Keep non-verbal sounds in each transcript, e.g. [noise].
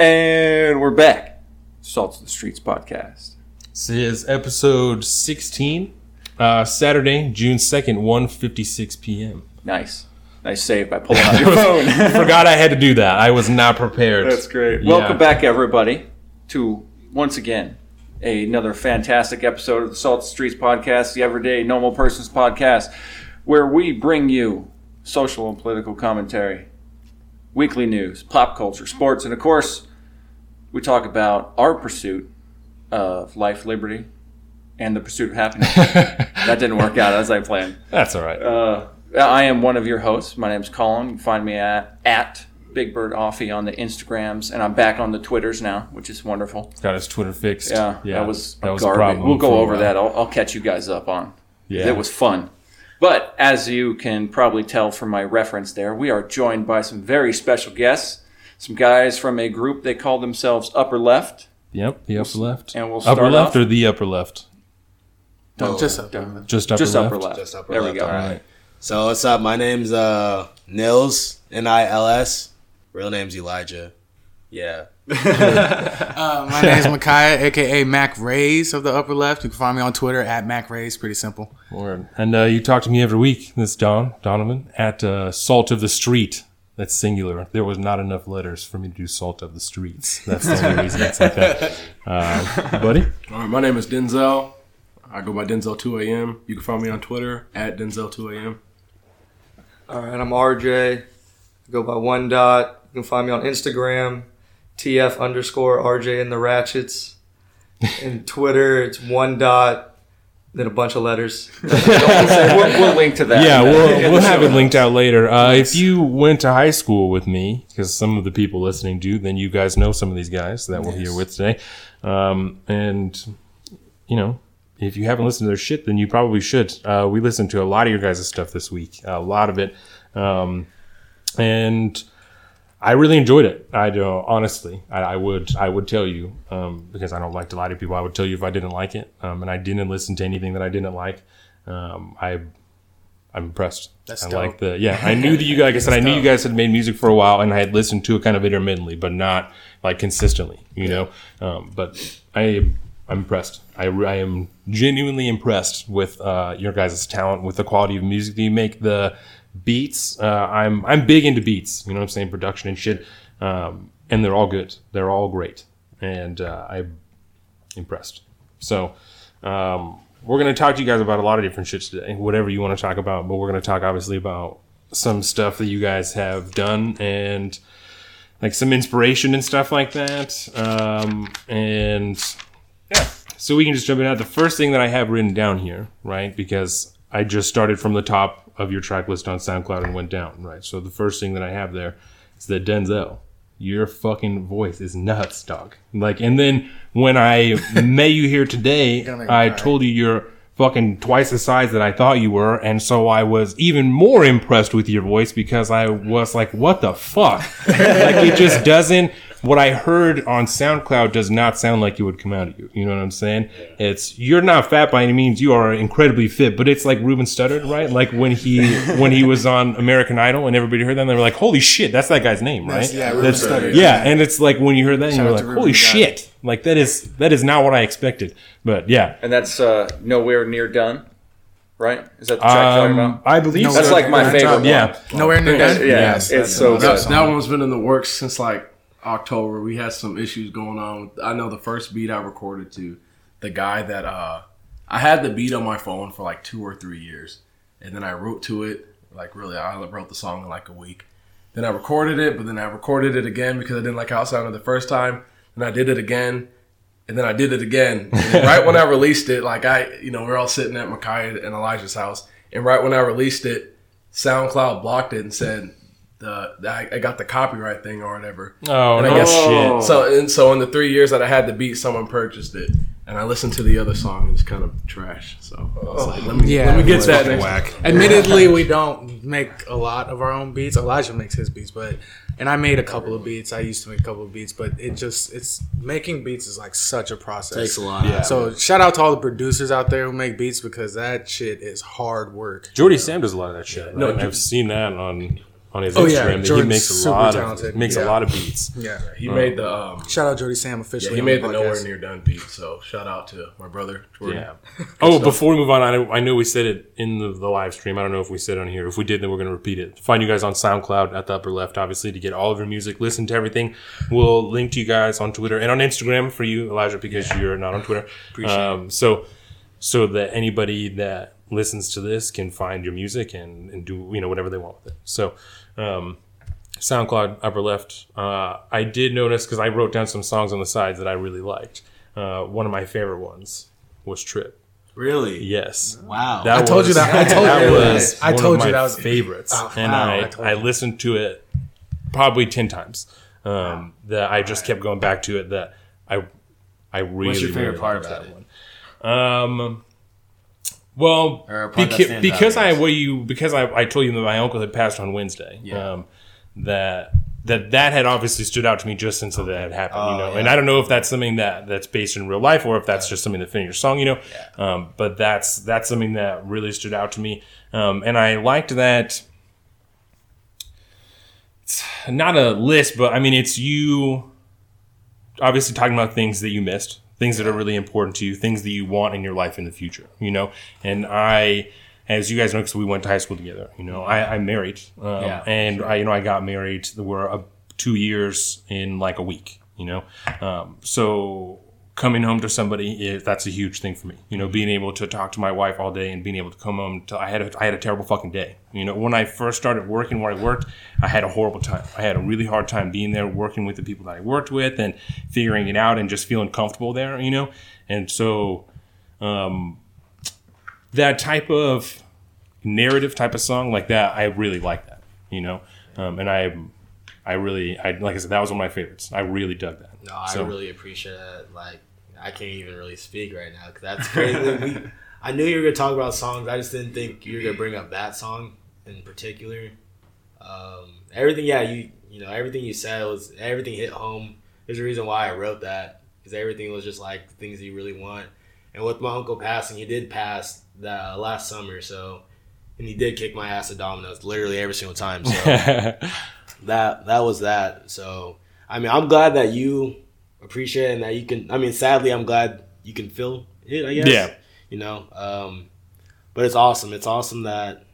And we're back. Salt of the Streets podcast. This is episode 16, uh, Saturday, June 2nd, 1.56 p.m. Nice. Nice save by pulling [laughs] out your phone. [laughs] Forgot I had to do that. I was not prepared. That's great. Yeah. Welcome back, everybody, to once again another fantastic episode of the Salt of the Streets podcast, the Everyday Normal Persons podcast, where we bring you social and political commentary, weekly news, pop culture, sports, and of course, we talk about our pursuit of life, liberty, and the pursuit of happiness. [laughs] that didn't work out as I planned. That's all right. Uh, I am one of your hosts. My name's Colin. You can find me at at Big Bird Offie on the Instagrams, and I'm back on the Twitters now, which is wonderful. Got his Twitter fixed. Yeah, that was that was garbage. a problem. We'll go over that. I'll, I'll catch you guys up on. Yeah. It was fun. But as you can probably tell from my reference there, we are joined by some very special guests. Some guys from a group they call themselves Upper Left. Yep, the upper left. And we'll upper left off- or the upper left? Oh, just up. Just upper Just left. Upper Left. Just upper there left, we go. all right. So what's up? My name's uh Nils N I L S. Real name's Elijah. Yeah. [laughs] Uh, my name is Micaiah, aka Mac Rays of the Upper Left. You can find me on Twitter at Mac Rays. Pretty simple. Word. And uh, you talk to me every week. This is Don Donovan at uh, Salt of the Street. That's singular. There was not enough letters for me to do Salt of the Streets. That's the only reason it's like that. Uh, buddy, All right, my name is Denzel. I go by Denzel 2 AM. You can find me on Twitter at Denzel 2 AM. All right, I'm RJ. I go by one dot. You can find me on Instagram, TF underscore RJ and the Ratchets. And Twitter, it's one dot, then a bunch of letters. [laughs] we'll, we'll link to that. yeah, the- we'll, we'll have it linked out later. Uh, if you went to high school with me, because some of the people listening do, then you guys know some of these guys that we're here with today. Um, and, you know, if you haven't listened to their shit, then you probably should. Uh, we listened to a lot of your guys' stuff this week, a lot of it. Um, and I really enjoyed it. I do, honestly, I, I would, I would tell you, um, because I don't like to lie to people. I would tell you if I didn't like it, um, and I didn't listen to anything that I didn't like. Um, I, I'm impressed. That's I dope. like the, yeah. I knew that you guys. Like I said, [laughs] I knew you guys had made music for a while, and I had listened to it kind of intermittently, but not like consistently. You know, um, but I, I'm impressed. I, I am genuinely impressed with uh, your guys' talent, with the quality of music that you make. The beats. Uh, I'm I'm big into beats. You know what I'm saying? Production and shit. Um, and they're all good. They're all great, and uh, I'm impressed. So. Um, we're to talk to you guys about a lot of different shit today, whatever you want to talk about. But we're to talk obviously about some stuff that you guys have done and like some inspiration and stuff like that. Um, and yeah, so we can just jump in. At the first thing that I have written down here, right? Because I just started from the top of your track list on SoundCloud and went down, right? So the first thing that I have there is that Denzel, your fucking voice is nuts, dog. Like, and then when I [laughs] met you here today, Gonna make me I told you you're fucking twice the size that I thought you were, and so I was even more impressed with your voice because I was like, "What the fuck?" [laughs] like it just doesn't. What I heard on SoundCloud does not sound like it would come out of you. You know what I'm saying? It's you're not fat by any means. You are incredibly fit, but it's like Ruben Studdard, right? Like when he [laughs] when he was on American Idol and everybody heard that, and they were like, "Holy shit, that's that guy's name, right?" That's- yeah, Ruben That's- Studdard. Yeah, and it's like when you hear that, and Shout you're like, Ruben "Holy Guy. shit!" Like that is that is not what I expected. But yeah, And that's uh, nowhere near done, right? Is that the track you're talking um, about? I believe No, so. That's like my favorite job. one. Yeah. Nowhere near Yeah, done. yeah, it's so That, good. that one's been in the works since like October. We had some issues going on. I know the first beat I recorded to the guy that uh I had the beat on my phone for like two or three years. And then I wrote to it, like really I wrote the song in like a week. Then I recorded it, but then I recorded it again because I didn't like how it sounded the first time. And I did it again. And then I did it again. [laughs] And right when I released it, like I, you know, we're all sitting at Micaiah and Elijah's house. And right when I released it, SoundCloud blocked it and said the, the I, I got the copyright thing or whatever. Oh, And I no guess- shit. So and so in the three years that I had the beat, someone purchased it, and I listened to the other song and it's kind of trash. So I was oh. like, let me Yeah. let me get that next. whack. Admittedly, we don't make a lot of our own beats. Elijah makes his beats, but and I made a couple of beats. I used to make a couple of beats, but it just it's making beats is like such a process. Takes a lot. Yeah. So shout out to all the producers out there who make beats because that shit is hard work. Jordy Sam does a lot of that shit. Right? No, I've seen that on on his Oh, Instagram yeah, that he Jordan's makes a super lot talented. of makes a lot of beats. Yeah. He made the um, Shout out Jody Sam yeah, officially. he made the podcast. nowhere near done beat. So shout out to my brother Jordan. Yeah. [laughs] Oh, before we move on, I know, I know we said it in the, the live stream. I don't know if we said it on here. If we did, then we're going to repeat it. Find you guys on SoundCloud at the upper left, obviously, to get all of your music. Listen to everything. We'll link to you guys on Twitter and on Instagram for you, Elijah, because you're not on Twitter. um, So, so that anybody that listens to this can find your music and, and do you know whatever they want with it. So, um, SoundCloud upper left. Uh, I did notice because I wrote down some songs on the sides that I really liked. Uh, one of my favorite ones was Trip. Really? Yes. Wow. That I told you that- I told that you that. was I one told of you my that was- favorites, Oh, and I I I listened to it probably ten times. Um, that I just kept going back to it. That I I really What's your favorite really part liked about that one. Um. Well, Or a part that beca- because I what you because I, I told you that my uncle had passed on Wednesday. Yeah. Um, that that that had obviously stood out to me just since that had happened, you Oh, know. yeah. And I don't know if that's something that that's based in real life or if that's just something that fit in your song, you know. Um, but that's that's something that really stood out to me, um, and I liked that. It's not a list, but I mean, it's you obviously talking about things that you missed, things that are really important to you, things that you want in your life in the future, you know. And I, as you guys know, because we went to high school together, you know, I, I'm married, um, Yeah, and I, you know, I got married. We're uh, two years in like a week, you know. Um, so coming home to somebody is that's a huge thing for me. You know, being able to talk to my wife all day and being able to come home to I had a, I had a terrible fucking day. You know, when I first started working where I worked, I had a horrible time. I had a really hard time being there, working with the people that I worked with, and figuring it out and just feeling comfortable there. You know, and so um, that type of narrative type of song like that, I really like that. You know, um, and I. I really, I like I said, that was one of my favorites. I really dug that. No, I So- really appreciate that. Like, I can't even really speak right now because that's [laughs] crazy. we, I knew you were gonna talk about songs. I just didn't think you were gonna bring up that song in particular. Um, everything, yeah, you you know everything you said was everything hit home. There's a reason why I wrote that because everything was just like things you really want. And with my uncle passing, he did pass that last summer, so and he did kick my ass at dominoes literally every single time. So [laughs] that that was that. So I mean, I'm glad that you appreciate and that you can. I mean, sadly, I'm glad you can feel it. I guess. Yeah. You know, um, but it's awesome. It's awesome that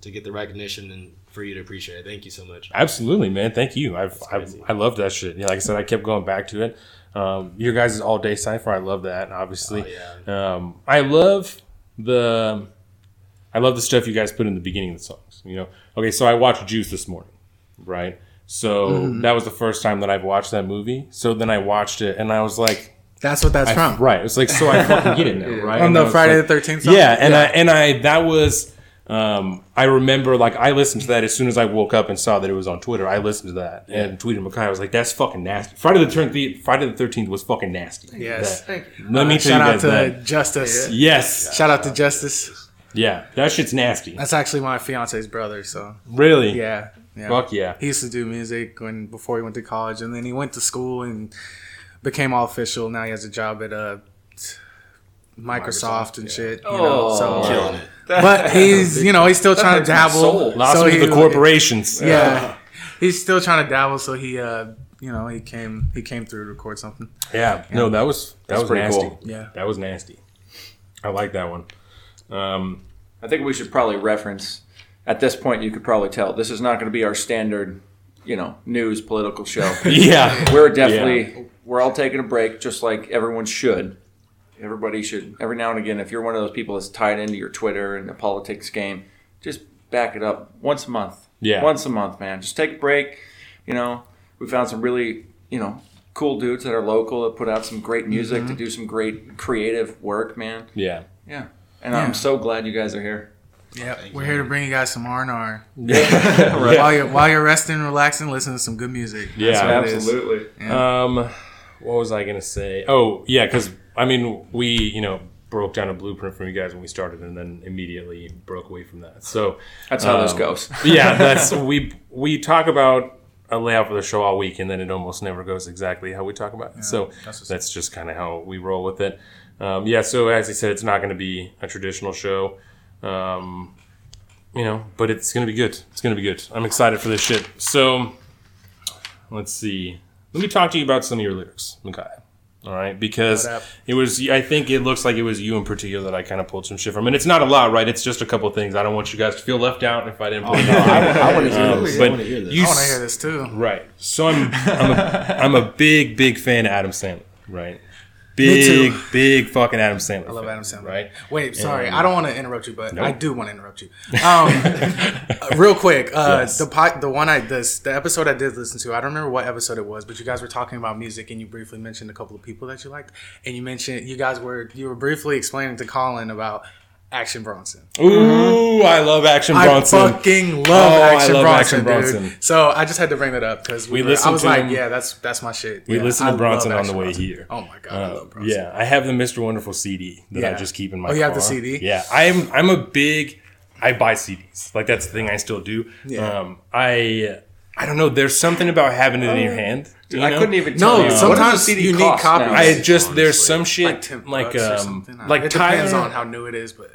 to get the recognition and for you to appreciate it. Thank you so much. Absolutely, man. Thank you. I've, I've. I love that shit. Yeah, like I said, I kept going back to it. Um, your guys' all day cipher, I love that. Obviously, Oh, yeah. um, I love the I love the stuff you guys put in the beginning of the songs. You know, okay, so I watched Juice this morning, right? So Mm-hmm. that was the first time that I've watched that movie. So then I watched it, and I was like, That's what that's I- from. right? It's like so I fucking get it [laughs] now, right? On the Friday like- the 13th yeah, and I and I that was um, I remember like I listened to that as soon as I woke up and saw that it was on Twitter. I listened to that and tweeted Makai. I was like, "That's fucking nasty." Friday the thirteenth. Friday the thirteenth was fucking nasty. Yes. That- Let me Uh, tell shout out to that. Justice. Yes. Shout out to Justice. Yeah, that shit's nasty. That's actually my fiance's brother. So Really? yeah, yeah. Fuck yeah. He used to do music when before he went to college, and then he went to school and became all official. Now he has a job at uh, Microsoft, and shit. You know, Oh. so Killing it. but he's you know he's still trying to hurts my soul. dabble. Lost so with he- the corporations. Yeah, he's still trying to dabble. So he uh you know he came he came through to record something. Yeah. No, that was that was pretty nasty. cool. Yeah. That was nasty. I like that one. Um, I think we should probably reference. At this point, you could probably tell this is not going to be our standard, you know, news political show. [laughs] yeah. We're definitely we're all taking a break, just like everyone should. Everybody should every now and again. If you're one of those people that's tied into your Twitter and the politics game, just back it up once a month. Yeah. once a month, man. Just take a break. You know, we found some really you know cool dudes that are local that put out some great music to mm-hmm. do some great creative work, man. Yeah. Yeah, and I'm so glad you guys are here. Yeah, we're here to bring you guys some R and R. [laughs] Yeah. [laughs] While you're while you're resting, relaxing, listen to some good music. That's Yeah, what it is. absolutely. Um, what was I gonna say? Oh, yeah, because I mean, we you know broke down a blueprint from you guys when we started, and then immediately broke away from that. So That's how this um, goes. [laughs] yeah, that's we we talk about a layout for the show all week, and then it almost never goes exactly how we talk about it. so that's that's just kind of how we roll with it. Um, yeah, so as I said, it's not going to be a traditional show. Um, you know, but it's gonna be good. It's gonna be good. I'm excited for this shit. So, let's see. Let me talk to you about some of your lyrics, Micaiah. All right, because it was. I think it looks like it was you in particular that I kind of pulled some shit from, and it's not a lot, right? It's just a couple things. I don't want you guys to feel left out if I didn't. Pull No, I, I want to hear Um, this. I but want to hear this. you I want to hear this too. Right. So I'm I'm a, I'm a big big fan of Adam Sandler. Right. Me. Big big fucking Adam Sandler. I love fan, Adam Sandler. Right. Wait, sorry, And- I don't want to interrupt you, but Nope. I do want to interrupt you. Um, [laughs] uh, real quick, uh, Yes. the po- the one I this the episode I did listen to. I don't remember what episode it was, but you guys were talking about music, and you briefly mentioned a couple of people that you liked, and you mentioned you guys were you were briefly explaining to Colin about Action Bronson. Ooh, I love Action Bronson. I fucking love Oh, I Action, love Bronson, Action dude. So I just had to bring that up because we, We were- listened I was to like, him- yeah, that's that's my shit. We Yeah, listened to Bronson on the way Bronson. here. Oh my god, I Uh, love Bronson. yeah, I have the Mr. Wonderful CD that I Yeah. just keep in my. Oh, you have the. CD? Yeah, I'm. I'm a big. I buy CDs. Like that's the thing I still do. Yeah. Um, I. I don't know. There's something about having it in your hand. you I know? couldn't even No, tell you. sometimes what does a CD you need copies. now? I just there's some shit like ten like bucks um like it Tyler depends on how new it is, but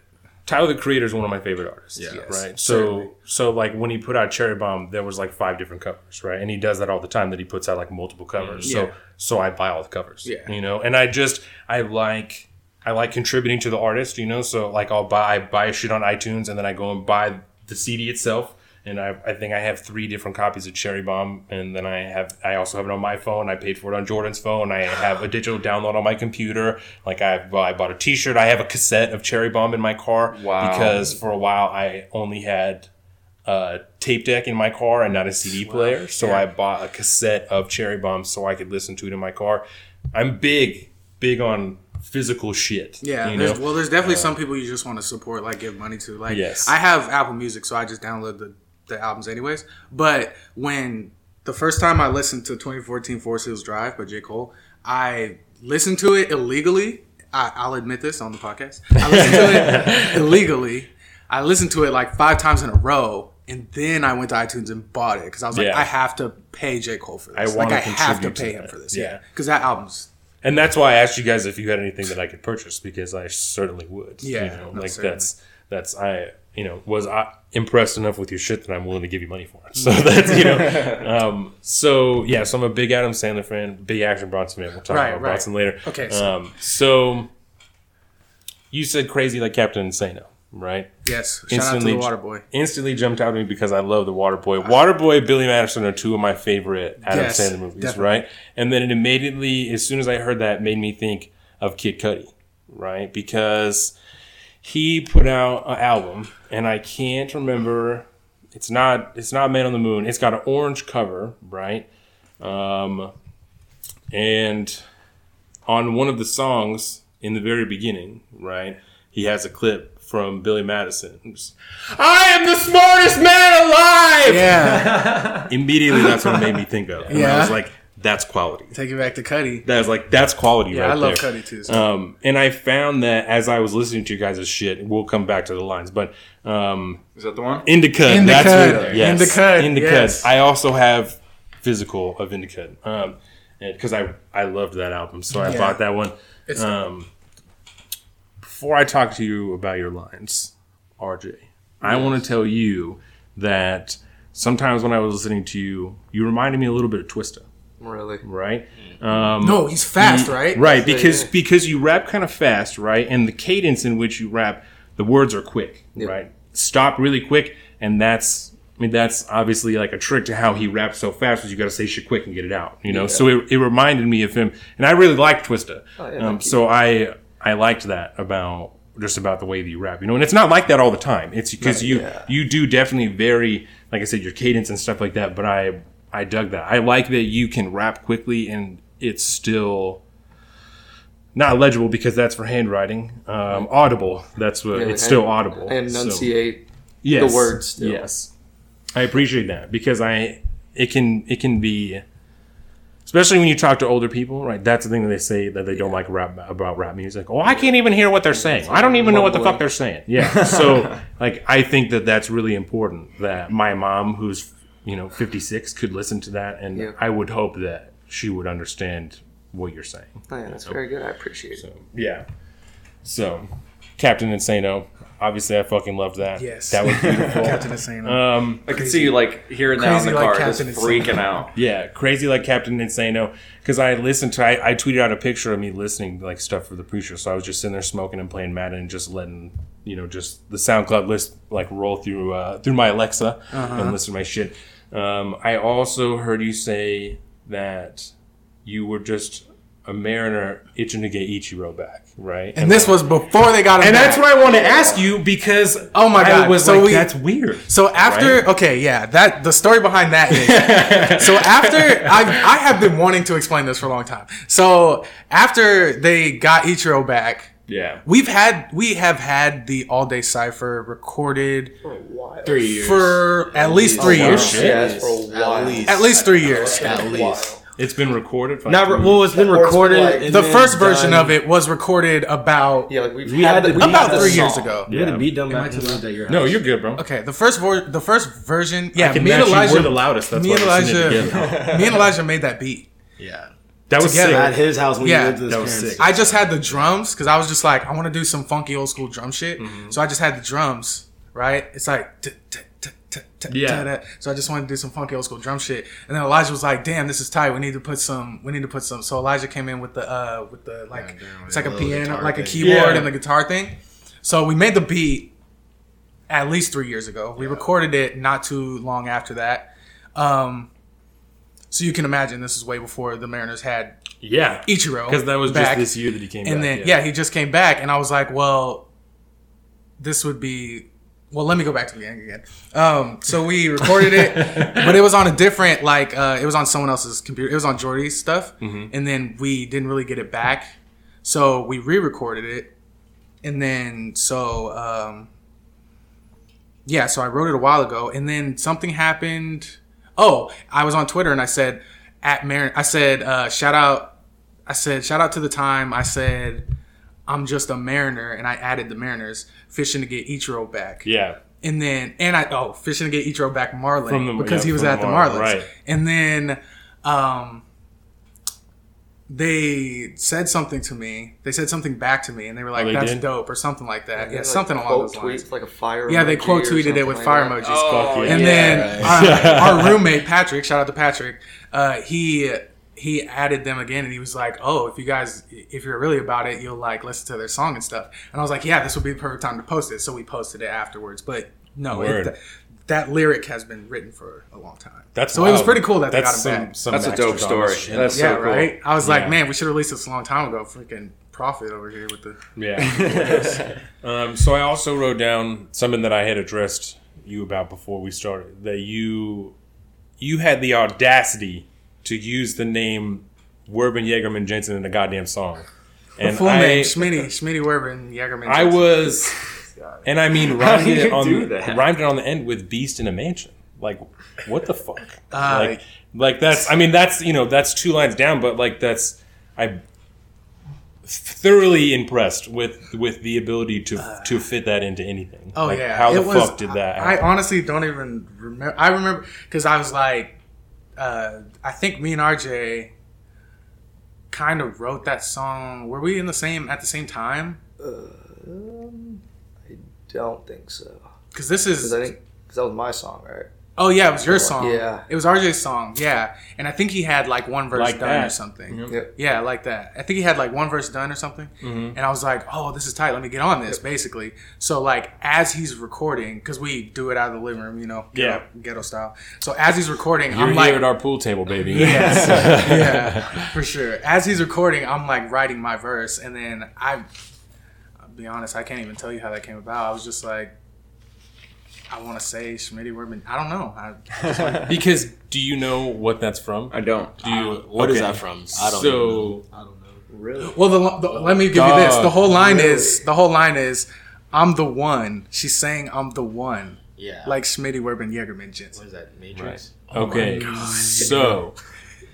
Tyler the Creator is one of my favorite artists. Yeah. Yes, right. So certainly. so like when he put out Cherry Bomb, there was like five different covers, right? And he does that all the time. That he puts out like multiple covers. Mm, so Yeah. so I buy all the covers. Yeah. You know, and I just I like I like contributing to the artist. You know, so like I'll buy I buy shit on iTunes and then I go and buy the CD itself. And I, I think I have three different copies of Cherry Bomb, and then I have I also have it on my phone. I paid for it on Jordan's phone. I have a digital [gasps] download on my computer. Like I, I bought a T-shirt. I have a cassette of Cherry Bomb in my car Wow. because for a while I only had a tape deck in my car and not a CD player. So Yeah. I bought a cassette of Cherry Bomb so I could listen to it in my car. I'm big, big on physical shit. yeah. you there's, well, there's definitely uh, some people you just want to support, like give money to. Like, Yes. I have Apple Music, so I just download the the albums anyways. But when the first time I listened to 2014 Forest Hills Drive by J Cole, I listened to it illegally. I, I'll admit this on the podcast. I listened to it [laughs] illegally. I listened to it like five times in a row. And then I went to iTunes and bought it because I was like, Yeah. I have to pay J. Cole for this. I like, I have to contribute to him that. for this. Yeah. Yeah. Because that album's And that's why I asked you guys if you had anything that I could purchase because I certainly would. Yeah, you know, no, like certainly. that's that's I you know was I impressed enough with your shit that I'm willing to give you money for it. So [laughs] that's you know, [laughs] um, so yeah, so I'm a big Adam Sandler fan, big Action Bronson fan. We'll talk Right, about right. Bronson later. Okay, so- um, so you said crazy like Captain Insano, right? yes. Shout out to the Water Boy. Instantly jumped out at me because I love the Water Boy. Waterboy. Waterboy, Billy Madison are two of my favorite Adam Yes, Sandler movies, definitely. right? And then it immediately, as soon as I heard that, made me think of Kid Cudi, right? Because he put out an album, and I can't remember. It's not. It's not Man on the Moon. It's got an orange cover, right? Um, and on one of the songs in the very beginning, right, he has a clip from Billy Madison. I am the smartest man alive. Yeah. [laughs] Immediately, that's what it made me think of. And I Yeah. was like, that's quality. Take it back to Cudi. That's like, that's quality right there. Yeah, right I love there. Cudi too. So. Um, and I found that as I was listening to you guys' shit, we'll come back to the lines, but um, Is that the one? Indica. Indica. That's what, yes. Indica, Indica. yes. I also have physical of Indica. Um, because I I loved that album, so I Yeah. bought that one. It's- Um, before I talk to you about your lines, RJ, I want to tell you that sometimes when I was listening to you, you reminded me a little bit of Twista, Really? right? Um, no, he's fast, right? Right, because yeah. because you rap kind of fast, right? And the cadence in which you rap, the words are quick, right? Stop really quick, and that's I mean that's obviously like a trick to how he raps so fast. Is you got to say shit quick and get it out, you know. So it, it reminded me of him, and I really liked Twista. Oh, yeah, um, so I I liked that about just about the way that you rap, you know. And it's not like that all the time. It's because you yeah. you do definitely vary, like I said, your cadence and stuff like that. But I I dug that. I like that you can rap quickly and it's still not legible because that's for handwriting. Um, audible. That's what Yeah, it's still I- audible. I So, enunciate. yes, the words still. Yes, I appreciate that because I it can it can be. Especially when you talk to older people, right? That's the thing that they say that they don't like rap about rap music. Oh, I can't even hear what they're saying. I don't even know what the fuck they're saying. Yeah. So, [laughs] like, I think that that's really important. That my mom, who's you know 56, could listen to that, and Yeah. I would hope that she would understand what you're saying. Oh, yeah, that's very good. I appreciate it. So yeah. So Captain Insano. Obviously, I fucking loved that. Yes. that was beautiful. [laughs] Captain insano um, I can see you like hearing that in Crazy the like car, Captain just Insane. freaking out. yeah, crazy like Captain Insano. Because I listened to, I, I tweeted out a picture of me listening to like stuff for the pre-show. So I was just sitting there smoking and playing Madden and just letting you know just the SoundCloud list like roll through uh, through my Alexa and listen to my shit. Um, I also heard you say that you were just a mariner itching to get Ichiro back, right? and this was before they got him and back. that's what I want to ask you because Oh my I God, was so like we- that's weird. So after, Right? okay, yeah, that the story behind that is. [laughs] so after I I have been wanting to explain this for a long time. So after they got Ichiro back, Yeah, we've had we have had the All Day Cipher recorded For a while. Three years. for at least three Oh, years. shit. Yeah, it's for a while. At least. At least three years. At least. it's been recorded. For Not re- well, it's been Or it's been recorded. like- The then first version done- of it was recorded about Yeah, like we've We had, had the, the- we about had the three years song. ago. We had Yeah. a beat done back to in loud? at your no, you're good, bro. Okay, the first vor- the first version, yeah, me and. Elijah, We're the loudest. That's me and Elijah, [laughs] me and Elijah made that beat. Yeah. That was Together. sick. At his house when Yeah. you went to his That was parents. sick. I just had the drums because I was just like, I want to do some funky old school drum shit. Mm-hmm. So I just had the drums, right? It's like, Yeah. t- t- so I just wanted to do some funky old school drum shit. And then Elijah was like, "Damn, this is tight. We need to put some. We need to put some." So Elijah came in with the uh with the like, it's like a piano, like a keyboard and the guitar thing. So we made the beat at least three years ago. We recorded it not too long after that. Um, so you can imagine this is way before the Mariners had yeah, Ichiro because that was back. just this year that he came And back. then yeah. he just came back, and I was like, well, this would be. Well, let me go back to the beginning again. Um, so we [laughs] recorded it, but it was on a different like uh, it was on someone else's computer. It was on Jordy's stuff, Mm-hmm. and then we didn't really get it back, so we re-recorded it, and then so um, yeah, so I wrote it a while ago, and then something happened. Oh, I was on Twitter and I said at Marin. I said uh, shout out. I said shout out to the time. I said I'm just a Mariner, and I added the Mariners fishing to get Ichiro back. yeah, And then and I oh fishing to get Ichiro back Marlin the- because yeah, he was at the Marlin, Marlins. right. And then um they said something to me. They said something back to me, and they were like, Oh, they "That's did? dope" or something like that. Yeah, Like something along quote those lines. tweets, like a fire. Yeah, they quote tweeted it with something fire that. emojis. Fuck yeah. And yeah, then right. our, [laughs] our roommate Patrick, shout out to Patrick, uh, he he added them again, and he was like, "Oh, if you guys, if you're really about it, you'll like listen to their song and stuff." And I was like, "Yeah, this would be the perfect time to post it." So we posted it afterwards. But no, it, that lyric has been written for a long time. that's so it was pretty cool that they got That's him some, back. some That's a dope story. That's yeah, so cool. right. I was Yeah. like, man, we should release this a long time ago. Freaking prophet over here with the. Yeah. [laughs] um, so I also wrote down something that I had addressed you about before we started. That you you had the audacity to use the name Werben Jagerman Jensen in a goddamn song. And full I, name Schmitty Schmitty Werben Jagerman. I was, and I mean, rhymed it on rhymed it on the end with "beast in a mansion." Like, what the fuck? [laughs] Uh, like, like that's. I mean, that's you know, that's two lines down, but like that's I thoroughly impressed with with the ability to to fit that into anything. Oh Like, yeah, how the was- fuck did that? I, I honestly don't even remember. I remember because I was like, uh, I think me and RJ kind of wrote that song. Were we in the same at the same time? Um, I don't think so. Because this Because is I think cause that was my song, right? oh yeah, it was your song. Yeah. it was RJ's song. Yeah, and I think he had like one verse Like done that. or something. Mhm. Yep. Yeah, like that. I think he had like one verse done or something. Mhm. And I was like, oh, this is tight. Let me get on this, basically. So, like, as he's recording, because we do it out of the living room, you know, ghetto, ghetto style. So, as he's recording, You're I'm here like, at our pool table, baby. [laughs] yes, [laughs] yeah, for sure. As he's recording, I'm like writing my verse, and then I, I'll be honest, I can't even tell you how that came about. I was just like, I want to say Schmitty Werman. I don't know. I, [laughs] Because do you know what that's from? I don't. Do you? What is okay. that from? I don't so know. I don't know. Really? well, the, the, let me give you this. The oh, whole line is the whole line is, I'm the one. She's saying I'm the one. Yeah. Like Schmitty Werben Jagerman Jensen. what is that? Matrix. okay, oh so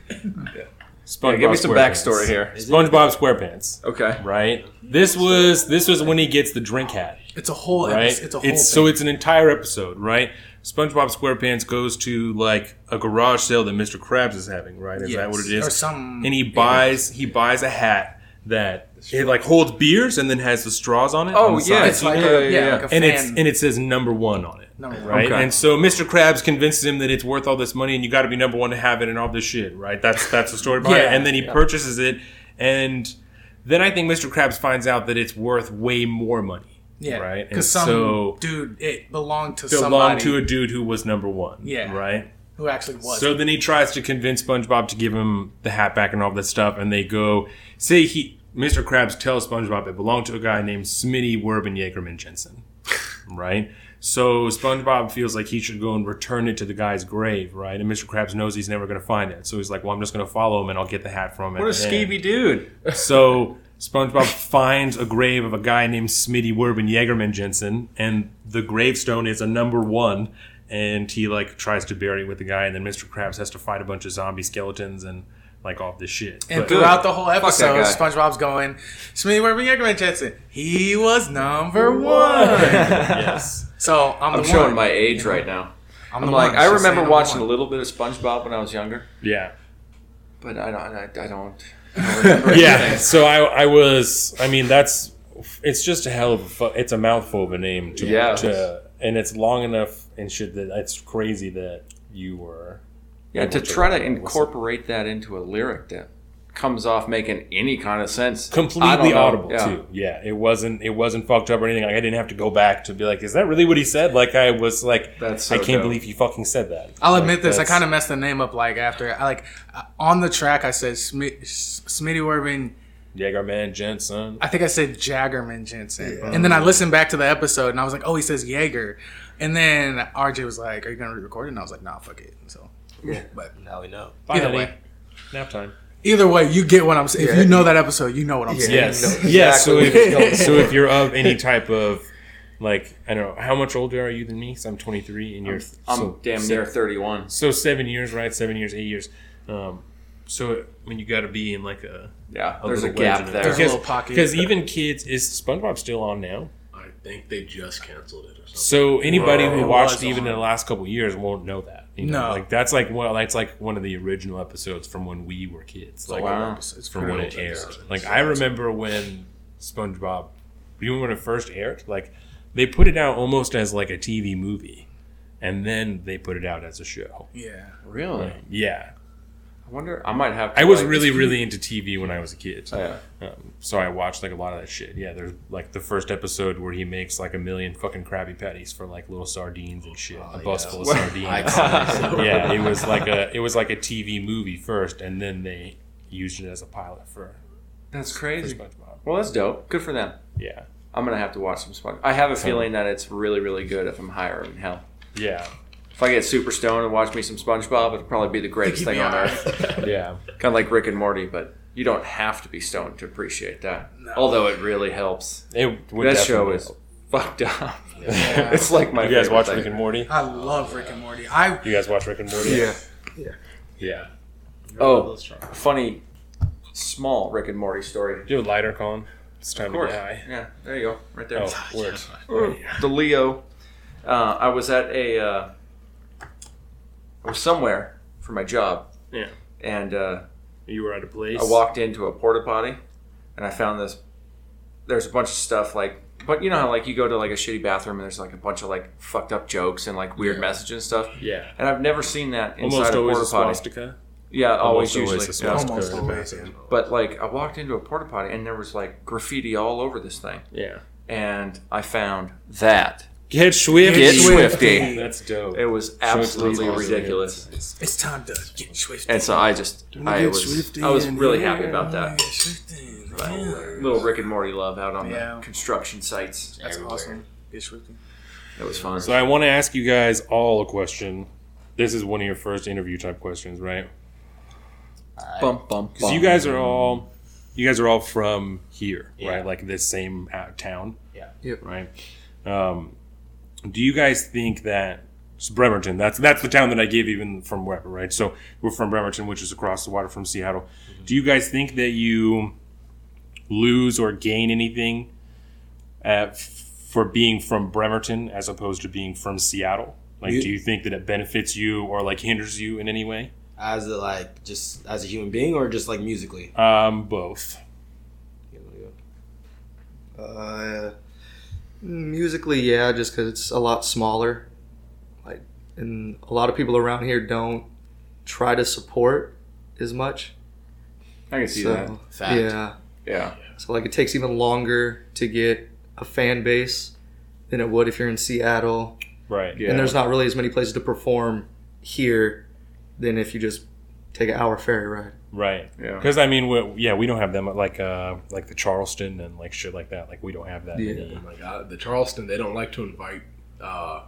[laughs] SpongeBob Yeah, give me some SquarePants. backstory here. SpongeBob SquarePants, Okay. right? This was this was when he gets the drink hat, It's a whole. right? It's, it's a whole. so thing. it's an entire episode, right? SpongeBob SquarePants goes to like a garage sale that Mr. Krabs is having, right? Is that what it is? Or some. and he buys he buys a hat that it like holds beers and then has the straws on it. Oh, on the yeah, sides, It's like Yeah, a, yeah, yeah, yeah. like a and it's and it says number one on it. Number one. Right, Okay. and so Mr. Krabs convinces him that it's worth all this money, and you got to be number one to have it, and all this shit, right? That's that's the story behind it. Yeah. And then he purchases it, and then I think Mr. Krabs finds out that it's worth way more money. yeah, right. Because some so dude, it belonged to belonged somebody to a dude who was number one. Yeah. right. who actually was. So then he tries to convince SpongeBob to give him the hat back and all this stuff, and they go say he Mr. Krabs tells SpongeBob it belonged to a guy named Smitty Werben Jagerman Jensen, [laughs] right? So SpongeBob feels like he should go and return it to the guy's grave, right? And Mr. Krabs knows he's never going to find it, so he's like, "Well, I'm just going to follow him and I'll get the hat from him." What a at the end." skeevy dude. [laughs] So SpongeBob finds a grave of a guy named Smitty Werben Jagerman Jensen, and the gravestone is a number one. And he like tries to bury it with the guy, and then Mr. Krabs has to fight a bunch of zombie skeletons and like all this shit. and But- throughout the whole episode. SpongeBob's going, Smitty Werby Eggerman Jensen. He was number one. [laughs] yes, so I'm, I'm showing one. my age right now. I'm, I'm like, one. I remember watching the a little bit of SpongeBob when I was younger, yeah, but I don't, I, I don't, [laughs] I don't yeah. So I, I was. I mean, that's. It's just a hell of a. Fu- it's a mouthful of a name to. Yeah. To, and it's long enough and shit that it's crazy that you were. Yeah, to try to incorporate that into a lyric that comes off making any kind of sense. Completely audible Yeah. too. Yeah, it wasn't it wasn't fucked up or anything. Like I didn't have to go back to be like, is that really what he said? Like I was like, That's so I can't dope. believe he fucking said that. I'll Like, admit this. I kind of messed the name up. Like after, I like uh, on the track, I said Smi- Smitty Werben. Jagerman Jensen. I think I said Jaggerman Jensen, and then I listened back to the episode, and I was like, "Oh, he says Jaeger," and then RJ was like, "Are you gonna re-record it?" And I was like, "Nah, fuck it." So, but Now we know. Bye, either way, Nap time. either way, you get what I'm saying. If you know that episode, you know what I'm saying. Yes. know Yes. So exactly if, so if [laughs] you're of any type of like I don't know how much older are you than me? Because I'm 23 and you're I'm so damn se- near 31. So seven years, right? Seven years, eight years. Um, so I mean, you got to be in like a Yeah, a there's a little gap legend. there. There's a little pocket. because even kids is SpongeBob still on now. I think they just canceled it or something. So anybody It who watched even on. in the last couple of years won't know that. You know? No. like that's like one that's like one of the original episodes from when we were kids. Like wow. It's from when it old. aired. Like I remember when SpongeBob, even when it first aired, like they put it out almost as like a TV movie, and then they put it out as a show. Yeah. Really? Yeah, I wonder. I might have. I was like- really really into TV when I was a kid. Oh, yeah. Um, so I watched like a lot of that shit. Yeah, there's like the first episode where he makes like a million fucking Krabby Patties for like little sardines and shit. a bus yeah. full of sardines. [laughs] [laughs] yeah, it was like a it was like a TV movie first, and then they used it as a pilot for, That's for crazy. SpongeBob. Well, that's dope. Good for them. Yeah, I'm gonna have to watch some SpongeBob. I have a feeling that it's really, really good if I'm higher in hell. yeah, If I get super stoned and watch me some SpongeBob, it'll probably be the greatest thing on earth. [laughs] yeah. kind of like Rick and Morty, but you don't have to be stoned to appreciate that. Although it really helps. It would that show is help. fucked up. [laughs] it's like my. You guys watch thing. Rick and Morty? I love Rick and Morty. I You guys watch Rick and Morty? Yeah. Yeah. Yeah. Oh, funny, small Rick and Morty story. Do a lighter, Colin. It's time Of to course. get high. Yeah, there you go, right there. Oh, words. the Leo. Uh, I was at a. Uh, I was somewhere for my job, Yeah. and uh, You were at a place. I walked into a porta potty, and I found this. There's a bunch of stuff like, but you know how like you go to like a shitty bathroom and there's like a bunch of like fucked up jokes and like weird messages and stuff. Yeah. And I've never seen that inside Almost a always porta a potty. swastika. Yeah, always, Almost always usually. a yeah. swastika. almost always. bathroom. But like I walked into a porta potty and there was like graffiti all over this thing, Yeah. and I found that. Get Swifty. Get Swifty. Swifty. That's dope. It was absolutely awesome. ridiculous. It's time to get swifty. And so I just, I was, I was really happy about that. Yeah. Little Rick and Morty love out on Yeah. the construction sites. That's awesome. Get swifty. It was fun. So I want to ask you guys all a question. This is one of your first interview type questions, right? Bum, bum, Because you guys are all, you guys are all from here, Yeah. right? Like this same uh, town. Yeah. Yep. Right. Um, do you guys think that it's Bremerton? That's that's the town that I gave even from wherever, right? So we're from Bremerton, which is across the water from Seattle. Do you guys think that you lose or gain anything uh, for being from Bremerton as opposed to being from Seattle? Like, You- do you think that it benefits you or like hinders you in any way? As a like just as a human being or just like musically? Um, both. Uh, musically, yeah, just because it's a lot smaller. Like, and a lot of people around here don't try to support as much. I can see so that. Fact. yeah, Yeah. so like it takes even longer to get a fan base than it would if you're in Seattle. Right. Yeah. And there's not really as many places to perform here than if you just take an hour ferry ride. Right. Yeah. Because I mean, we, yeah, we don't have them like uh like the Charleston and like shit like that. Like we don't have that. Yeah. many. Oh my god, the Charleston, they don't like to invite uh,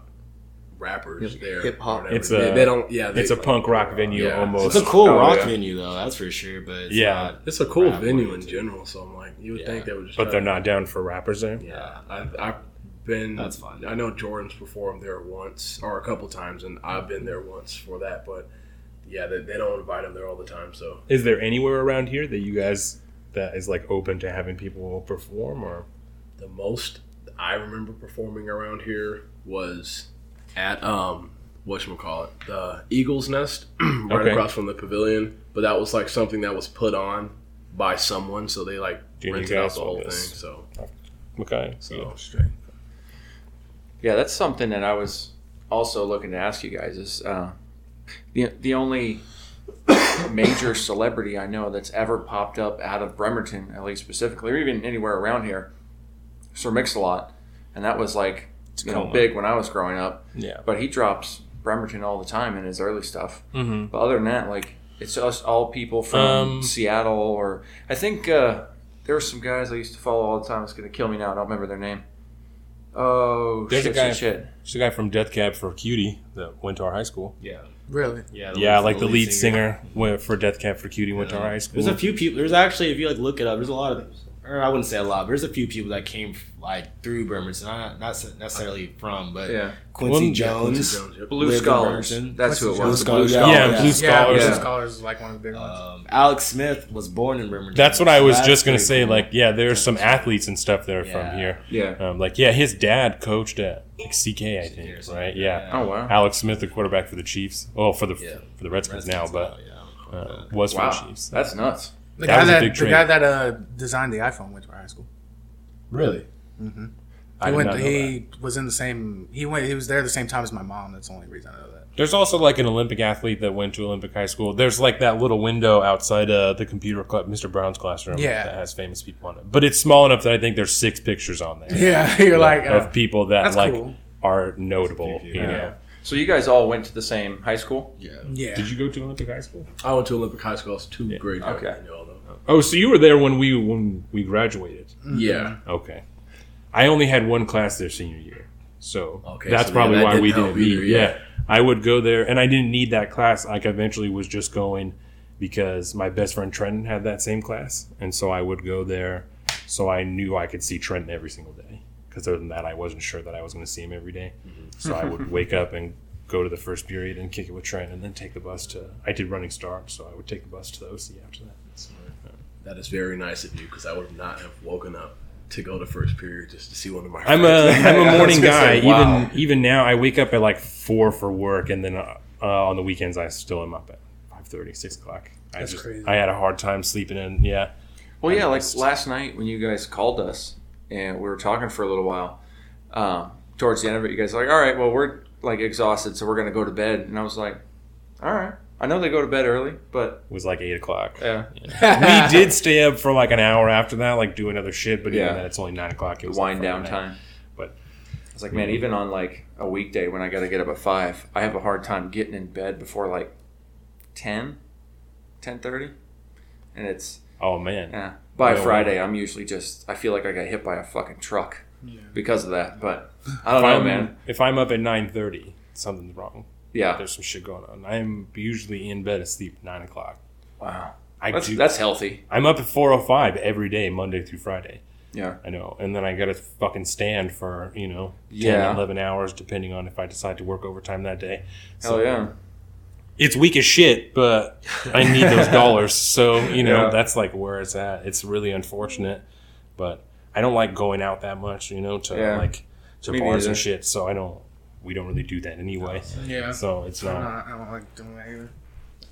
rappers Hip- there. hip-hop. It's a- they don't. Yeah, they, It's a punk rock venue Yeah. almost. It's a cool Oh, rock yeah. venue though, that's for sure. But it's Yeah. not, It's a cool venue in general. So I'm like, you would Yeah. think they would just. but they're to- not down for rappers there. Yeah. I, I've been. That's fine. I know Jordan's performed there once or a couple times, and I've been there once for that. But yeah, they, they don't invite them there all the time. So Is there anywhere around here that you guys that is like open to having people perform or? the most I remember performing around here was at um it the Eagle's Nest, [clears throat] right Okay. across from the pavilion. But that was like something that was put on by someone, so they like Do you rented out guys the whole want thing. So Okay. so Yeah, that's something that I was also looking to ask you guys is uh, the the only major celebrity I know that's ever popped up out of Bremerton, at least specifically, or even anywhere around here, Sir Mix-a-Lot, and that was like you know big when I was growing up. Yeah. But he drops Bremerton all the time in his early stuff. Mm-hmm. But other than that, like it's just all people from Um, Seattle, or I think uh, there were some guys I used to follow all the time. It's gonna kill me now. I don't remember their name. Oh There's a guy- shit! Shit! There's a guy from Death Cab for Cutie that went to our high school. Yeah. Really? Yeah. yeah, like the lead singer, went for Death Cab for Cutie went to our high school. There's a few people. There's actually, if you like look it up, there's a lot of, or I wouldn't say a lot. But there's a few people that came like through Bremerton, not not necessarily from, but Yeah, Quincy Well, Jones, Jones. Blue lived Scholars. Bremerton. That's who it Blue was. the Scholars, Blue yeah. yeah, Scholars. Blue Yeah, Scholars. Blue Yeah. Scholars is like one of the big ones. Um, Alex Smith was born in Bremerton. That's what I was that's just gonna say. cool. Like, yeah, there's some athletes and stuff that are Yeah. from here. Yeah. Um, like, yeah, his dad coached at like CK, I think, or right? Yeah. Oh wow. Alex Smith, the quarterback for the Chiefs. Oh, for the Yeah. for the Redskins, Redskins now, but uh, was for Wow. the Chiefs. That's nuts. The that guy was a that big the guy that uh, designed the iPhone went to our high school. really. I He did went. not know he was in the same. He went. He was there the same time as my mom. That's the only reason I know that. There's also like an Olympic athlete that went to Olympic high school. There's like that little window outside uh, the computer club, Mr. Brown's classroom, Yeah. that has famous people on it. But it's small enough that I think there's six pictures on there Yeah, [laughs] you're like. Uh, of people that like cool. are notable. You Yeah. know. So you guys all went to the same high school? Yeah. yeah. Did you go to Olympic high school? I went to Olympic High School. I was two grades younger Okay. Than y'all, though. Oh, so you were there when we when we graduated. Mm-hmm. Yeah. Okay. I only had one class there senior year. So Okay, that's so, yeah, probably that why didn't we didn't meet. either, yeah. yeah. I would go there and I didn't need that class. Like I eventually was just going because my best friend Trenton had that same class. And so I would go there so I knew I could see Trenton every single day. Because other than that I wasn't sure that I was going to see him every day. Mm-hmm. So I would [laughs] wake up and go to the first period and kick it with Trent and then take the bus to I did running start, so I would take the bus to the OC after that. That is very nice of you because I would not have woken up to go to first period just to see one of my. I'm friends. a I'm [laughs] I a was morning guy. say, wow. Even even now, I wake up at like four for work, and then uh, uh, on the weekends I still am up at 5:30, 6 o'clock. I That's just crazy. I had a hard time sleeping in. Yeah, Well, yeah, like last night when you guys called us and we were talking for a little while. Um, towards the end of it, you guys were like, "All right, well, we're like exhausted, so we're gonna go to bed." And I was like, "All right, I know they go to bed early, but it was like eight o'clock. yeah, we did stay up for like an hour after that, like do another shit. But Yeah. even then, it's only nine o'clock. It was wind like down Friday night. time." But- I was like, man, even on like a weekday when I got to get up at five, I have a hard time getting in bed before like 10, 10.30. and it's Oh man, yeah. By No. Friday, I'm usually just I feel like I got hit by a fucking truck Yeah. because of that. But I don't if know, I'm, man. If I'm up at nine thirty, something's wrong. Yeah, There's some shit going on. I'm usually in bed asleep at nine o'clock. wow, I that's do. that's healthy. I'm up at four o five every day, Monday through Friday. Yeah, I know. And then I got to fucking stand for, you know, 10, Yeah. 11 hours, depending on if I decide to work overtime that day. hell yeah. It's weak as shit, but I need those [laughs] dollars. So, you know, Yeah. that's like where it's at. It's really unfortunate, but I don't like going out that much, you know, to Yeah. like to Me bars and shit. So I don't, we don't really do that anyway. Yeah. So it's not. not, I don't like doing that either.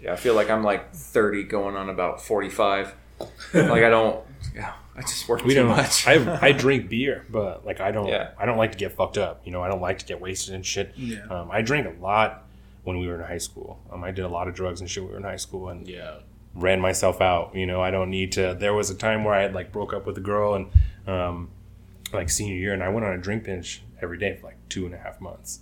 Yeah, I feel like I'm like 30 going on about 45. [laughs] like I don't. Yeah, I just work we too don't. much. I I [laughs] drink beer, but like I don't. Yeah. I don't like to get fucked up. You know, I don't like to get wasted and shit. Yeah. Um, I drank a lot when we were in high school. Um, I did a lot of drugs and shit when we were in high school, and Yeah. ran myself out. You know, I don't need to. There was a time where I had like broke up with a girl and um, like senior year, and I went on a drink binge every day for like two and a half months.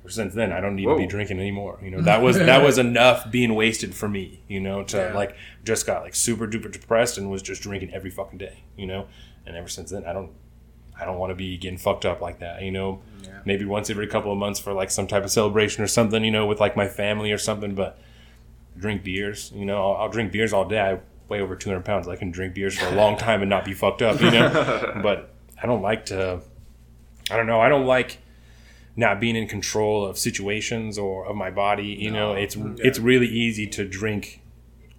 Ever since then, I don't need to be drinking anymore. You know, that was [laughs] that was enough being wasted for me. You know, to Yeah. like just got like super duper depressed and was just drinking every fucking day. You know, and ever since then, I don't. I don't want to be getting fucked up like that, you know. Yeah. Maybe once every couple of months for like some type of celebration or something, you know, with like my family or something. But drink beers. You know, I'll, I'll drink beers all day. I weigh over 200 pounds. I can drink beers for a long [laughs] time and not be fucked up, you know? but I don't like to, I don't know, I don't like not being in control of situations or of my body. You know, it's it's really easy to drink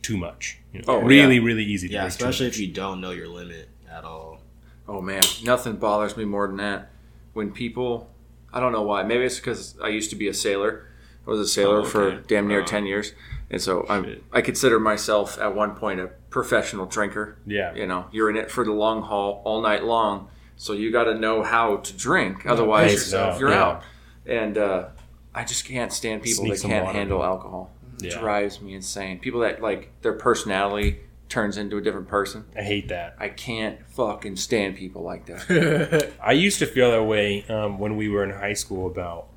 too much. You know? Oh, really, yeah. really easy to Yeah, drink too especially much. if you don't know your limit at all. Oh man, nothing bothers me more than that. When people, I don't know why. Maybe it's because I used to be a sailor. I was a sailor Oh, for damn near Uh, ten years, and so I shit. I consider myself at one point a professional drinker. Yeah. You know, you're in it for the long haul all night long, so you got to know how to drink. Otherwise, yourself, you're yeah. out. And uh, I just can't stand people Sneak that can't water. handle alcohol. Yeah. Drives me insane. People that like their personality turns into a different person. I hate that. I can't fucking stand people like that. [laughs] I used to feel that way um, when we were in high school about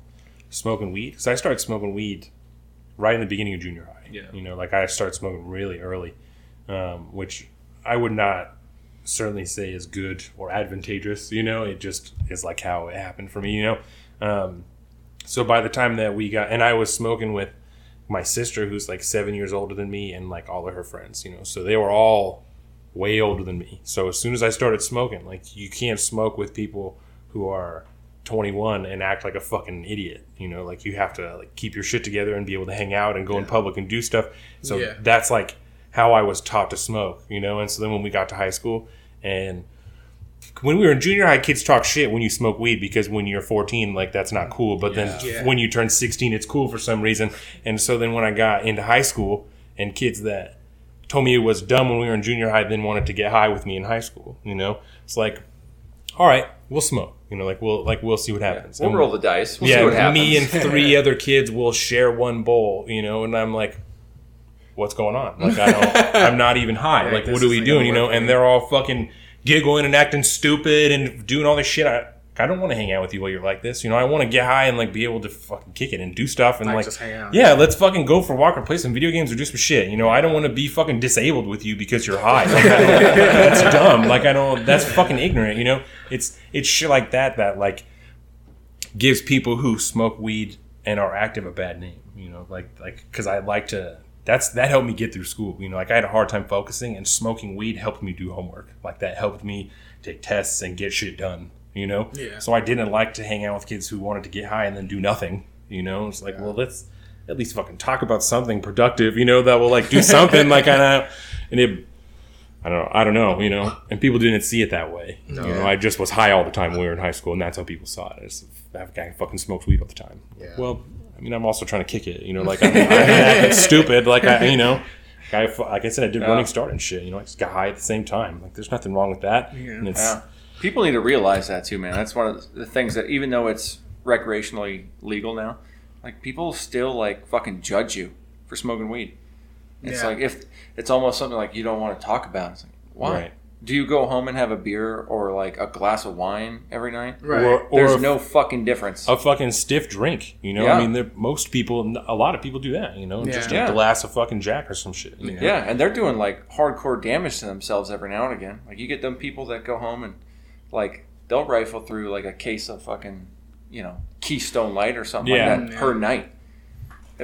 smoking weed because I started smoking weed right in the beginning of junior high. Yeah. You know, like I started smoking really early, um, which I would not certainly say is good or advantageous. You know, it just is like how it happened for me. You know, um, so by the time that we got, and I was smoking with my sister who's like seven years older than me and like all of her friends. You know, so they were all way older than me. So as soon as I started smoking, like you can't smoke with people who are 21 and act like a fucking idiot. You know, like you have to like keep your shit together and be able to hang out and go in public and do stuff. So Yeah. that's like how I was taught to smoke, you know? And so then when we got to high school and when we were in junior high, kids talk shit when you smoke weed because when you're 14, like that's not cool. But then Yeah. when you turn 16, it's cool for some reason. And so then when I got into high school and kids that told me it was dumb when we were in junior high, then wanted to get high with me in high school, you know, it's like, all right, we'll smoke, you know, like we'll like we'll see what happens. We'll And- roll the dice. We'll see yeah, what happens. me and three [laughs] other kids will share one bowl, you know, and I'm like, what's going on? Like, I don't, [laughs] I'm not even high. Right, like, what are we doing? You know, and they're all fucking giggling and acting stupid and doing all this shit. I, I don't want to hang out with you while you're like this. You know, I want to get high and like be able to fucking kick it and do stuff and Like, like, just hang out. yeah, let's fucking go for a walk or play some video games or do some shit. You know, I don't want to be fucking disabled with you because you're high. Like, [laughs] that's dumb. Like, I don't. That's fucking ignorant. You know, it's it's shit like that that like gives people who smoke weed and are active a bad name. You know, like like because I like to. That's that helped me get through school. You know, like I had a hard time focusing, and smoking weed helped me do homework. Like that helped me take tests and get shit done. You know, Yeah. So I didn't like to hang out with kids who wanted to get high and then do nothing. You know, it's like, well, let's at least fucking talk about something productive. You know, that will like do [laughs] something. like I know, and it. I don't know. I don't know. You know, and people didn't see it that way. You know, I just was high all the time when we were in high school, and that's how people saw it. As that guy fucking smoked weed all the time. Yeah. Well, I mean, I'm also trying to kick it. You know, like I'm, I'm acting [laughs] stupid. Like I, you know, I, like I said, I did running start and shit. You know, I just got high at the same time. Like there's nothing wrong with that. Yeah. And it's, Yeah. People need to realize that too, man. That's one of the things that even though it's recreationally legal now, like people still like fucking judge you for smoking weed. It's Yeah. like if it's almost something like you don't want to talk about. It's like why? Right. Do you go home and have a beer or like a glass of wine every night? Right. Or, or There's a- no fucking difference. a fucking stiff drink. You know, Yeah. I mean, most people, a lot of people do that. You know, just Yeah. a glass of fucking Jack or some shit. you know? Yeah, and they're doing like hardcore damage to themselves every now and again. Like you get them people that go home and like they'll rifle through like a case of fucking, you know, Keystone Light or something Yeah. like that per night.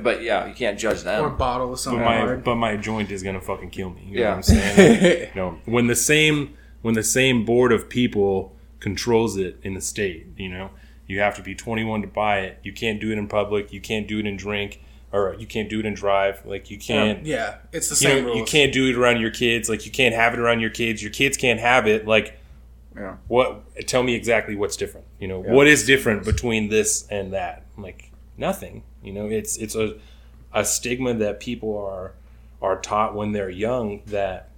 But yeah, you can't judge them. Or a bottle of But something my hard. but my joint is gonna fucking kill me. You know Yeah. what I'm saying? Like, [laughs] you know, when the same when the same board of people controls it in the state, you know, you have to be 21 to buy it. You can't do it in public. You can't do it in drink, or you can't do it in drive. Like you can't. yeah, it's the You, same know, you can't do it around your kids. Like you can't have it around your kids. Your kids can't have it. Like Yeah. what? Tell me exactly what's different. You know, what is different between this and that? Like nothing. You know, it's it's a a stigma that people are are taught when they're young that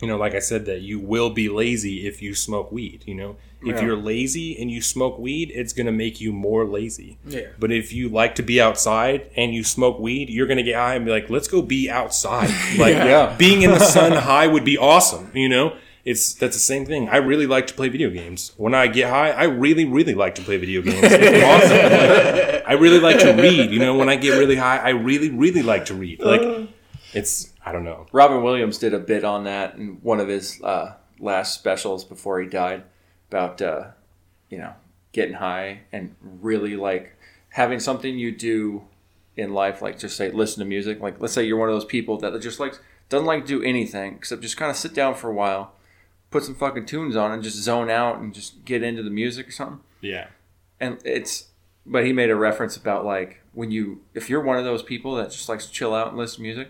you know, like I said, that you will be lazy if you smoke weed. You know, if you're lazy and you smoke weed, it's gonna make you more lazy. Yeah. But if you like to be outside and you smoke weed, you're gonna get high and be like, let's go be outside. [laughs] Like, Yeah. being in the sun high would be awesome. You know. It's that's the same thing. I really like to play video games. When I get high, I really, really like to play video games. It's awesome. Like, [laughs] I really like to read. You know, when I get really high, I really, really like to read. Like, it's I don't know. Robin Williams did a bit on that in one of his uh, last specials before he died about uh, you know getting high and really like having something you do in life like just say listen to music like let's say you're one of those people that just like doesn't like to do anything except just kind of sit down for a while put some fucking tunes on and just zone out and just get into the music or something Yeah. and it's but he made a reference about like when you if you're one of those people that just likes to chill out and listen to music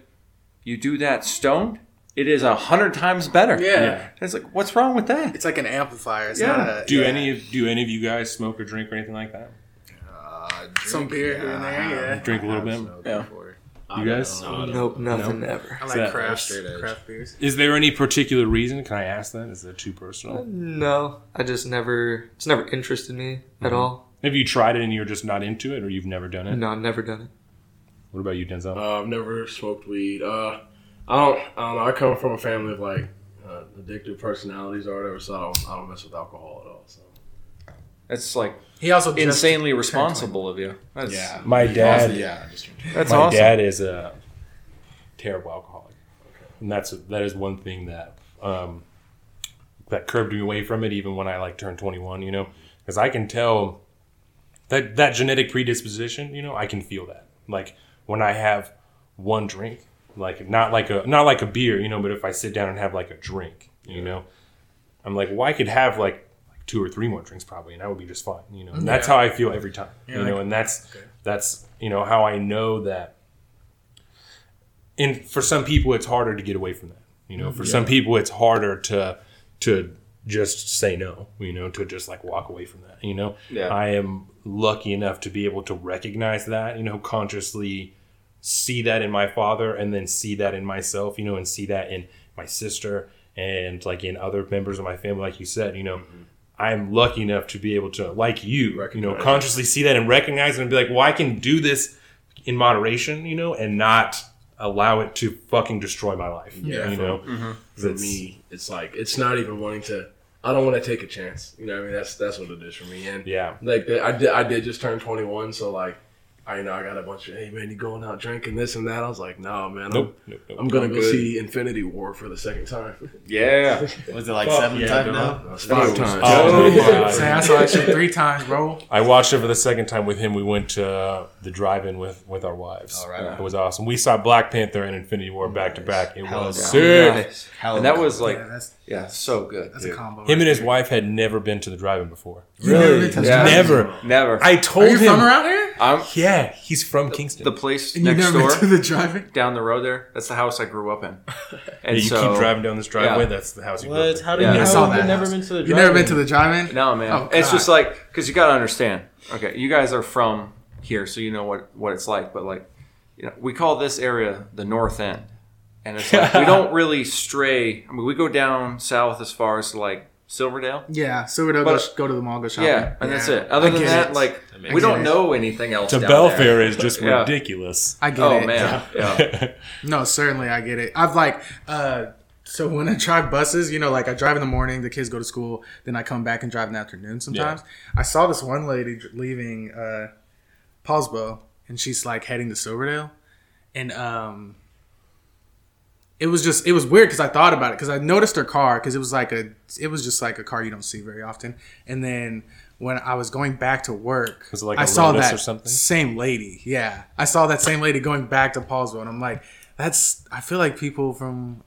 you do that stoned it is a hundred times better Yeah. And it's like what's wrong with that It's like an amplifier. It's Yeah. not a, Do yeah. any of do any of you guys smoke or drink or anything like that? Uh, Some beer here and there, yeah. Drink a little bit. Yeah. You guys? Nope, nothing ever. I like that craft, straight edge? craft beers. Is there any particular reason? Can I ask that? Is that too personal? No, I just never. It's never interested me Mm-hmm. at all. Have you tried it and you're just not into it, or you've never done it? No, I've never done it. What about you, Denzel? Uh, I've never smoked weed. Uh, I don't. I don't know. I come from a family of like uh, addictive personalities or whatever, so I don't, I don't mess with alcohol at all. So It's like He also just insanely turned responsible of you. That's, My dad, Yeah, just that's my awesome. dad is a terrible alcoholic, and that's that is one thing that um, that curbed me away from it. Even when I like turned twenty one, you know, because I can tell that that genetic predisposition. You know, I can feel that. Like when I have one drink, like not like a not like a beer, you know, but if I sit down and have like a drink, you know, I'm like, well, I could have like like two or three more drinks probably, and that would be just fine, you know. And that's how I feel every time, you know, and that's that's you know how I know that. And for some people, it's harder to get away from that. You know, mm-hmm. for some people, it's harder to to just say no. You know, to just like walk away from that. You know, Yeah. I am lucky enough to be able to recognize that. You know, consciously see that in my father, and then see that in myself. You know, and see that in my sister and like in other members of my family. Like you said, you know. Mm-hmm. I'm lucky enough to be able to, like you, you know, consciously see that and recognize it and be like, well, I can do this in moderation, you know, and not allow it to fucking destroy my life. Yeah. you know, mm-hmm. for It's- me, it's like it's not even wanting to. I don't want to take a chance. You know, what I mean, that's that's what it is for me. And yeah, like the, I did, I did just turn 21, so like, I you know I got a bunch of hey man, you going out drinking this and that. I was like, no man, nope, nope, nope. I'm, I'm gonna I'm go good. see Infinity War for the second time. [laughs] Yeah. was it like Fuck seven yeah, times dog. now? That's five times. Oh, [laughs] my God. I saw that shit three times, bro. I watched it for the second time with him. We went to uh, the drive-in with with our wives. All right. It was awesome. We saw Black Panther and Infinity War back to back. It Hell was yeah. sick. Nice. Hell And that was like, yeah, that's yeah, so good. that's dude. a combo. Him right and his there. wife had never been to the drive-in before. Really? never been Yeah. Never. Never. I told Are you him. from around here? I'm Yeah, he's from Kingston. the place And you next never door, been to the drive-in? down the road there. That's the house I grew up in. [laughs] And Yeah, you so, keep driving down this driveway. yeah. That's the house you grew What? up in. How did Yeah. you I how saw have you that never house. been to the You never been to the drive-in? No, man. Oh, it's just like because you got to understand. Okay, you guys are from here, so you know what what it's like. But like, you know, we call this area the North End, and it's like we [laughs] don't really stray. I mean, we go down south as far as like Silverdale. Yeah, Silverdale, But- go, go to the mall, go shopping. Yeah, and that's it. Other I than that, it. like we don't sense. know anything else. To Belfair is just [laughs] Yeah. ridiculous. I get Oh it. man, yeah. [laughs] No, certainly I get it. I've like uh so when I drive buses, you know, like I drive in the morning, the kids go to school, then I come back and drive in the afternoon sometimes. I saw this one lady leaving uh Poulsbo and she's like heading to Silverdale and um it was just it was weird because I thought about it because I noticed her car because it was like a it was just like a car you don't see very often and then when I was going back to work Was it like I a saw Lotus that or something? same lady yeah I saw that same lady going back to Paulsville and I'm like that's I feel like people from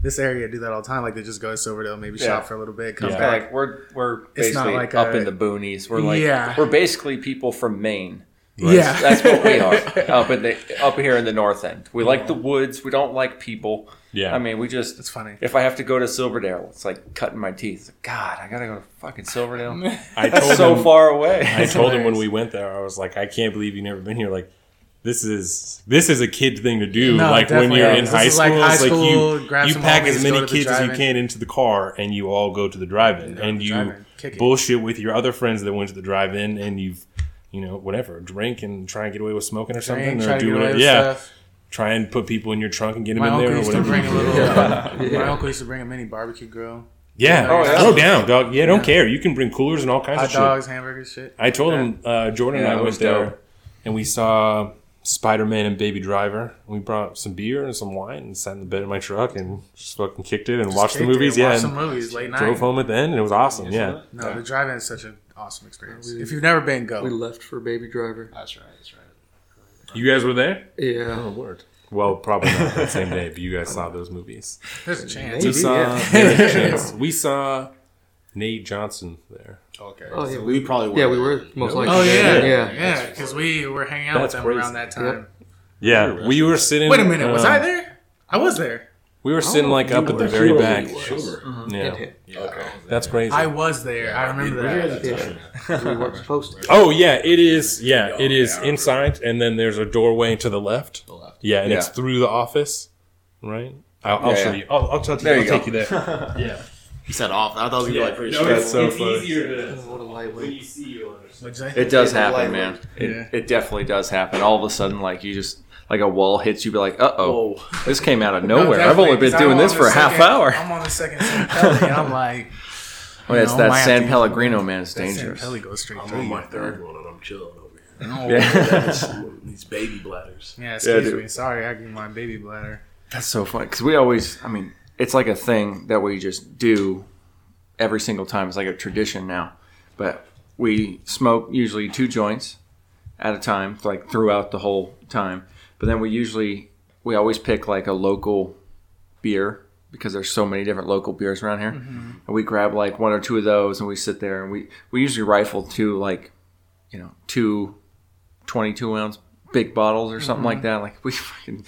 this area do that all the time like they just go to Silverdale maybe Yeah. shop for a little bit come Yeah. back like we're we're It's not basically like up a- in the boonies. We're like Yeah. we're basically people from Maine. Yeah That's what we [laughs] are up in the up here in the north end. We like the woods. We don't like people. Yeah. I mean, we just. It's funny. If I have to go to Silverdale, it's like cutting my teeth. God, I gotta go to fucking Silverdale. [laughs] I That's told so him, far away. I told him when we went there, I was like, I can't believe you've never been here. Like, this is this is a kid thing to do. No, like when you're is. in high is school, like high it's like you you pack as many go to the kids as you can into the car, and you all go to the drive-in, Go and you drive-in, kick it. bullshit with your other friends that went to the drive-in, and you've you know whatever drink and try and get away with smoking or something, or do whatever. Yeah, stuff. try and put people in your trunk and get them My in uncle there or used to whatever. bring a little. [laughs] Yeah. My uncle used to bring a mini barbecue grill. yeah, Oh, yeah. throw down, dog. Yeah, don't care. You can bring coolers and all kinds Hot of shit. dogs, hamburgers, shit. I told him uh, Jordan Yeah, and I went was there dope. and we saw Spider Man and Baby Driver. We brought some beer and some wine and sat in the bed of my truck and just fucking kicked it and watched the kicked it, movies. Yeah, watched some movies late night. drove home at the end and it was awesome. Yeah, No, the drive-in is such an awesome experience. If you've never been, go. We left for Baby Driver. That's right. That's right. you guys were there. Yeah. Oh, word. Well, probably not that same day, but you guys saw those movies. There's a chance. We saw. yeah. there's a chance. We saw Nate Johnson there. Okay. Oh, yeah. So we probably were. Yeah, we were most likely. Oh yeah, yeah, Yeah. because we were hanging out That's with them crazy. around that time. Yeah, we were sitting. Wait a minute, was um, I there? I was there. We were sitting oh, like up at the very back. Uh-huh. Yeah, Okay. that's crazy. I was there. I remember that. Yeah. we weren't [laughs] supposed to. Oh yeah, it is. Yeah, it is inside, and then there's a doorway to the left. The left. Yeah, and it's through the office, right? I'll, I'll Yeah, show yeah. you. I'll, I'll, tell you. There I'll you take go. you there. [laughs] yeah, He said off. I thought it was gonna like pretty No, straight. it's, so it's funny. easier to [laughs] What a lightweight. you see you What'd you say? It does Yeah, happen, man. It, Yeah. it definitely does happen. All of a sudden, like you just like a wall hits you, be like, "Uh oh, this came out of [laughs] No, nowhere." I've only been doing this for the a half second- hour. I'm on the second San Pelli, and I'm like, [laughs] Oh, yeah, it's know, that San Pellegrino man. It's that San dangerous. Pelli goes straight I'm through on you. my third one and I'm chilling over here. [laughs] Oh, Yeah. These baby bladders. yeah, excuse dude. me. Sorry, I give my baby bladder. That's so funny because we always, I mean, it's like a thing that we just do every single time. It's like a tradition now. But we smoke usually two joints at a time, like throughout the whole time. But then we usually, we always pick like a local beer because there's so many different local beers around here. Mm-hmm. And we grab like one or two of those and we sit there and we, we usually rifle two, like, you know, two 22 ounce big bottles or something like mm-hmm. that. Like we fucking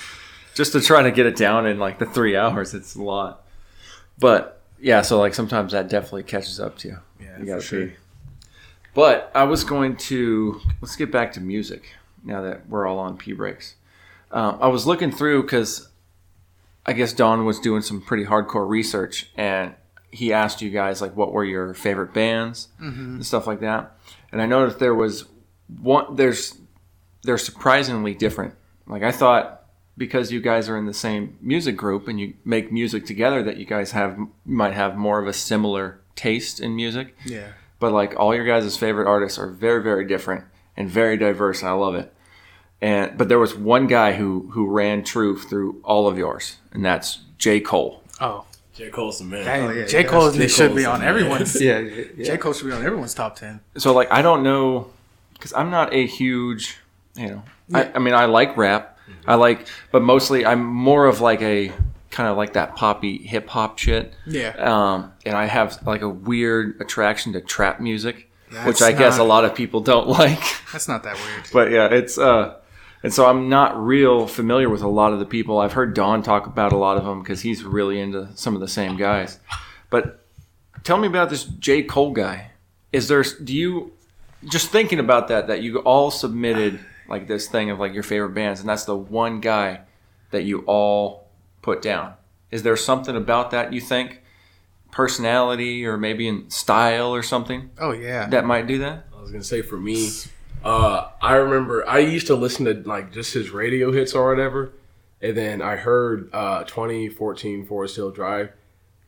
just to try to get it down in like the three hours. It's a lot, but yeah. So like sometimes that definitely catches up to you. Yeah, you gotta for sure. pee. But I was going to let's get back to music now that we're all on pee breaks. Um, I was looking through because I guess Don was doing some pretty hardcore research and he asked you guys like what were your favorite bands and stuff like that. And I noticed there was one there's they're surprisingly different. Like I thought because you guys are in the same music group and you make music together that you guys have might have more of a similar taste in music. Yeah. But like all your guys' favorite artists are very very different and very diverse and I love it. And but there was one guy who who ran true through all of yours and that's J. Cole. Oh, J. Cole's the man. hey, Oh, yeah, J yeah, Cole J. should Cole's be on everyone's. Yeah, [laughs] yeah, yeah. J Cole should be on everyone's top ten. So like I don't know because I'm not a huge you know I, I mean I like rap I like but mostly I'm more of like a kind of like that poppy hip hop shit Yeah. um, and I have like a weird attraction to trap music which That's I guess a lot of people don't [laughs] like That's not that weird. but yeah it's uh and so I'm not real familiar with a lot of the people. I've heard Don talk about a lot of them because he's really into some of the same guys. But tell me about this J. Cole guy. Is there do you just thinking about that that you all submitted like this thing of like your favorite bands and that's the one guy that you all put down. Is there something about that you think? Personality or maybe in style or something? Oh yeah. that might do that? I was gonna say for me, uh, I remember I used to listen to like just his radio hits or whatever, and then I heard uh, 2014 Forest Hill Drive.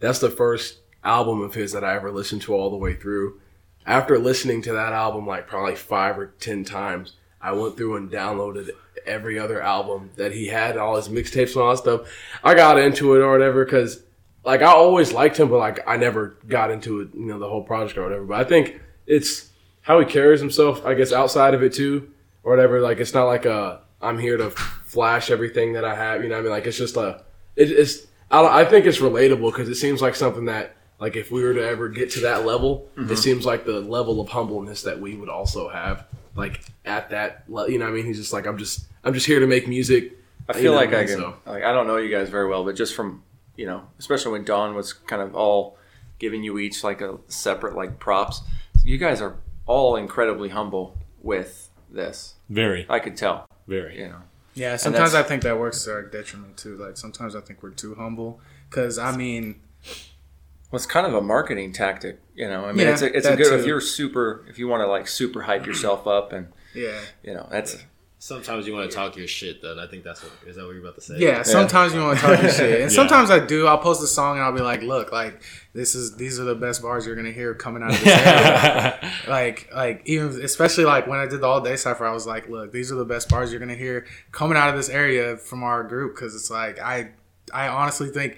That's the first album of his that I ever listened to all the way through. After listening to that album like probably five or ten times, I went through and downloaded every other album that he had, all his mixtapes and all that stuff. I got into it or whatever because like I always liked him, but like I never got into it, you know, the whole project or whatever. But I think it's how he carries himself, I guess, outside of it too, or whatever. Like it's not like a I'm here to flash everything that I have. You know, what I mean, like it's just a it, it's. I, I think it's relatable because it seems like something that like if we were to ever get to that level, it mm-hmm. seems like the level of humbleness that we would also have. Like at that, le- you know, what I mean, he's just like I'm just I'm just here to make music. I You feel know, like I can. so- Like I don't know you guys very well, but just from you know, especially when Don was kind of all giving you each like a separate like props. You guys are all incredibly humble with this. Very. I could tell. very. You know, Yeah, sometimes I think that works to our detriment too. Like sometimes I think we're too humble. Cause I mean, well, it's kind of a marketing tactic. You know, I mean, Yeah, it's a, it's a that good if you're super if you want to like super hype yourself up and yeah, you know that's Sometimes you want to talk your shit. Then I think that's what is that what you're about to say? yeah. Sometimes you want to talk your shit, and [laughs] Yeah. sometimes I do. I'll post a song and I'll be like, "Look, like this is these are the best bars you're gonna hear coming out of this area." [laughs] like like even especially like when I did the all day cipher, I was like, "Look, these are the best bars you're gonna hear coming out of this area from our group." Because it's like I I honestly think.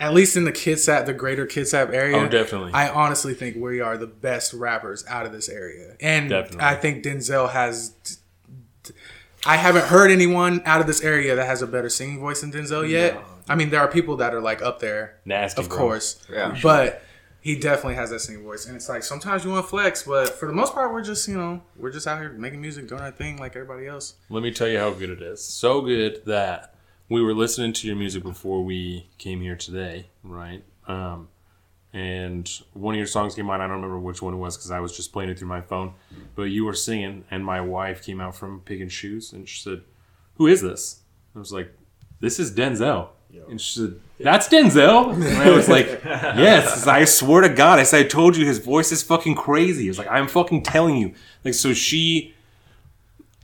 At least in the Kitsap, the greater Kitsap area, Oh, definitely. I honestly think we are the best rappers out of this area, and Definitely. I think Denzel has. I haven't heard anyone out of this area that has a better singing voice than Denzel yet. I mean, there are people that are like up there, Nasty, of bro. course, Yeah. but he definitely has that singing voice, and it's like sometimes you want to flex, but for the most part, we're just you know we're just out here making music, doing our thing like everybody else. Let me tell you how good it is. So good that we were listening to your music before we came here today, right? Um, and one of your songs came on. I don't remember which one it was because I was just playing it through my phone. But you were singing, and my wife came out from picking shoes, and she said, "Who is this?" I was like, "This is Denzel." And she said, "That's Denzel." And I was [laughs] like, "Yes." I swear to God, I said, "I told you his voice is fucking crazy." It's like, "I'm fucking telling you." Like, so she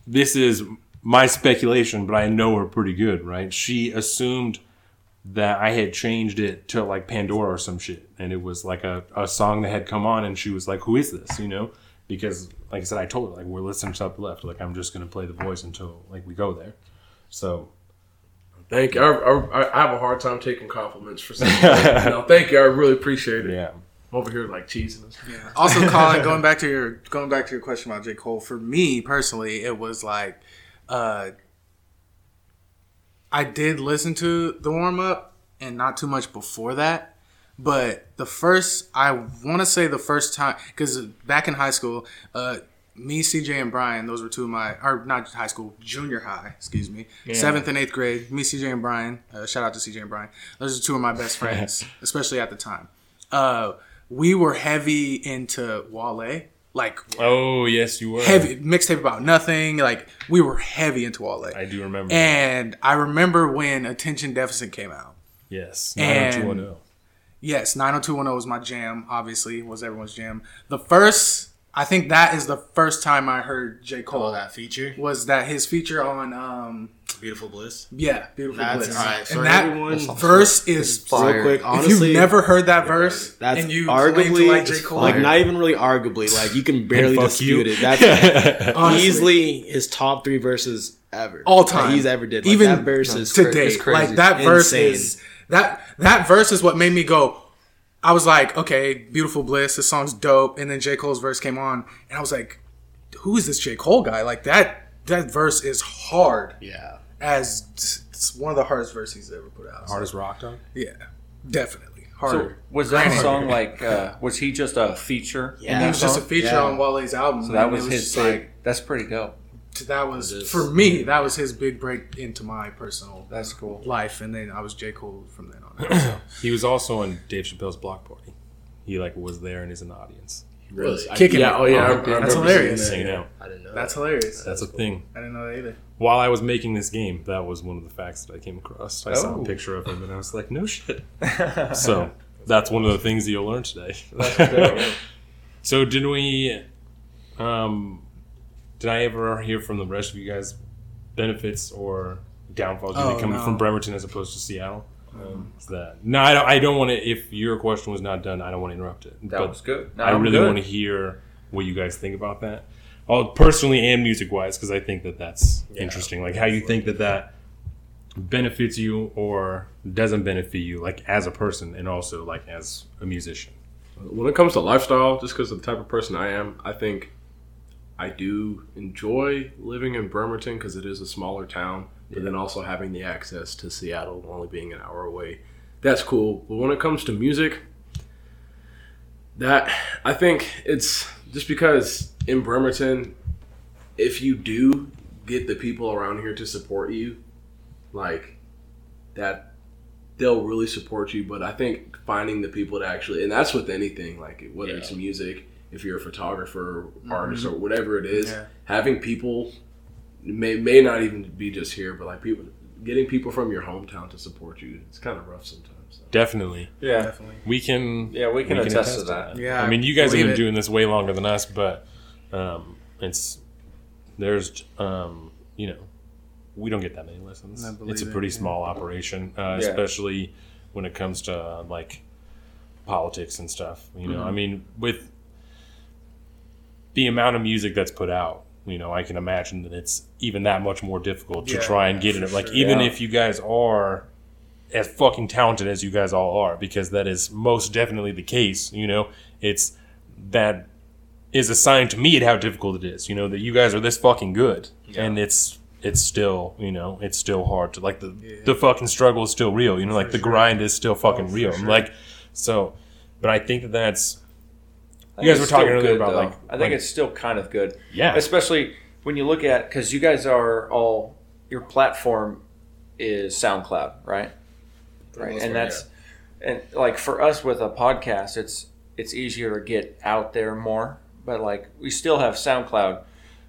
this is my speculation, but I know her pretty good, right? She assumed that I had changed it to like Pandora or some shit, and it was like a, a song that had come on, and she was like, "Who is this?" You know, because like I said, I told her like we're listening to up left, like I'm just gonna play the voice until like we go there. So Thank you. I, I, I have a hard time taking compliments for something. [laughs] no, thank you. I really appreciate it. yeah, I'm over here like cheesing us. Also, Colin, going back to your going back to your question about J Cole, for me personally, it was like, uh, I did listen to the warm up and not too much before that, but the first I want to say the first time because back in high school, uh, me, CJ, and Brian, those were two of my or not high school, junior high, excuse me, seventh and eighth grade. Me, CJ, and Brian. Uh, shout out to CJ and Brian. Those are two of my best [laughs] friends, especially at the time. Uh, we were heavy into Wale, like oh yes, you were heavy mixtape about nothing. Like we were heavy into all that. I do remember. And I remember when Attention Deficit came out. yes, and- 90210. Yes, 90210 was my jam, obviously, was everyone's jam. The first, I think that is the first time I heard J. Cole. Oh, that feature, Was that his feature on, um, beautiful bliss. yeah, Beautiful That's Bliss. all right. For and that everyone, verse is Fire. real quick, If you've never heard that verse that's and you arguably to like J. Cole, like not even really arguably, like you can [laughs] barely dispute you. it. That's [laughs] Honestly. easily his top three verses ever, All time. that he's ever did. Like, Even that verse is today. it's crazy. Like that verse Insane. is that that verse is what made me go. I was like, okay, beautiful bliss. This song's dope. And then J Cole's verse came on, and I was like, who is this J Cole guy? Like that that verse is hard Yeah, as it's one of the hardest verses he's ever put out. Hardest rock dog. Yeah, definitely so. harder. Was that song like? Uh, was he just a feature? in Yeah. he that was just a feature Yeah. on Wale's album. So that and was his just big. That's pretty dope. that was Just- for me. That was his big break into my personal That's cool. life, and then I was J Cole from then on. So. [clears throat] He was also on Dave Chappelle's Block Party. He like was there and is an audience, really. I, Kicking Yeah. it. Oh yeah. I- I That's remember hilarious. singing yeah. out. I didn't know. That's that. hilarious. That's a thing. I didn't know that either. While I was making this game, that was one of the facts that I came across. I saw Oh. a picture of him and I was like, no shit. [laughs] so that's one of the things that you'll learn today. [laughs] so did we um did I ever hear from the rest of you guys benefits or downfalls Oh, oh, coming no. from Bremerton as opposed to Seattle? Um, um, is that no? I don't. I don't want to. If your question was not done, I don't want to interrupt it. That but was good. No, I really want to hear what you guys think about that. Oh, personally and music wise, because I think that that's interesting. Like how you think that that benefits you or doesn't benefit you, like as a person and also like as a musician. When it comes to lifestyle, just because of the type of person I am, I think I do enjoy living in Bremerton because it is a smaller town, but then also having the access to Seattle, only being an hour away. That's cool. But when it comes to music, that I think it's just because in Bremerton, if you do get the people around here to support you, like that they'll really support you. But I think finding the people to actually, and that's with anything, like whether it's music, if you're a photographer, mm-hmm. artist, or whatever it is, Yeah. having people may may not even be just here, but like people getting people from your hometown to support you. It's kind of rough sometimes. So. Definitely, Yeah. Definitely. we can. Yeah, we can attest to that. Yeah. I mean, you guys have been it. doing this way longer than us, but um, it's there's um, you know we don't get that many lessons. It's a it, pretty yeah. small operation, uh, Yeah. especially when it comes to uh, like politics and stuff. You know, I Mm-hmm. mean, with the amount of music that's put out. You know, I can imagine that it's even that much more difficult to Yeah, try and get it. Like, sure. even Yeah. if you guys are as fucking talented as you guys all are, because that is most definitely the case. You know, it's that is a sign to me at how difficult it is. You know that you guys are this fucking good, and it's it's still you know it's still hard to like the the fucking struggle is still real. You know, like the grind is still fucking real. I'm like so, but I think that that's You guys were talking earlier good, about, though. like- I think like- it's still kind of good. Yeah. Especially when you look at because you guys are all your platform is SoundCloud, right? Right, and that's and like for us with a podcast, it's it's easier to get out there more. But like we still have SoundCloud,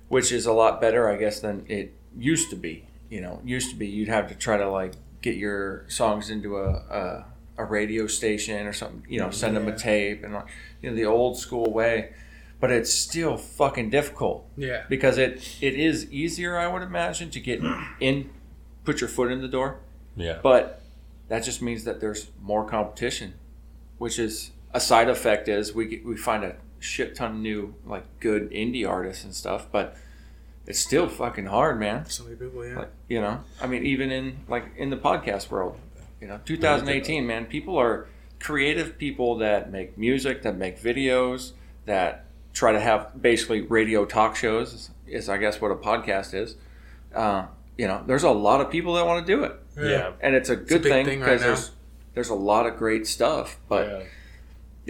which is a lot better, I guess, than it used to be. You know, used to be you'd have to try to like get your songs into a a, a radio station or something. You know, send them a tape and like, you know the old school way. But it's still fucking difficult Yeah. because it it is easier, I would imagine, to get in, put your foot in the door. yeah. But that just means that there's more competition, which is a side effect. Is we get, we find a shit ton of new like good indie artists and stuff, but it's still fucking hard, man. So many people, yeah. Like you know, I mean, even in like in the podcast world, you know, 2018, man, people are creative people that make music, that make videos, that try to have basically radio talk shows. Is, is I guess what a podcast is. Uh, you know, there's a lot of people that want to do it yeah. and it's a good big thing thing because now. there's there's a lot of great stuff, but Yeah.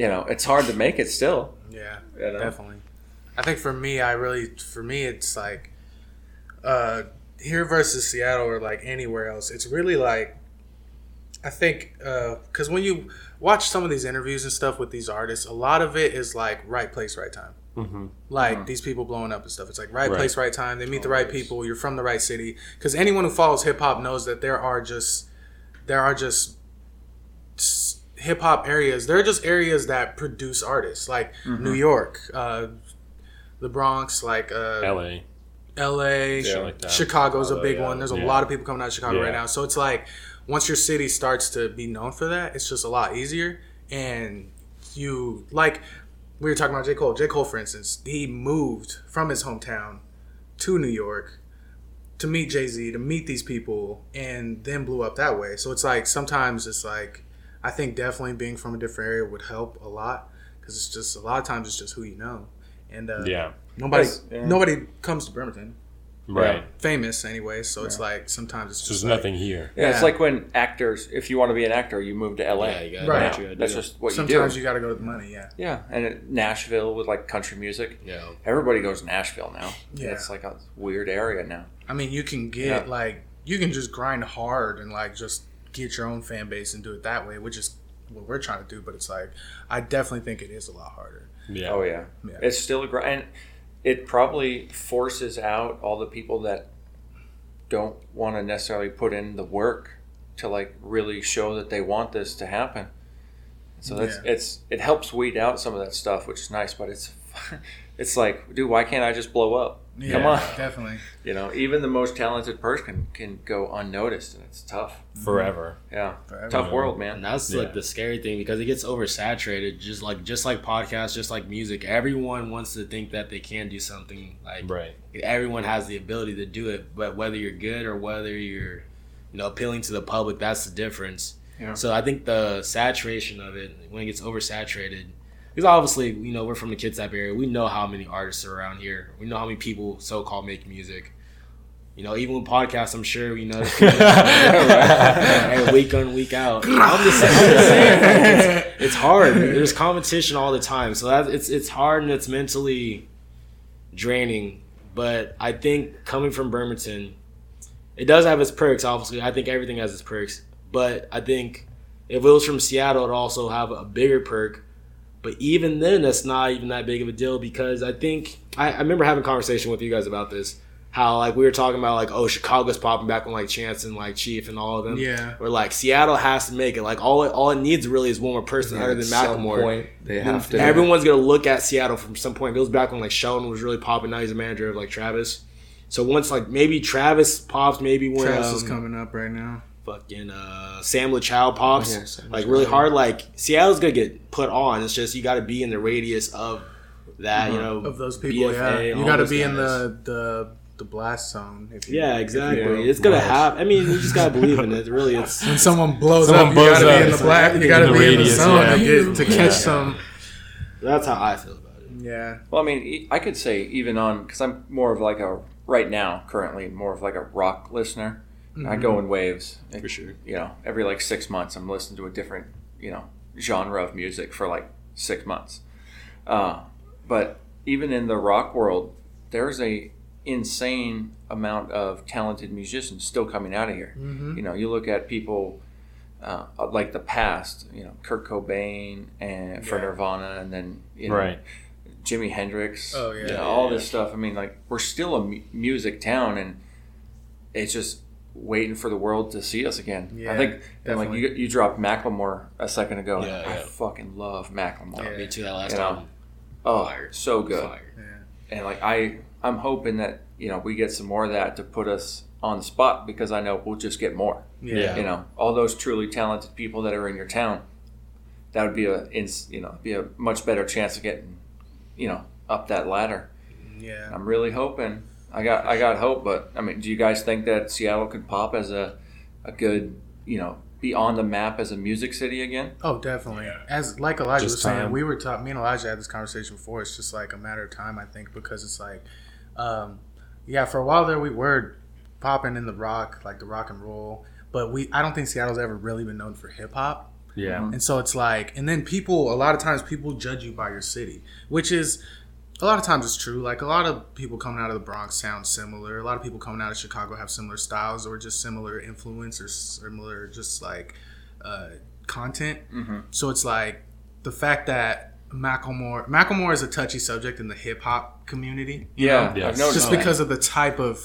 you know it's hard to make it still. Yeah, You know? definitely. I think for me, I really, for me, it's like uh, here versus Seattle or like anywhere else. It's really like I think because when you watch some of these interviews and stuff with these artists, a lot of it is like right place, right time. Mm-hmm. Like these people blowing up and stuff. It's like right, Right. place, right time. They meet the right people. You're from the right city. Because anyone who follows hip hop knows that there are just there are just hip hop areas. There are just areas that produce artists, like New York, uh, the Bronx, like uh, L.A. L.A., Yeah, like that. Chicago's a big yeah. one. There's a Yeah. lot of people coming out of Chicago Yeah. right now. So it's like once your city starts to be known for that, it's just a lot easier. And you like we were talking about J Cole. J Cole, for instance, he moved from his hometown to New York to meet Jay Z, to meet these people, and then blew up that way. So it's like sometimes it's like I think definitely being from a different area would help a lot because it's just a lot of times it's just who you know, and uh, Yeah. nobody yeah. nobody comes to Bremerton Right. famous anyway. So it's like sometimes it's So just there's like, nothing here. Yeah, it's like when actors, if you want to be an actor, you move to LA. Yeah, you gotta Right. do what you gotta That's do. just what you Sometimes do. you got to go to the money. Yeah, yeah, and it, Nashville with like country music, Yeah. everybody goes to Nashville now. Yeah. it's like a weird area now. I mean you can get Yeah. like you can just grind hard and like just get your own fan base and do it that way, which is what we're trying to do. But it's like I definitely think it is a lot harder. Yeah. Oh yeah, Yeah. it's still a grind. It probably forces out all the people that don't want to necessarily put in the work to like really show that they want this to happen. So that's Yeah. it's it helps weed out some of that stuff, which is nice. But it's [laughs] it's like, dude, why can't I just blow up? Come on, definitely. you know, even the most talented person can go unnoticed, and it's tough. Forever. Yeah, Forever. tough world, And man. that's Yeah. like the scary thing because it gets oversaturated. Just like just like podcasts, just like music, everyone wants to think that they can do something. Like Right. everyone has the ability to do it, but whether you're good or whether you're, you know, appealing to the public, that's the difference. Yeah. So I think the saturation of it when it gets oversaturated, because obviously you know we're from the Kitsap area, we know how many artists are around here. We know how many people so-called make music. You know, even with podcasts, I'm sure you know. and [laughs] week on, week out. I'm just, I'm just saying, like, it's, it's hard. There's competition all the time, so that it's it's hard and it's mentally draining. But I think coming from Bremerton, it does have its perks. Obviously, I think everything has its perks. But I think if it was from Seattle, it'd also have a bigger perk. But even then, that's not even that big of a deal because I think I, I remember having a conversation with you guys about this. how like we were talking about like oh Chicago's popping back on like Chance and like Chief and all of them. Yeah. Or like Seattle has to make it. Like all it all it needs really is one more person other than At some Macklemore. point, they have to. Everyone's gonna look at Seattle from some point. It goes back when like Sheldon was really popping. Now he's a manager of like Travis. So once like maybe Travis pops, maybe when Travis um, is coming up right now. Fucking uh, Sam LaChow pops, Yeah, Sam like really hard. Like Seattle's gonna get put on. It's just you got to be in the radius of that. You know, Of those people, BFA, yeah. You got to those be in the the the blast zone. If you, Yeah, if exactly. you- it's gonna Right. happen. I mean, you just gotta believe in it. Really, it's When someone blows Someone up, blows you gotta up. be in the black. You gotta the be in the zone yeah. to get to catch Yeah. some. that's how I feel about it. Yeah, Well, I mean, I could say even on because I'm more of like a right now currently more of like a rock listener. I go in waves for sure. You know, every like six months, I'm listening to a different you know genre of music for like six months. Uh, but even in the rock world, there's a insane amount of talented musicians still coming out of here. Mm-hmm. You know, you look at people uh, like the past. You know, Kurt Cobain and for Nirvana, and then you know, Right. Jimi Hendrix. Oh, yeah. you know, all this stuff. I mean, like we're still a mu- music town, and it's just waiting for the world to see us again. I think, and like you, you dropped Macklemore a second ago. Yeah, I yeah. fucking love Macklemore. Yeah. Me too. That last You know, album, Oh, Fire. so good. Fire. And like I, I'm hoping that you know we get some more of that to put us on the spot because I know we'll just get more. yeah, You know, all those truly talented people that are in your town, that would be a, ins- you know, be a much better chance of getting, you know, up that ladder. yeah. I'm really hoping. I got I got hope, but I mean, do you guys think that Seattle could pop as a a good, you know, be on the map as a music city again? Oh, definitely. As like Elijah Just was saying, we were talking. Me and Elijah had this conversation before. It's just like a matter of time, I think, because it's like, um, yeah, for a while there we were popping in the rock, like the rock and roll, but we I don't think Seattle's ever really been known for hip hop. Yeah. And so it's like, and then people, a lot of times people judge you by your city, which is a lot of times it's true. Like a lot of people coming out of the Bronx sound similar. A lot of people coming out of Chicago have similar styles or just similar influence or similar just like uh, content. So it's like the fact that Macklemore, Macklemore is a touchy subject in the hip hop community. you Yeah, know? Yes. I've noticed just that. because of the type of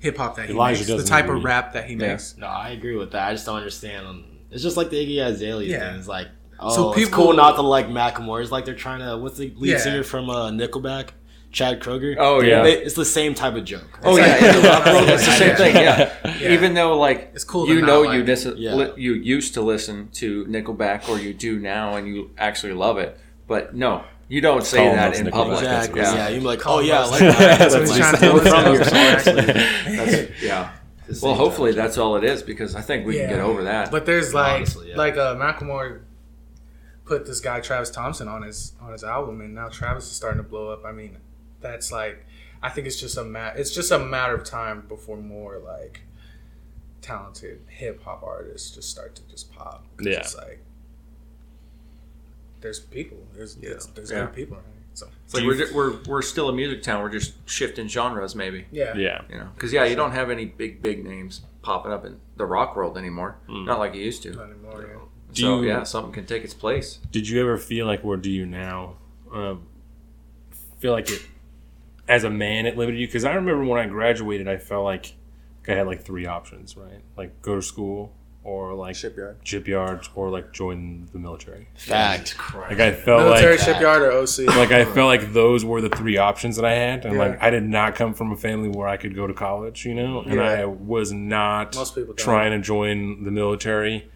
hip hop that he Elijah makes, the type agree. of rap that he Yeah. makes. No, I agree with that. I just don't understand. um, It's just like the Iggy Azalea Yeah. thing. It's like, oh, So it's people- cool not to like Macklemore. It's like they're trying to. What's the lead Yeah. singer from uh, Nickelback? Chad Kroeger. Oh, yeah. They- it's the same type of joke. Oh yeah, in the [laughs] it's the same thing. Yeah. [laughs] Yeah. even though like It's cool you know like you it. dis- Yeah. li- you used to listen to Nickelback or you do now and you actually love it, but no, you don't say Colin that in Nickelback. public. Exactly. Yeah. Yeah. you'd be like, oh yeah, I like that. that. That's what he's trying to tell us. from your Actually. [laughs] Yeah. Well, hopefully that's all it is because I think we can get over that. But there's like Honestly, yeah. like uh, Macklemore put this guy Travis Thompson on his on his album, and now Travis is starting to blow up. I mean, that's like I think it's just a ma- it's just a matter of time before more like talented hip hop artists just start to just pop. Yeah. it's like there's people, there's there's, there's Yeah. good people. Right? So It's like we're, ju- we're we're still a music town. We're just shifting genres, maybe. yeah, Yeah. You know, because yeah, you don't have any big big names popping up in the rock world anymore. Mm. Not like you used to. not anymore. Yeah. Do so you- yeah, something can take its place. Did you ever feel like, or do you now, um, feel like it, as a man, it limited you? Because I remember when I graduated, I felt like I had like three options, right? Like go to school, or like Shipyard, shipyards, or like join the military. Fact. Like I felt military like, shipyard or OC. like I felt like those were the three options that I had, and Yeah. like I did not come from a family where I could go to college, you know, and Yeah. I was not Most people don't. trying to join the military,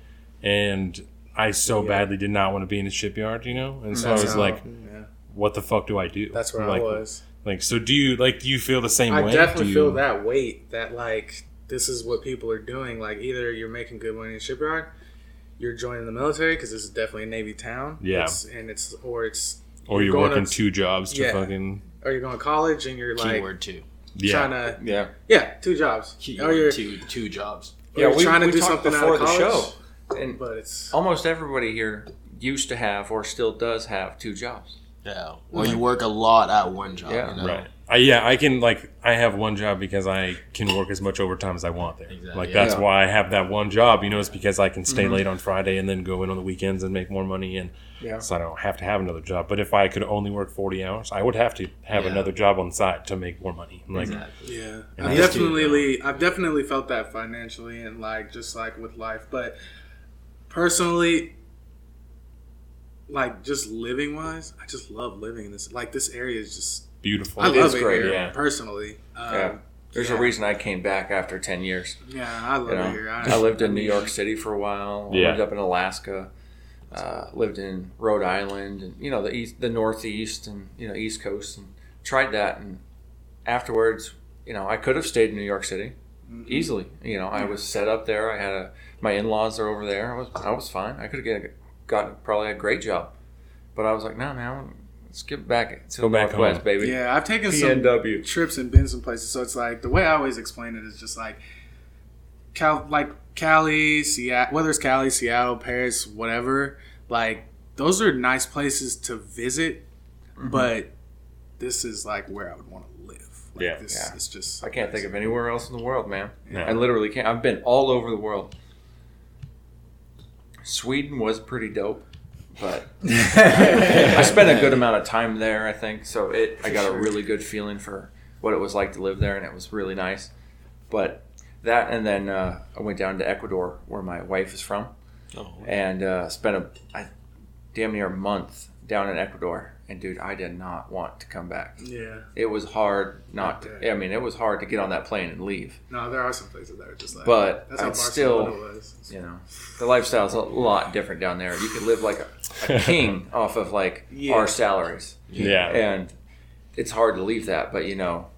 and I so Yeah. badly did not want to be in a shipyard, you know, and so That's I was how- like, yeah, what the fuck do I do? that's where like, I was. Like, so do you like? Do you feel the same I way? definitely you- feel that weight that like this is what people are doing. Like either you're making good money in shipyard, you're joining the military because this is definitely a Navy town. Yeah. It's, and it's or it's or you're going working to- two jobs to Yeah. fucking or you're going to college and you're like Keyword two. yeah. trying to Yeah. yeah two jobs. or you're, two. Two jobs. or you're trying to do talked something out of the show, and But it's almost everybody here used to have or still does have two jobs. Yeah. Or you work a lot at one job. Yeah. You know? Right. I, yeah, I can like I have one job because I can work as much overtime as I want there. Exactly. Like that's Yeah. why I have that one job. You know, it's because I can stay mm-hmm. late on Friday and then go in on the weekends and make more money, and Yeah. so I don't have to have another job. But if I could only work forty hours, I would have to have Yeah. another job on the side to make more money. Like, Exactly. Yeah, I've definitely, I've definitely felt that financially and like just like with life, but personally, like just living wise, I just love living in this. Like this area is just, beautiful. I love is it great, here yeah. personally. Um, Yeah. There's yeah. a reason I came back after 10 years. Yeah, I love You know, it here. I lived in New York City for a while. I Yeah. lived up in Alaska. Uh, lived in Rhode Island and you know the east, the Northeast and you know East Coast and tried that and afterwards, you know, I could have stayed in New York City easily. You know, I was set up there. I had a my in laws are over there. I was I was fine. I could have get, got probably a great job, but I was like, no, man, let's get back to Go the back Northwest, home. baby. Yeah, I've taken some PNW. trips and been some places. So it's like the way I always explain it is just like Cal, like Cali, Seattle, whether it's Cali, Seattle, Paris, whatever. Like those are nice places to visit, Mm-hmm. but this is like where I would want to live. Like, Yeah. this Yeah. is just. I can't think of anywhere else in the world, man. Yeah. I literally can't. I've been all over the world. Sweden was pretty dope, but [laughs] I spent a good amount of time there. I think so. It I got a really good feeling for what it was like to live there, and it was really nice. But that, and then uh, I went down to Ecuador, where my wife is from, Oh, and uh, spent a I, damn near a month down in Ecuador. And dude, I did not want to come back. Yeah. It was hard not Okay. to. I mean, it was hard to get on that plane and leave. No, there are some places that are just like. But that's how I'd still- was. You know, the lifestyle's a lot different down there. You could live like a, a [laughs] king off of like Yeah. our salaries, yeah. and it's hard to leave that. But you know,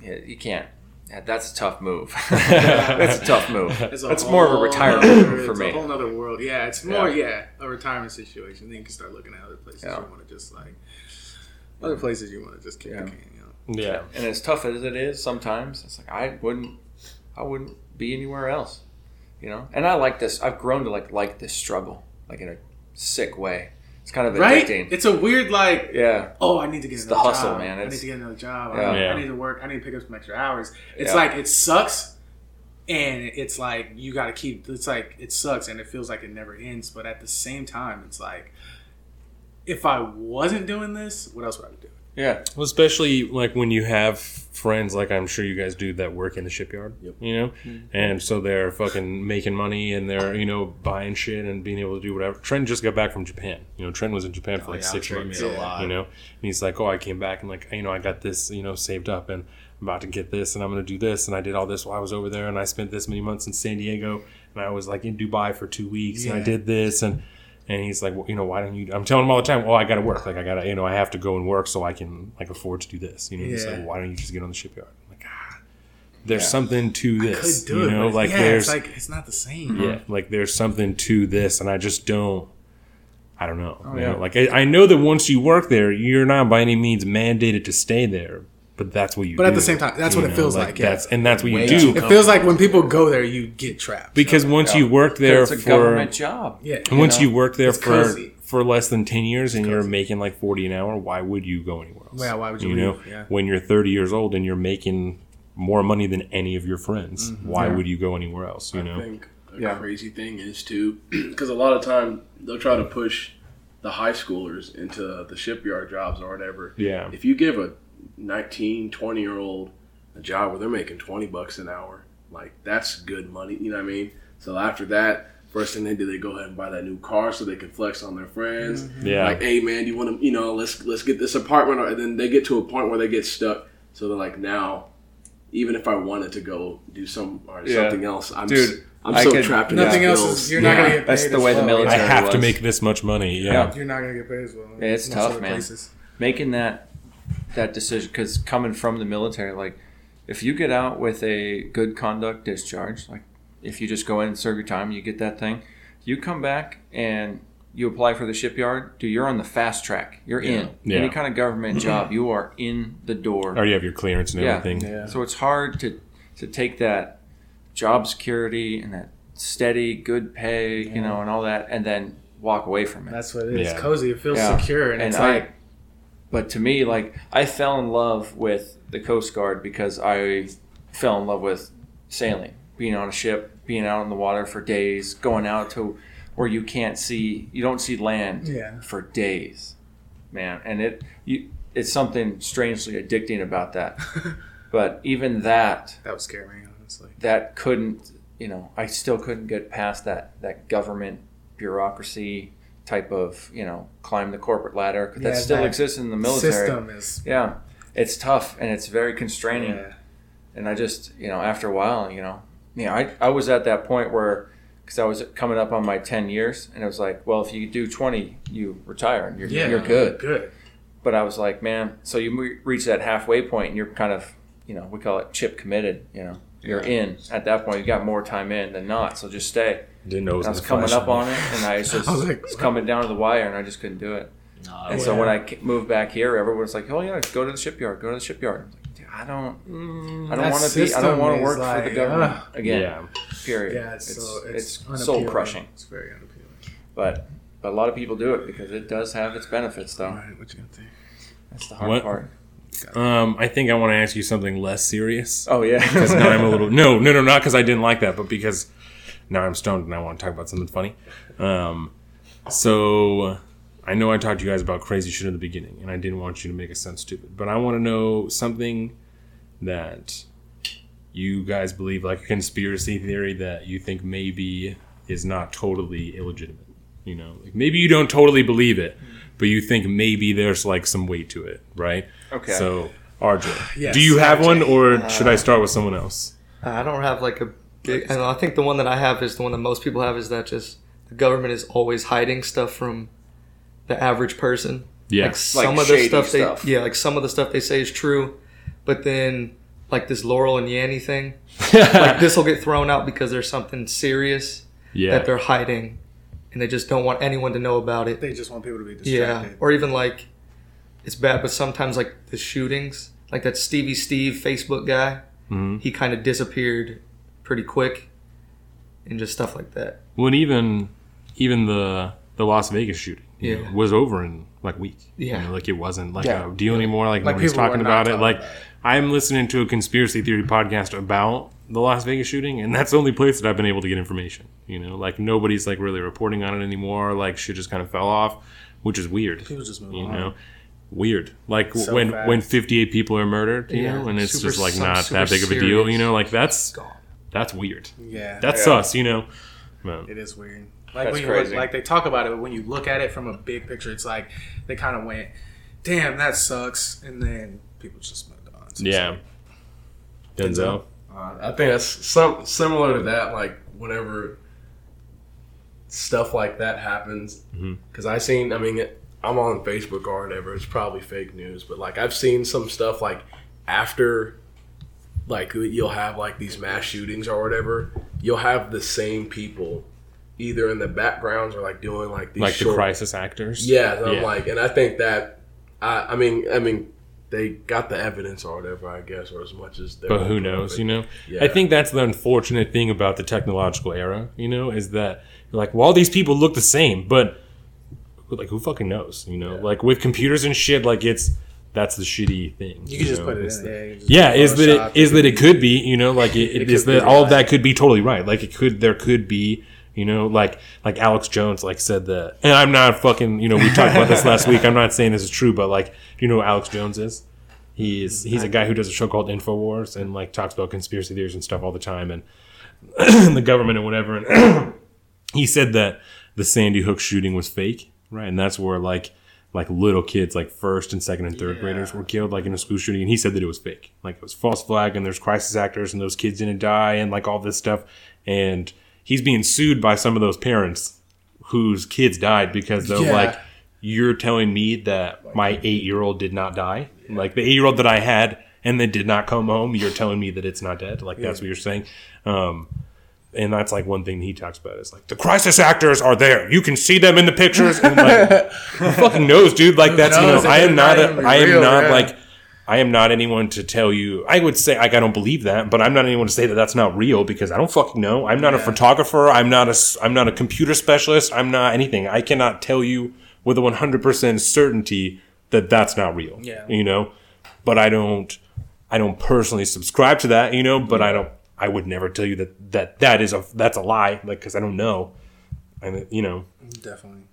you can't. yeah, That's a tough move. [laughs] that's a tough move. It's a That's more of a retirement nother- move for me. it's a whole other world. Yeah, it's more yeah. a retirement situation. Then you can start looking at other places Yeah. you want to just like other places you want to just kick Yeah. the can. You know? yeah. And as tough as it is, sometimes it's like I wouldn't, I wouldn't be anywhere else. You know, and I like this. I've grown to like like this struggle, like in a sick way. It's kind of Right? addicting. It's a weird like. yeah, Oh, I need to get It's another the hustle, job. man. I need to get another job. Yeah. I, Yeah. I need to work. I need to pick up some extra hours. It's Yeah. like it sucks, and it's like you got to keep. It's like it sucks, and it feels like it never ends. But at the same time, it's like if I wasn't doing this, what else would I be doing? yeah, Well, especially like when you have friends, like I'm sure you guys do, that work in the shipyard. You know, mm-hmm. and so they're fucking making money and they're you know buying shit and being able to do whatever. Trent just got back from Japan. You know, Trent was in Japan for Oh, like yeah, 6 sure months. made a lot. You know, and he's like, oh, I came back and like you know I got this you know saved up and I'm about to get this and I'm gonna do this and I did all this while I was over there and I spent this many months in San Diego and I was like in Dubai for two weeks and I did this and. And he's like, well, you know, why don't you? I'm telling him all the time, oh, I got to work. Like, I got to, you know, I have to go and work so I can like afford to do this. You know, he's like, well, why don't you just get on the shipyard? I'm like, ah, there's Yeah. something to this. could do you it. know, but like yeah, there's, it's like it's not the same. yeah, like there's something to this, and I just don't. I don't know. you yeah. know, Like I, I know that once you work there, you're not by any means mandated to stay there, but that's what you. Do. But at the same time, that's you what it feels like, yeah. That's and that's what Way you do It feels like when people go there, you get trapped. because once Yeah. you work there it's a for government job. yeah, and once know, you work there it's for cozy. for less than ten years and you're making like forty an hour, why would you go anywhere else? Yeah, why would you know, leave? Yeah. when you're thirty years old and you're making more money than any of your friends, Mm-hmm. why Yeah. would you go anywhere else? You know, I think a crazy thing is too, [clears throat] because a lot of time they'll try to push the high schoolers into the shipyard jobs or whatever. yeah, If you give a 19, 20 year old a job where they're making 20 bucks an hour, like that's good money. You know what I mean? So after that, first thing they do, they go ahead and buy that new car so they can flex on their friends. Mm-hmm. yeah. Like, hey man, do you want to, you know, let's let's get this apartment, and then they get to a point where they get stuck. So they're like, now, even if I wanted to go do some or Yeah. something else, I'm Dude, s- I'm I so could- trapped in Nothing else bills. is. You're not gonna get paid. That's the as way the well. military- I have to make this much money. Yeah. Yeah. You're not gonna get paid as well. Yeah, it's Most tough, man. places. making that that decision because coming from the military like if you get out with a good conduct discharge like if you just go in and serve your time you get that thing you come back and you apply for the shipyard dude you're on the fast track you're in Yeah. any kind of government [clears throat] job you are in the door oh, Already have your clearance and yeah. everything. Yeah. so it's hard to to take that job security and that steady good pay you know and all that and then walk away from it That's what it is. Yeah. Cozy. It feels Yeah. secure, and, And it's I- like but to me, like I fell in love with the Coast Guard because I fell in love with sailing, being on a ship, being out in the water for days, going out to where you can't see, you don't see land Yeah. for days, man. And it, you, it's something strangely addicting about that. [laughs] but even that, That would scare me, honestly. that couldn't, you know, I still couldn't get past that that government bureaucracy type of, you know, climb the corporate ladder 'cause that Yeah, still that exists in the military. System is. Yeah, it's tough and it's very constraining. Yeah. And I just, you know, after a while, you know, yeah, I, I was at that point where, because I was coming up on my 10 years, and it was like, well, if you do 20, you retire and you're, Yeah. you're good. Good. But I was like, man, so you reach that halfway point and you're kind of, you know, we call it chip committed, you know, you're in at that point. You got more time in than not, so just stay. Didn't know it was I was coming flesh. up on it, and I [laughs] was just I was like, was coming down to the wire, and I just couldn't do it. No, And so when I moved back here, everyone was like, "Oh yeah, go to the shipyard. Go to the shipyard." I was like, "Dude, I don't, Mm, I don't want to be. I don't want to is work for the government ugh. again." Yeah. Period. Yeah, it's, it's so it's, it's, soul crushing. It's very unappealing. but but a lot of people do it because it does have its benefits, though. All right, what you gonna think? That's the hard What? part. Um, I think I want to ask you something less serious. Oh yeah, [laughs] Because now I'm a little [laughs] no, no, no, not because I didn't like that, but because now I'm stoned and I want to talk about something funny. Um, so I know I talked to you guys about crazy shit in the beginning, and I didn't want you to make it sound stupid, but I want to know something that you guys believe, like a conspiracy theory that you think maybe is not totally illegitimate. You know, like maybe you don't totally believe it, but you think maybe there's like some weight to it, right? Okay. So, RJ, Yes, do you have RJ. one, or uh, should I start with someone else? I don't have like a big. I, know, I think the one that I have is the one that most people have is that just the government is always hiding stuff from the average person. Yeah. Like some Like of the shady stuff they stuff. yeah, like some of the stuff they say is true, but then like this Laurel and Yanny thing, [laughs] like this will get thrown out because there's something serious yeah. that they're hiding, and they just don't want anyone to know about it. They just want people to be Yeah, distracted. or even like it's bad, but sometimes like the shootings, like that Stevie Steve Facebook guy, Mhm. he kind of disappeared pretty quick, and just stuff like that. Well, and even even the the Las Vegas shooting you Yeah. know, was over in like a week. You Yeah. know, like it wasn't like Yeah. a deal anymore. Like, Like nobody's people were talking not about it. Like about it. I'm listening to a conspiracy theory podcast about the Las Vegas shooting, and that's the only place that I've been able to get information. You know, like nobody's like really reporting on it anymore. Like shit just kind of fell off, which is weird. People just move You on. know. Weird, like So when fast. when 58 people are murdered, you Yeah, know, and it's super- just like not that big of a deal, you know, like that's Gone. that's weird. Yeah, That's Yeah. sus, you know. But- it is weird. Like That's when you crazy. look, like they talk about it, but when you look at it from a big picture, it's like they kind of went, "Damn, that sucks," and then people just moved on. So yeah, like, Denzel. Uh, I think that's some similar to that. Like whenever stuff like that happens, because I seen. I mean, it, I'm on Facebook or whatever. It's probably fake news, but like I've seen some stuff like after, like you'll have like these mass shootings or whatever. You'll have the same people, either in the backgrounds or like doing like these like the crisis actors. Yeah, and I'm like, and I think that, I, I mean, I mean, they got the evidence or whatever, I guess, or as much as. but who knows? You know, Yeah. I think that's the unfortunate thing about the technological era. You know, is that like, well, all these people look the same, but like, who fucking knows? You know, Yeah. like with computers and shit, like it's that's the shitty thing. You can just put it It's in. the- Yeah, you Yeah, is that it? Is that it could be? You know, like it, [laughs] It is that all of that could be totally right. Like it could, there could be. You know, like like Alex Jones like said that, and I'm not fucking. You know, we talked about this last week. I'm not saying this is true, but like, you know who Alex Jones is? He's he's a guy who does a show called Infowars and like talks about conspiracy theories and stuff all the time and [clears throat] the government and whatever. And [clears throat] he said that the Sandy Hook shooting was fake, right? And that's where like like little kids, like first and second and third graders, were killed, like in a school shooting. And he said that it was fake, like it was false flag, and there's crisis actors, and those kids didn't die, and like all this stuff. And he's being sued by some of those parents whose kids died because they're Yeah. like, you're telling me that my eight year old did not die, like the eight year old that I had, and then did not come home. You're telling me that it's not dead. Like that's what you're saying. Um, and that's like one thing he talks about is like the crisis actors are there. You can see them in the pictures. And like, [laughs] who fucking knows, dude? Like that's you know, I am not. A, I am real, not yeah. like. I am not anyone to tell you. I would say like I don't believe that, but I'm not anyone to say that that's not real because I don't fucking know. I'm not a photographer. I'm not a, I'm not a computer specialist. I'm not anything. I cannot tell you with a 100% certainty that that's not real. Yeah. You know, but I don't I don't personally subscribe to that. You know, but I don't. I would never tell you that that that is a that's a lie. Like because I don't know. And you know, Definitely.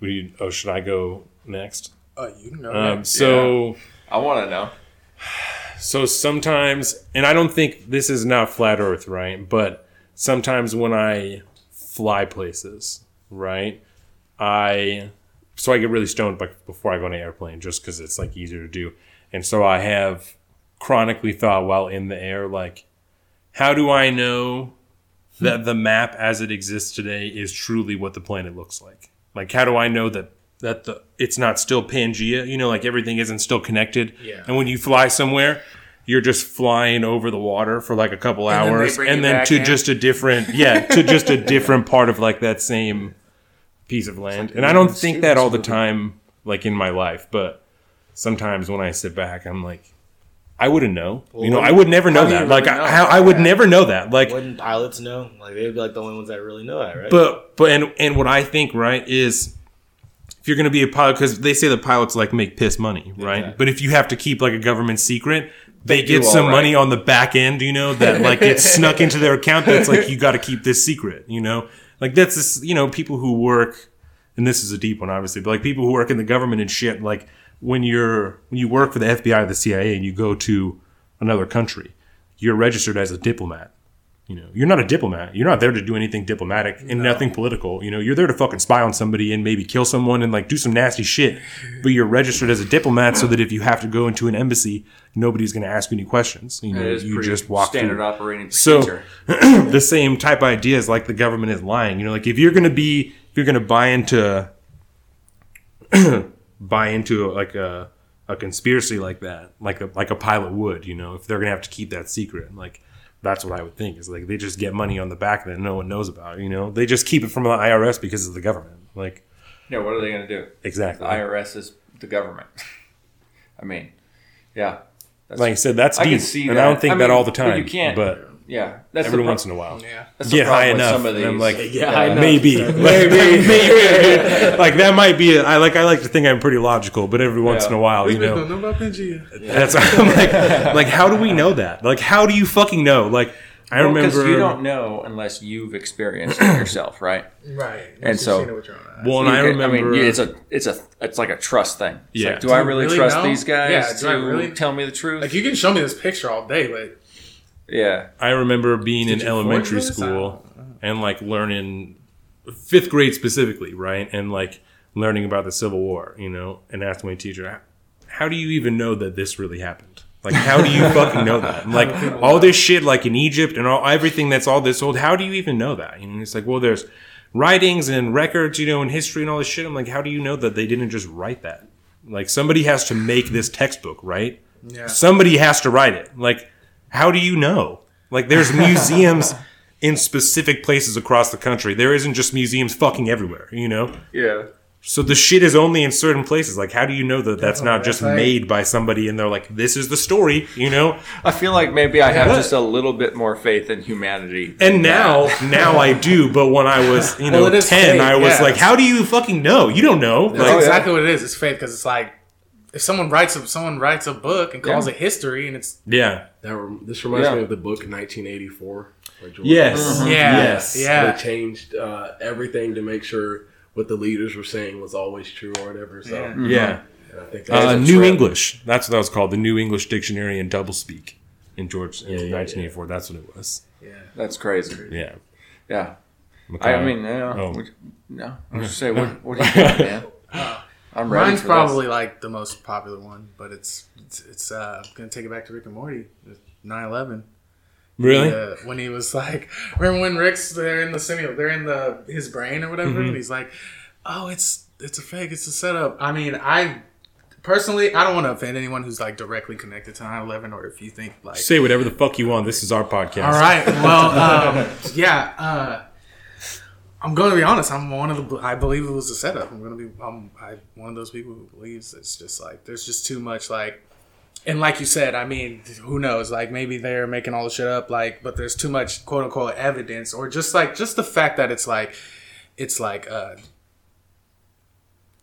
we oh should I go next? Oh, you know. Um, so. I want to know. So sometimes, and I don't think this is not flat Earth, right? But sometimes when I fly places, right, I so I get really stoned by, before I go on an airplane, just because it's like easier to do, and so I have chronically thought while in the air, like, how do I know that the map as it exists today is truly what the planet looks like? Like, how do I know that that the it's not still Pangea? You know, like everything isn't still connected. Yeah. And when you fly somewhere, you're just flying over the water for like a couple And hours, bring and then to in. just a different, yeah, to just a different part of like that same piece of land. And I don't think that all the time, like in my life, but sometimes when I sit back, I'm like. I wouldn't know. you know, I would never know that. Like, really I, know? how- I would never know that. Like, Wouldn't pilots know? Like they'd be like the only ones that really know that, right? but but and and what I think right is if you're going to be a pilot because they say the pilots like make piss money, right? Exactly. But if you have to keep like a government secret, they, get some right. money on the back end, you know, that like gets [laughs] snuck into their account. That's like you got to keep this secret, you know. Like that's this, you know, people who work, and this is a deep one, obviously, but like people who work in the government and shit. Like when you're when you work for the FBI or the CIA and you go to another country, you're registered as a diplomat. You know, you're not a diplomat. You're not there to do anything diplomatic and nothing political. You know, you're there to fucking spy on somebody and maybe kill someone and like do some nasty shit. But you're registered as a diplomat so that if you have to go into an embassy, nobody's going to ask you any questions. You know, you just walk standard through. operating So [clears throat] the same type of ideas like the government is lying. You know, like if you're going to be, if you're going to buy into, [clears throat] buy into like a a conspiracy like that, like a like a pilot would, you know, if they're going to have to keep that secret, like that's what I would think is like they just get money on the back that no one knows about. You know, they just keep it from the IRS because of the government. Like yeah, what are they going to do? exactly. The IRS is the government. [laughs] I mean, yeah. That's, like I said, that's I deep, can see and that. I don't think I that all the time. you can't- but yeah, that's every the pro- once in a while. Yeah. That's the get high enough, Some of and I'm like, Yeah, I know. maybe, [laughs] [laughs] maybe, maybe. [laughs] like that might be. It. I like. I like to think I'm pretty logical, but every once Yeah. in a while, you know, know about Pangea. that's. I'm like, like, how do we know that? Like, how do you fucking know? Like, I because remember. you don't know unless you've experienced it yourself, right? Right. And so- seen it with your own eyes. well, and You I can- remember. mean, it's a, it's a, it's like a trust thing. It's Yeah. like, do I Do you really, really trust know? these guys Yeah, do I to really- tell me the truth? like you can show me this picture all day, but yeah, I remember being Did in elementary forge this? school and like learning fifth grade specifically, right? And like learning about the Civil War, you know, and asking my teacher, how do you even know that this really happened? Like, how do you fucking know that? And, like [laughs] all this shit, like in Egypt and all everything that's all this old. How do you even know that? You know, it's like, well, there's writings and records, you know, and history and all this shit. I'm like, how do you know that they didn't just write that? Like, somebody has to make this textbook, right? yeah. somebody has to write it. Like, how do you know? Like, there's museums [laughs] in specific places across the country. There isn't just museums fucking everywhere, you know? yeah. So the shit is only in certain places. Like, how do you know that that's not just right. made by somebody and they're like, this is the story, you know? I feel like maybe I have just [laughs] a little bit more faith in humanity. And now, [laughs] now I do. But when I was, you know, Well, ten, fake, I was yeah. like, how do you fucking know? You don't know. That's Like, exactly what it is. It's fake because it's like if someone writes a someone writes a book and calls Yeah. it history, and it's yeah, That rem- this reminds Yeah. me of the book 1984. by George yes, yeah, yes, yeah. They changed uh, everything to make sure what the leaders were saying was always true or whatever. So Yeah. yeah. I think that's Uh, New trend. English. That's what that was called. The New English Dictionary and Doublespeak in George in Yeah, yeah, 1984. That's what it was. yeah. That's crazy. Yeah. Yeah. I, I mean, no, Oh. we- no. I was just say, what, what do you [laughs] got, man? I'm ready Mine's for probably like the most popular one, but it's it's, it's uh, gonna take it back to Rick and Morty. 9/11. really? Uh, when he was like, remember when Rick's they're in the simulator, they're in the his brain or whatever, Mm-hmm. and he's like, "Oh, it's it's a fake, it's a setup." I mean, I personally, I don't want to offend anyone who's like directly connected to 9/11, or if you think like, Say whatever the fuck you want. This is our podcast. all right, well, um, yeah, uh, I'm going to be honest. I'm one of the I believe it was a setup. I'm going to be I'm I, one of those people who believes it's just like there's just too much like and like you said, I mean, who knows? Like maybe they're making all the shit up, like, but there's too much quote unquote evidence, or just like just the fact that it's like, it's like, uh,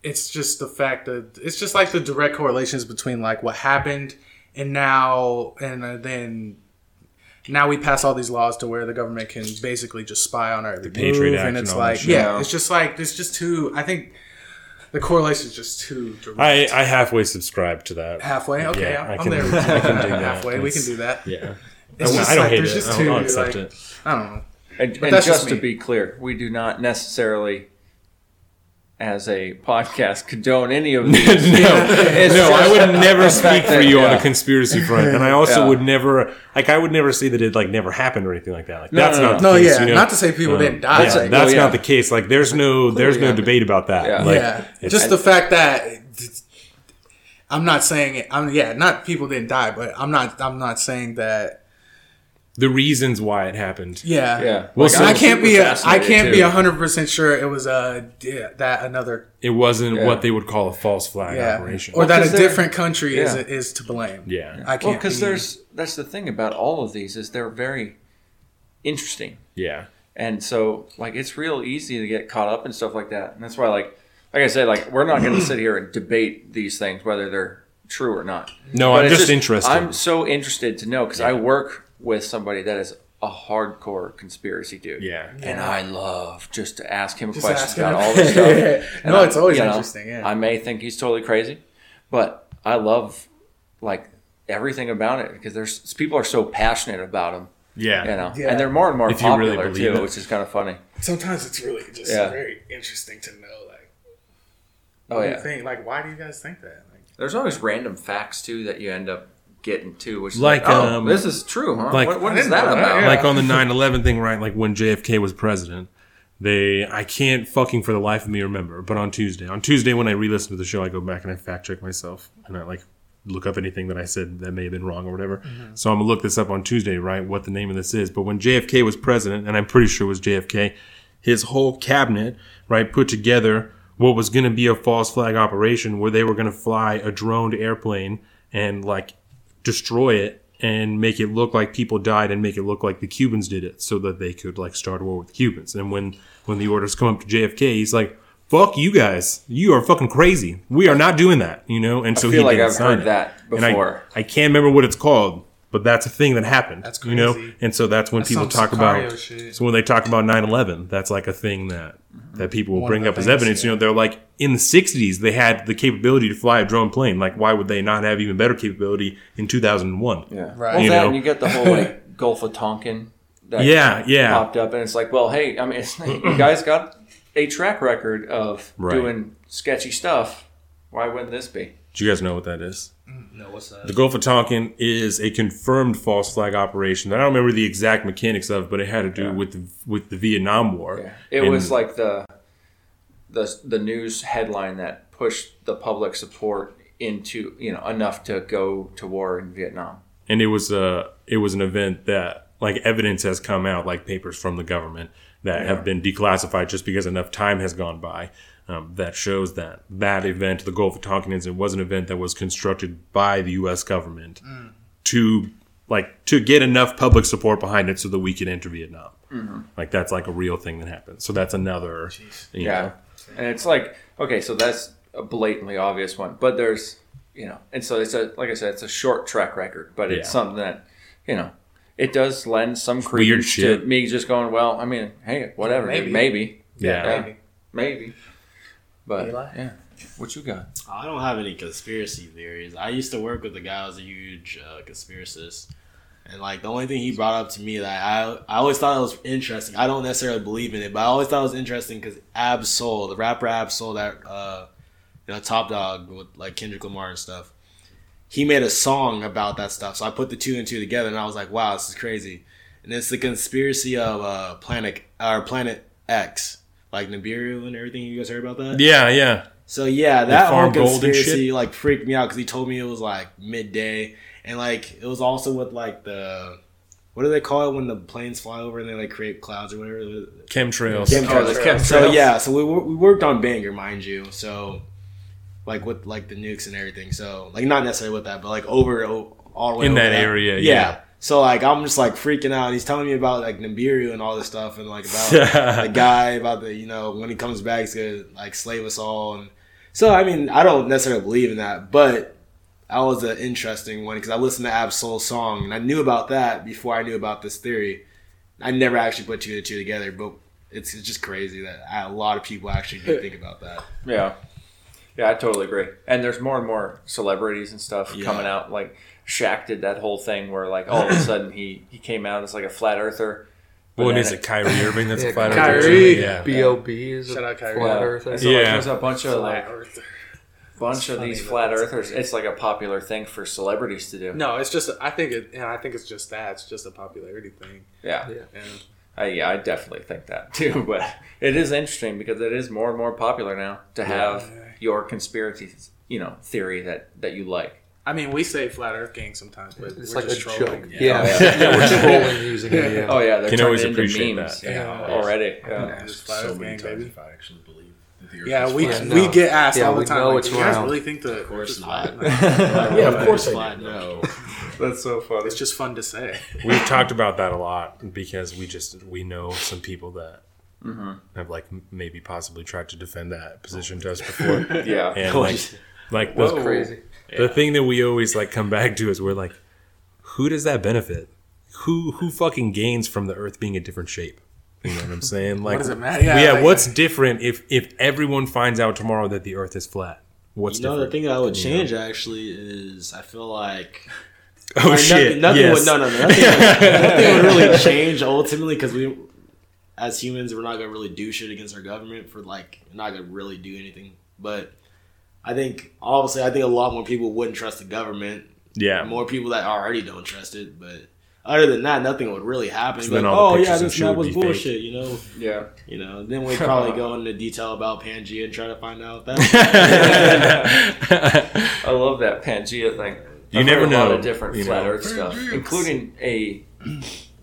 it's just the fact that it's just like the direct correlations between like what happened and now and then now we pass all these laws to where the government can basically just spy on our every Patriot move, Act and and it's all that like yeah, Yeah. it's just like there's just too. I think the correlation is just too direct. I, I halfway subscribe to that. halfway, okay, Yeah, I'm, I can- there. I can dig that. [laughs] halfway, we can do that. Yeah. It's I, just I don't like, hate it. just I'll, too, I'll accept like- it. I don't know. And, and just just to be clear, we do not necessarily, as a podcast, condone any of [laughs] these. no, [laughs] It's no, I would never speak fact for that, you on a conspiracy front, and I also Yeah. would never, like, I would never say that it like never happened or anything like that. Like, No, that's no, not no. the No, case, yeah, you know? not to say people Um, didn't die. That's it. that's Well, yeah. not the case. Like, there's no, there's no debate about that. Yeah. Like, yeah, it's- just the fact that I'm not saying it. I'm yeah, not people didn't die, but I'm not. I'm not saying that. The reasons why it happened. Yeah, Yeah. Well, Like, so- I'm can't be. super A, I can't be too. hundred percent sure it was uh yeah, that another It wasn't Yeah. what they would call a false flag yeah operation. or that a different country is Yeah. is to blame. yeah, I can't. Well, because be- there's that's the thing about all of these is they're very interesting, yeah, and so like it's real easy to get caught up in stuff like that, and that's why like like I said, like we're not going to sit here and debate these things whether they're true or not. No, But I'm it's just, interested. I'm so interested to know because I work with somebody that is a hardcore conspiracy dude. yeah, And I love just to ask him Just questions asking about him. all this [laughs] stuff. And no, I- it's always you know, interesting. Yeah, I may think he's totally crazy, but I love like everything about it because there's people are so passionate about him, yeah. you know, Yeah. and they're more and more If you really popular too, it. which is kind of funny. sometimes it's really just Yeah. very interesting to know. Like, Oh what do you yeah, think? Like, why do you guys think that? Like, there's always random facts too that you end up getting to, which is Like, like, oh, um, this is true, huh? like- what, what I is didn't that know that, about? yeah. like on the 9-11 thing right like when jfk was president they i can't fucking for the life of me remember but on tuesday on tuesday when i re-listen to the show i go back and i fact check myself and i like look up anything that i said that may have been wrong or whatever so i'm gonna look this up on tuesday right what the name of this is but when jfk was president and i'm pretty sure it was jfk his whole cabinet right put together what was going to be a false flag operation where they were going to fly a droned airplane and like destroy it and make it look like people died and make it look like the Cubans did it so that they could like start a war with the Cubans. And when when the orders come up to JFK, he's like, "Fuck you guys. You are fucking crazy. We are not doing that." You know? And so I feel he like didn't I've sign heard it. that And I- before. I, can't remember what it's called, but that's a thing that happened. That's You know? And so that's when That's people some talk about shit. so when they talk about 9/11, that's like a thing that that people will One bring up the as things, evidence. You know, they're like in the 60s they had the capability to fly a drone plane. Like why would they not have even better capability in 2001? Yeah, Right. Well, You that know? and you get the whole like [laughs] Gulf of Tonkin. That Yeah, yeah. Popped up, and it's like, well, hey, I mean, it's, [laughs] you guys got a track record of Right. doing sketchy stuff. Why wouldn't this be? Do you guys know what that is? No, what's that? The Gulf of Tonkin is a confirmed false flag operation. that I don't remember the exact mechanics of, but it had to do Yeah. with the, with the Vietnam War. Yeah. It And- was like the the the news headline that pushed the public support into you know enough to go to war in Vietnam. and it was a it was an event that like evidence has come out like papers from the government that have been declassified just because enough time has gone by um, that shows that that event the gulf of tonkin incident was an event that was constructed by the u.s government to like to get enough public support behind it so that we could enter vietnam like that's like a real thing that happened so that's another you Yeah, know, and it's like okay, so that's a blatantly obvious one, but there's you know, and so it's a like I said, it's a short track record, but it's Yeah. something that you know. It does lend some weird credence to me just going, well, I mean, hey, whatever, maybe, Maybe. maybe, yeah, Yeah. maybe. maybe. But Eli? yeah, what you got? I don't have any conspiracy theories. I used to work with a guy who was a huge uh, conspiracist. And like the only thing he brought up to me that I I always thought it was interesting. I don't necessarily believe in it, but I always thought it was interesting because Ab-Soul, the rapper Ab-Soul, that uh, you know Top Dawg with like Kendrick Lamar and stuff, he made a song about that stuff. So I put the two and two together, and I was like, wow, this is crazy. And it's the conspiracy of uh, Planet or Planet X, like Nibiru and everything. You guys heard about that? yeah yeah So yeah, that whole farm gold conspiracy like freaked me out because he told me it was like midday, and like it was also with like the what do they call it when the planes fly over and they like create clouds or whatever. chemtrails Chemtrails. Oh, the chemtrails. So yeah, so we we worked on Bangor, mind you. So like with like the nukes and everything. So like not necessarily with that, but like over o- all the way In over that area, yeah. So like I'm just like freaking out. He's telling me about like Nibiru and all this stuff, and like about [laughs] the guy about the you know when he comes back he's gonna like slave us all and So I mean, I don't necessarily believe in that, but that was an interesting one because I listened to Ab-Soul's song and I knew about that before I knew about this theory. I never actually put two and two together, but it's, it's just crazy that a lot of people actually do [laughs] think about that. Yeah. Yeah, I totally agree. And there's more and more celebrities and stuff Yeah. coming out. Like Shaq did that whole thing where like all of a [coughs] sudden he he came out as like a flat earther. But What then is it? Kyrie Irving? That's Yeah, a flat Kyrie. earther. Yeah. B.O.B. is Shout a out Kyrie. flat Yeah. earther. And so, like, Yeah. there's a bunch of like Earth. bunch of these flat but earthers. It's like a popular thing for celebrities to do. No, it's just. I think it. Yeah, I think it's just that. It's just a popularity thing. Yeah. Yeah. And I, yeah, I definitely think that [laughs] too. But it is interesting because it is more and more popular now to have your conspiracy, you know, theory that that you like. I mean, we say flat Earth gang sometimes, but It's we're like a just trolling. joke. Yeah, Oh, yeah. yeah. we're trolling using it. Yeah. Oh yeah, they're Can always into appreciate memes that. Yeah. already. Yeah. Yeah, just flat so Earth many gang, times baby. if I actually believe that the Earth Yeah, we flat. Yeah, we get asked Yeah, all the we time. know Like, it's you guys really think the Of course not. flat? [laughs] yeah, of course I Flat, no. [laughs] That's so funny. It's just fun to say. We've talked about that a lot because we just we know some people that mm-hmm. have like maybe possibly tried to defend that position to us before. [laughs] Yeah. And like, like That's the, crazy. the thing that we always like come back to is we're like, who does that benefit? Who who fucking gains from the Earth being a different shape? You know what I'm saying? [laughs] Like, does it matter? Yeah, Yeah, like- what's different if if everyone finds out tomorrow that the Earth is flat? What's You know, the thing that I would change actually is I feel like [laughs] oh Or shit! Nothing, nothing yes. would no no no nothing, would, [laughs] nothing would really change ultimately because we, as humans, we're not gonna really do shit against our government for like not gonna really do anything. But I think obviously I think a lot more people wouldn't trust the government. Yeah. More people that already don't trust it. But other than that, nothing would really happen. So Like, then all the oh yeah, pictures this map was be fake. bullshit. You know, Yeah. you know. Then we'd [laughs] probably go into detail about Pangea and try to find out that. [laughs] I love that Pangea thing. You I've never heard a lot know, of different you flat know. Earth stuff, including a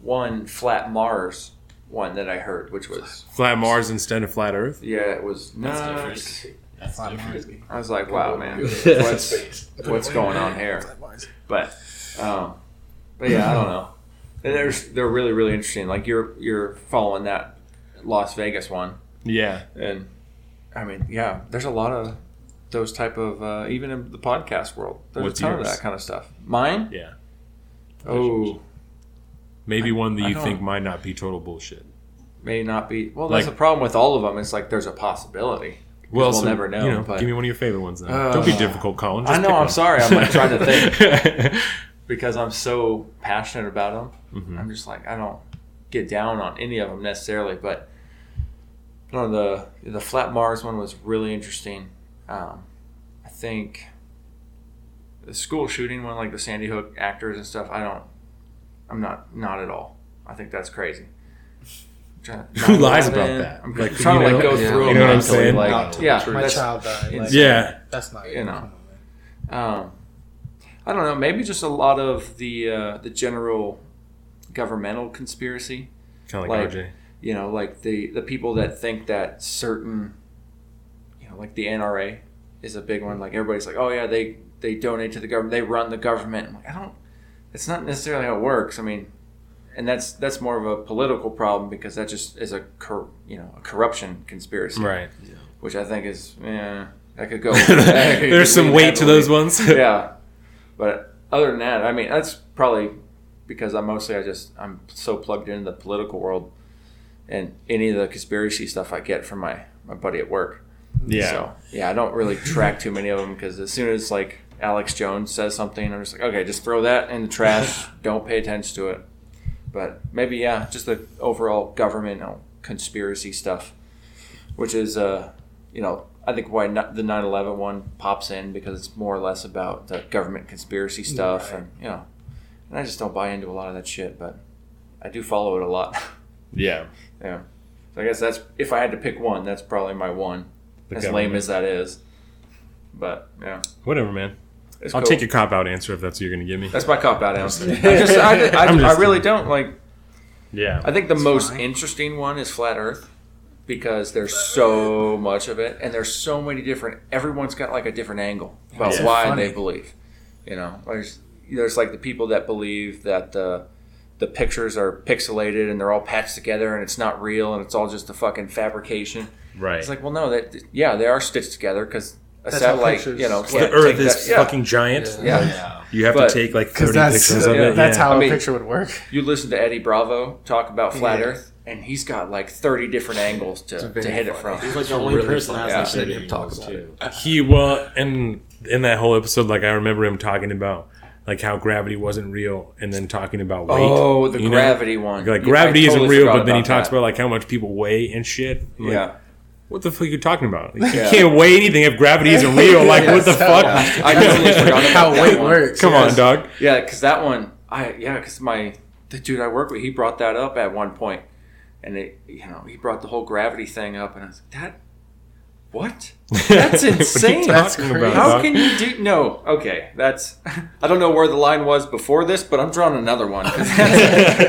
one flat Mars one that I heard, which was flat Mars instead of flat Earth. yeah, it was nuts. Different. That's different. I was like, wow, man, what's what's going on here? But, um, but yeah, I don't know. And There's they're really really interesting. Like you're you're following that Las Vegas one, Yeah. and I mean, yeah, there's a lot of those type of uh, even in the podcast world. There's What's a ton of that kind of stuff. Mine, Yeah. oh, Maybe one that I you think might not be total bullshit. may not be. Well, that's Like- the problem with all of them. It's like there's a possibility. Well, we'll so, never know, You know, but- give me one of your favorite ones then. Uh, Don't be difficult, Colin. I know. I'm sorry. I'm like trying to think [laughs] because I'm so passionate about them. Mm-hmm. I'm just like I don't get down on any of them necessarily, but no, the the flat Mars one was really interesting. Um, I think the school shooting one, like the Sandy Hook actors and stuff. I don't. I'm not not at all. I think that's crazy. I'm trying- Who lies about 9/11, that? I'm Like, trying you to like know? go Yeah. through You know what I'm saying? Like, Not yeah, My that's- child died. Like, yeah. that's not. You know. come on, man. Um, I don't know. Maybe just a lot of the uh, the general governmental conspiracy. Kind of like, Like- RJ. You know, like the the people that think that certain, you know, like the NRA is a big one. Like everybody's like, oh yeah, they they donate to the government, they run the government. I'm like, I don't. It's not necessarily how it works. I mean, and that's that's more of a political problem because that just is a cor- you know a corruption conspiracy, Right. Which I think is yeah that could go. [laughs] that could There's some weight to those ones. [laughs] yeah. But other than that, I mean, that's probably because I'm mostly I just I'm so plugged into the political world, and any of the conspiracy stuff I get from my my buddy at work. Yeah. So yeah, I don't really track too many of them because as soon as like Alex Jones says something, I'm just like, okay, just throw that in the trash. [laughs] don't pay attention to it. But maybe yeah, just the overall government you know, conspiracy stuff, which is uh, you know, I think why not the 9/11 one pops in because it's more or less about the government conspiracy stuff, and you know, and I just don't buy into a lot of that shit, but I do follow it a lot. [laughs] Yeah. yeah, so I guess that's if I had to pick one, that's probably my one. The as lame as that is, but yeah, Whatever, man. It's I'll cool. take your cop out answer if that's what you're going to give me. That's my cop out answer. [laughs] I just, I, I, I'm I really kidding. don't like. yeah. I think the most fine. interesting one is flat Earth because there's so much of it, and there's so many different. Everyone's got like a different angle about Yeah. why Funny. they believe. You know, there's there's like the people that believe that the the pictures are pixelated and they're all patched together and it's not real and it's all just a fucking fabrication. Right. It's like, well, no, that yeah, they are stitched together because a That's how satellite, pictures- you know, The the Earth is that- yeah. fucking giant. Yeah. Yeah. You have But- to take like 30 that's pictures of yeah, it. that's yeah. how I a mean- picture would work. You listen to Eddie Bravo talk about flat Yeah. Earth, and he's got like 30 different angles to, to very hit it funny. from. He's like the only really person funny. that has Yeah. like him talk about too. He well, and in that whole episode, like I remember him talking about like how gravity wasn't real, and then talking about weight. Oh, the you know? gravity one. Like Yeah, gravity I isn't real, but then he talks that. about like how much people weigh and shit. Like, yeah. What the fuck are you talking about? Like, Yeah. You can't weigh anything if gravity isn't real. [laughs] Like what the fuck? I totally [laughs] forgot about How weight works. Come yes. on, dog. Yeah, because that one, I yeah, because my the dude I work with, he brought that up at one point, and it, you know, he brought the whole gravity thing up, and I was like, that, what? That's [laughs] insane. That's crazy. about, How can you do? No, okay, that's. I don't know where the line was before this, but I'm drawing another one. [laughs] that's,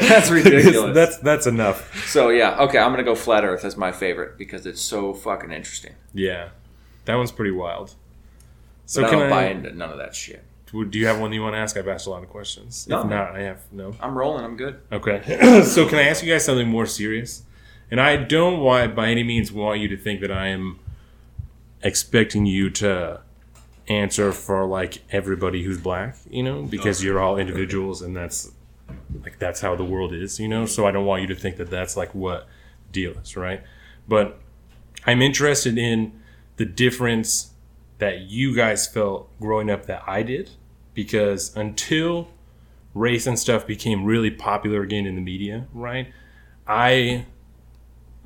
that's ridiculous. that's that's enough. so yeah, okay, I'm gonna go flat Earth as my favorite because it's so fucking interesting. Yeah, that one's pretty wild. So But I can don't I? buy into none of that shit. Do you have one you want to ask? I've asked a lot of questions. No. If not, I have no. I'm rolling. I'm good. Okay. [clears throat] so can I ask you guys something more serious? And I don't want by any means want you to think that I am expecting you to answer for like everybody who's black, you know, because you're all individuals and that's like that's how the world is, you know. So I don't want you to think that that's like what deal is, right? But I'm interested in the difference that you guys felt growing up that I did because until race and stuff became really popular again in the media, right? I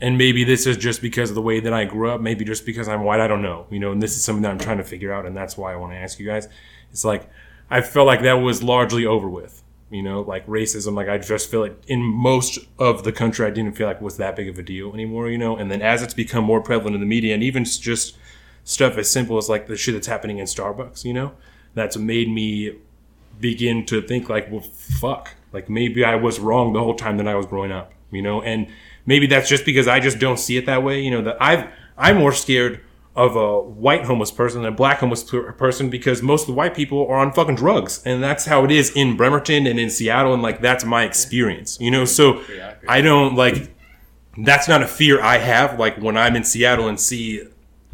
and maybe this is just because of the way that I grew up, maybe just because I'm white, I don't know. You know, and this is something that I'm trying to figure out and that's why I want to ask you guys. It's like I felt like that was largely over with. You know, like racism, like I just feel like in most of the country I didn't feel like was that big of a deal anymore, you know? And then as it's become more prevalent in the media and even just stuff as simple as like the shit that's happening in Starbucks, you know, that's made me begin to think like, well, fuck, like maybe I was wrong the whole time that I was growing up, you know, and maybe that's just because I just don't see it that way, you know, that I've I'm more scared of a white homeless person than a black homeless person because most of the white people are on fucking drugs, and that's how it is in Bremerton and in Seattle, and like that's my experience, you know, so I don't like that's not a fear I have. Like when I'm in Seattle and see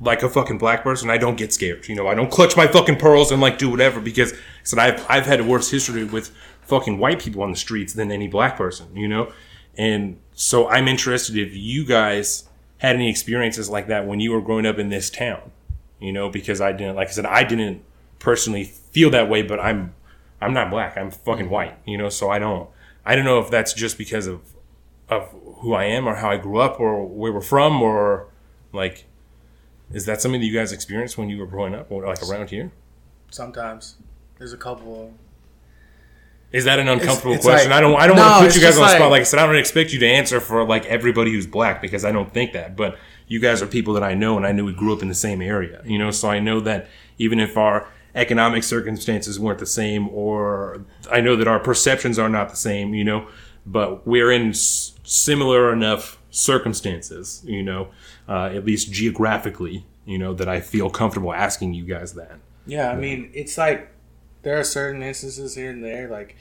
like a fucking black person, I don't get scared. You know, I don't clutch my fucking pearls and like do whatever because said I've I've had a worse history with fucking white people on the streets than any black person. You know, and so I'm interested if you guys had any experiences like that when you were growing up in this town. You know, because I didn't like I said I didn't personally feel that way, but I'm I'm not black. I'm fucking white. You know, so I don't I don't know if that's just because of of who I am or how I grew up or where we're from or like is that something that you guys experienced when you were growing up or like around here? Sometimes there's a couple. Is that an uncomfortable it's question? like- I don't I don't No, want to put you guys on the spot. like- Like I said, I don't expect you to answer for like everybody who's black because I don't think that. But you guys are people that I know and I knew we grew up in the same area. You know, so I know that even if our economic circumstances weren't the same or I know that our perceptions are not the same, you know, but we're in s- similar enough circumstances, you know, uh, at least geographically, you know, that I feel comfortable asking you guys that. Yeah, I mean, it's like there are certain instances here and there. Like,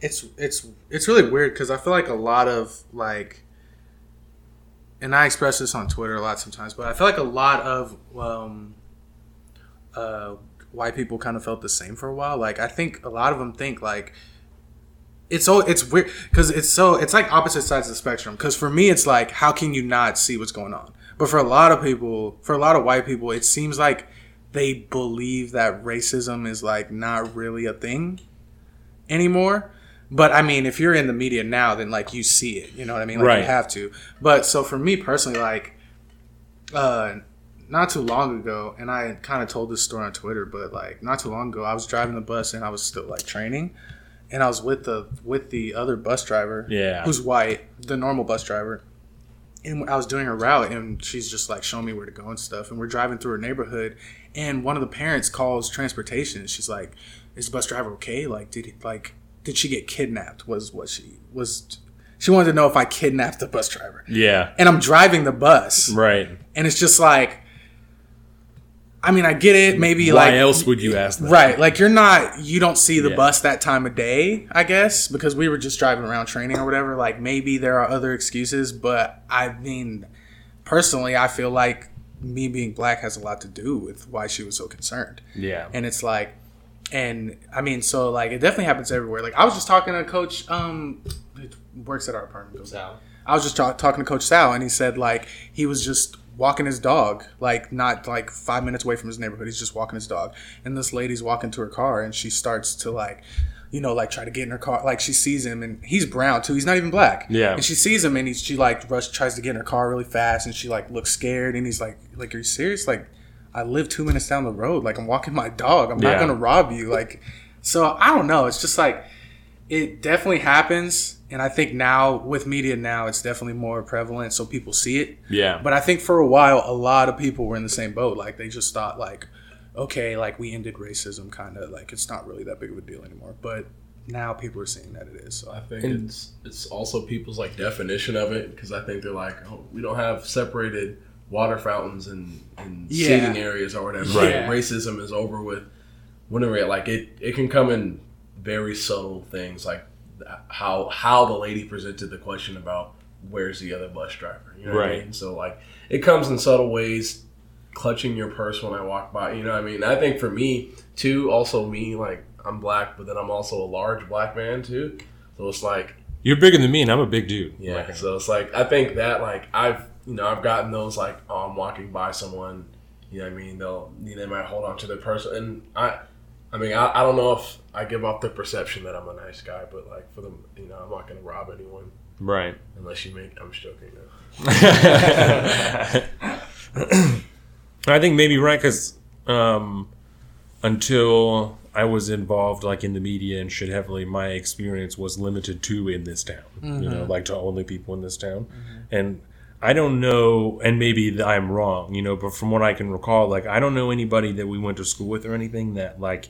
it's it's it's really weird because I feel like a lot of like, and I express this on Twitter a lot sometimes, but I feel like a lot of um, uh, white people kind of felt the same for a while. Like, I think a lot of them think like. It's so it's weird because it's so it's like opposite sides of the spectrum. Because for me, it's like how can you not see what's going on? But for a lot of people, for a lot of white people, it seems like they believe that racism is like not really a thing anymore. But I mean, if you're in the media now, then like you see it, you know what I mean? Like Right. you have to. But so for me personally, like, uh, not too long ago, and I kind of told this story on Twitter, but like not too long ago, I was driving the bus and I was still like training, and I was with the with the other bus driver, Yeah. who's white, the normal bus driver, and I was doing a route, and she's just like showing me where to go and stuff. And we're driving through her neighborhood, and one of the parents calls transportation. She's like, "Is the bus driver okay? Like, did he like did she get kidnapped? Was what she was? She wanted to know if I kidnapped the bus driver." Yeah. And I'm driving the bus, Right. and it's just like, I mean, I get it. Maybe Why like else would you ask that? Right, like you're not, you don't see the Yeah. bus that time of day, I guess, because we were just driving around training or whatever. Like maybe there are other excuses, but I mean, personally, I feel like me being black has a lot to do with why she was so concerned. Yeah. And it's like, and I mean, so like it definitely happens everywhere. Like I was just talking to Coach, um, who works at our apartment. Sal. I was just ta- talking to Coach Sal, and he said like he was just walking his dog, like not like five minutes away from his neighborhood. He's just walking his dog, and this lady's walking to her car, and she starts to like, you know, like try to get in her car. Like she sees him, and he's brown too. He's not even black. Yeah. And she sees him, and he's, she like rush tries to get in her car really fast, and she like looks scared, and he's like, like, are you serious? Like, I live two minutes down the road. Like I'm walking my dog. I'm Yeah. not gonna rob you. Like, so I don't know. It's just like it definitely happens and i think now with media now it's definitely more prevalent so people see it Yeah. but i think for a while a lot of people were in the same boat like they just thought like okay like we ended racism kind of like it's not really that big of a deal anymore but now people are seeing that it is so I think And- it's it's also people's like definition of it because I think they're like, oh, we don't have separated water fountains and, and Yeah. seating areas or whatever. Right. Like, racism is over with. Whenever it, like it, it can come in very subtle things like how how the lady presented the question about where's the other bus driver. You know what I Right. mean? So like it comes in subtle ways. Clutching your purse when I walk by, you know what I mean? I think for me too, also me, like I'm black, but then I'm also a large black man too. So it's like You're bigger than me, and I'm a big dude. yeah, Like, so it's like I think that like I've you know I've gotten those like oh I'm walking by someone, you know what I mean they'll they might hold on to their purse. and I, I mean I, I don't know if I give off the perception that I'm a nice guy, but like for them you know I'm not gonna rob anyone right. unless you make I'm joking. [laughs] [laughs] [laughs] I think maybe right because um, until I was involved like in the media and shit heavily, my experience was limited to in this town. You know, like to only people in this town, and I don't know, and maybe I'm wrong. You know, but from what I can recall, like I don't know anybody that we went to school with or anything that like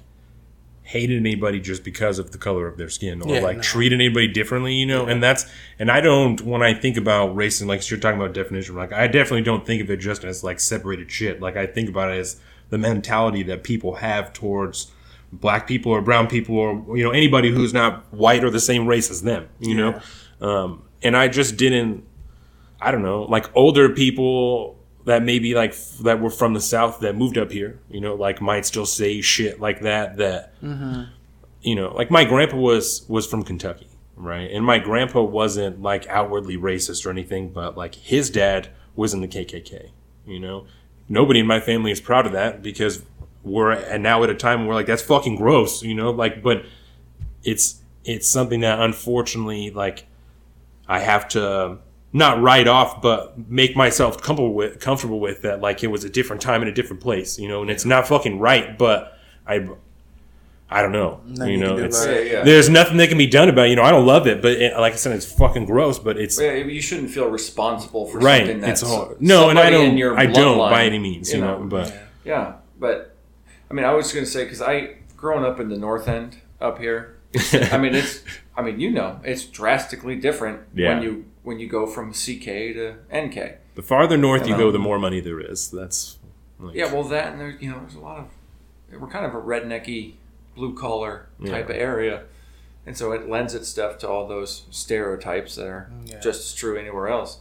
hated anybody just because of the color of their skin or Yeah, like no. treated anybody differently, you know? And that's and I don't when I think about race and like you're talking about definition, like I definitely don't think of it just as like separated shit. Like I think about it as the mentality that people have towards black people or brown people or you know anybody who's not white or the same race as them, you know? Um and I just didn't I don't know, like older people that maybe like f- that were from the south that moved up here, you know, like might still say shit like that. That mm-hmm. you know, like my grandpa was was from Kentucky, right? And my grandpa wasn't like outwardly racist or anything, but like his dad was in the KKK. You know, nobody in my family is proud of that because we're and now at a time where we're like that's fucking gross. You know, like but it's it's something that unfortunately like I have to not write off, but make myself comfortable with comfortable with that. Like it was a different time and a different place, you know, and it's not fucking right, but I. I don't know. Nothing you you know, can do it's, it. Yeah, yeah. there's nothing that can be done about. it. You know, I don't love it, but it, like I said, it's fucking gross. But it's Yeah, you shouldn't feel responsible for right. something that's It's all, No, and I don't. your I don't by any means. You know, but Yeah, but I mean, I was going to say because I growing up in the North End up here. I mean, it's. I mean, you know, it's drastically different Yeah. when you when you go from CK to NK. the farther north you You go, the um, more money there is. That's like, Yeah, well, that and there's you know, there's a lot of we're kind of a rednecky, blue collar type of area, and so it lends its stuff to all those stereotypes that are mm, Yeah. just as true anywhere else.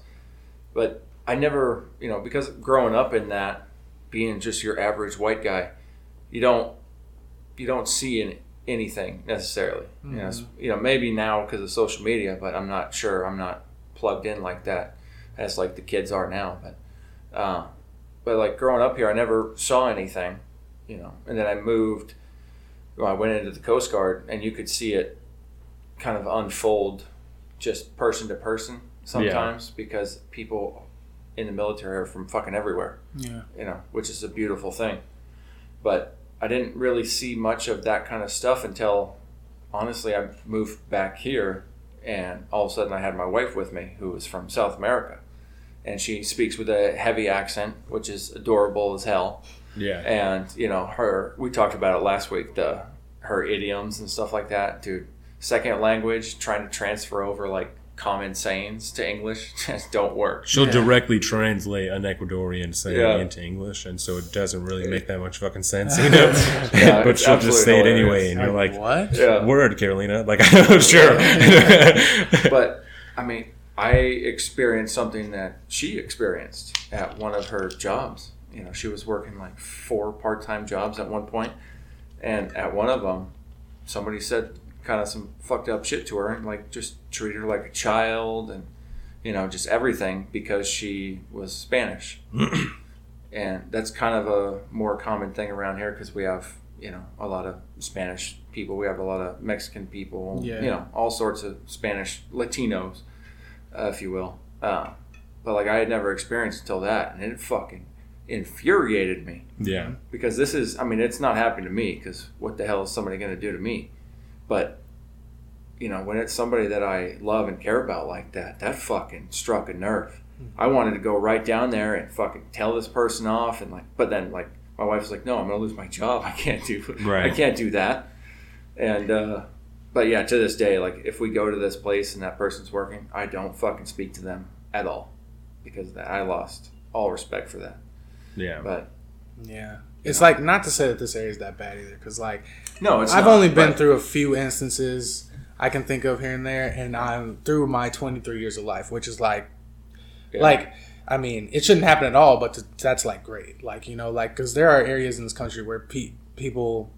But I never, you know, because growing up in that, being just your average white guy, you don't you don't see in anything necessarily. You know, mm-hmm. you know, maybe now because of social media, but I'm not sure. I'm not plugged in like that as like the kids are now. But uh, but like growing up here, I never saw anything, you know. And then I moved. Well, I went into the Coast Guard, and you could see it kind of unfold, just person to person sometimes because people in the military are from fucking everywhere yeah you know, which is a beautiful thing. But I didn't really see much of that kind of stuff until, honestly, I moved back here, and all of a sudden I had my wife with me, who was from South America, and she speaks with a heavy accent, which is adorable as hell. yeah, And you know, her we talked about it last week, the her idioms and stuff like that, dude. Second language, trying to transfer over like common sayings to English [laughs] just don't work. She'll directly translate an Ecuadorian saying Yeah. into English, and so it doesn't really make that much fucking sense, [laughs] you know. Yeah, [laughs] but she'll just say it anyway, and you're like, what Yeah. "Word, Carolina." Like, I'm sure. but I mean, I experienced something that she experienced at one of her jobs, you know, she was working like four part time jobs at one point, and at one of them, somebody said kind of some fucked up shit to her and like just treated her like a child and you know just everything because she was Spanish, [clears throat] and that's kind of a more common thing around here because we have you know a lot of Spanish people, we have a lot of Mexican people, Yeah. you know all sorts of Spanish Latinos, uh, if you will. Uh, but like I had never experienced until that, and it fucking infuriated me Yeah. because this is I mean it's not happening to me because what the hell is somebody going to do to me but you know when it's somebody that I love and care about like that that fucking struck a nerve. I wanted to go right down there and fucking tell this person off and like but then like my wife was like no I'm going to lose my job. I can't do Right. I can't do that. And uh but yeah to this day like if we go to this place and that person's working I don't fucking speak to them at all because of that. I lost all respect for that. Yeah. but Yeah. It's like not to say that this area is that bad either, because like no it's I've not, only been but- through a few instances I can think of here and there, and I'm through my 23 years of life, which is like, Yeah. like, I mean, it shouldn't happen at all, but to, that's like great, like you know, like because there are areas in this country where pe- people,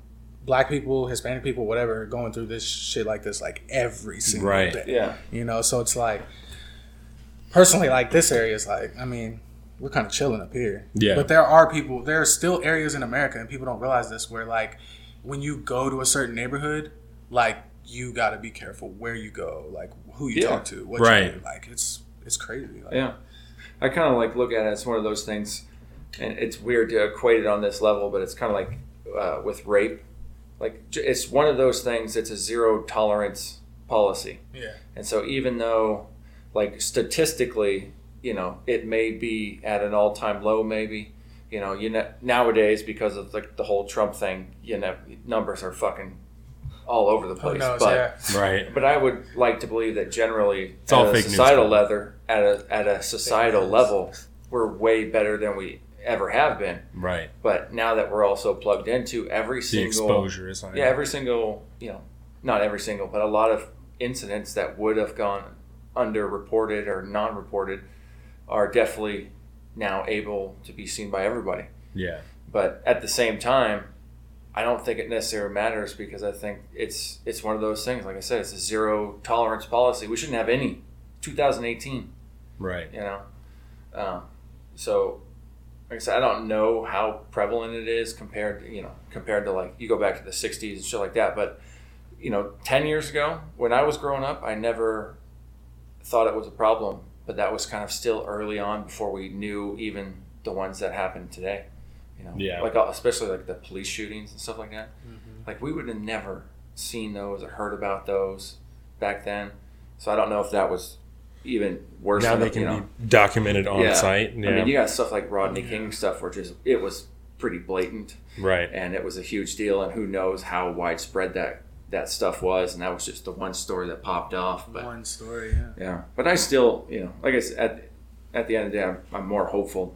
black people, Hispanic people, whatever, going through this shit like this like every single Right. day. yeah You know, so it's like, personally, like this area is like, I mean, we're kind of chilling up here. Yeah. But there are people, there are still areas in America, and people don't realize this, where like, when you go to a certain neighborhood, like you got to be careful where you go, like who you Yeah. talk to, what Right. you do. Like it's it's crazy. Like, Yeah, I kind of like look at it as one of those things, and it's weird to equate it on this level, but it's kind of like uh, with rape. Like it's one of those things. It's a zero tolerance policy, Yeah. and so even though, like statistically, you know, it may be at an all time low, maybe. You know, you know, nowadays because of like the whole Trump thing, you know, numbers are fucking all over the Who place. knows? but yeah. [laughs] Right. but I would like to believe that generally, It's all at a fake societal level, at a at a societal news. level, we're way better than we ever have been. Right. But now that we're also plugged into every The single exposure is high. yeah, every single you know, not every single, but a lot of incidents that would have gone underreported or non-reported are definitely now able to be seen by everybody. Yeah. But at the same time, I don't think it necessarily matters because I think it's it's one of those things. Like I said, it's a zero tolerance policy. We shouldn't have any. 2018, Right. you know. Um, so, like I said, I don't know how prevalent it is compared, to, you know, compared to like you go back to the 60s and shit like that. But you know, 10 years ago when I was growing up, I never thought it was a problem. But that was kind of still early on before we knew even the ones that happened today. You know, Yeah. like uh, especially like the police shootings and stuff like that. Like we would have never seen those or heard about those back then. So I don't know if that was even worse. Now than they the- can you know, be documented on Yeah. site. Yeah. I mean, you got stuff like Rodney King stuff, which is it was pretty blatant, right. and it was a huge deal, and who knows how widespread that that stuff was, and that was just the one story that popped off. But One story. Yeah. yeah, but I still, you know, like I said, at, at the end of the day, I'm, I'm more hopeful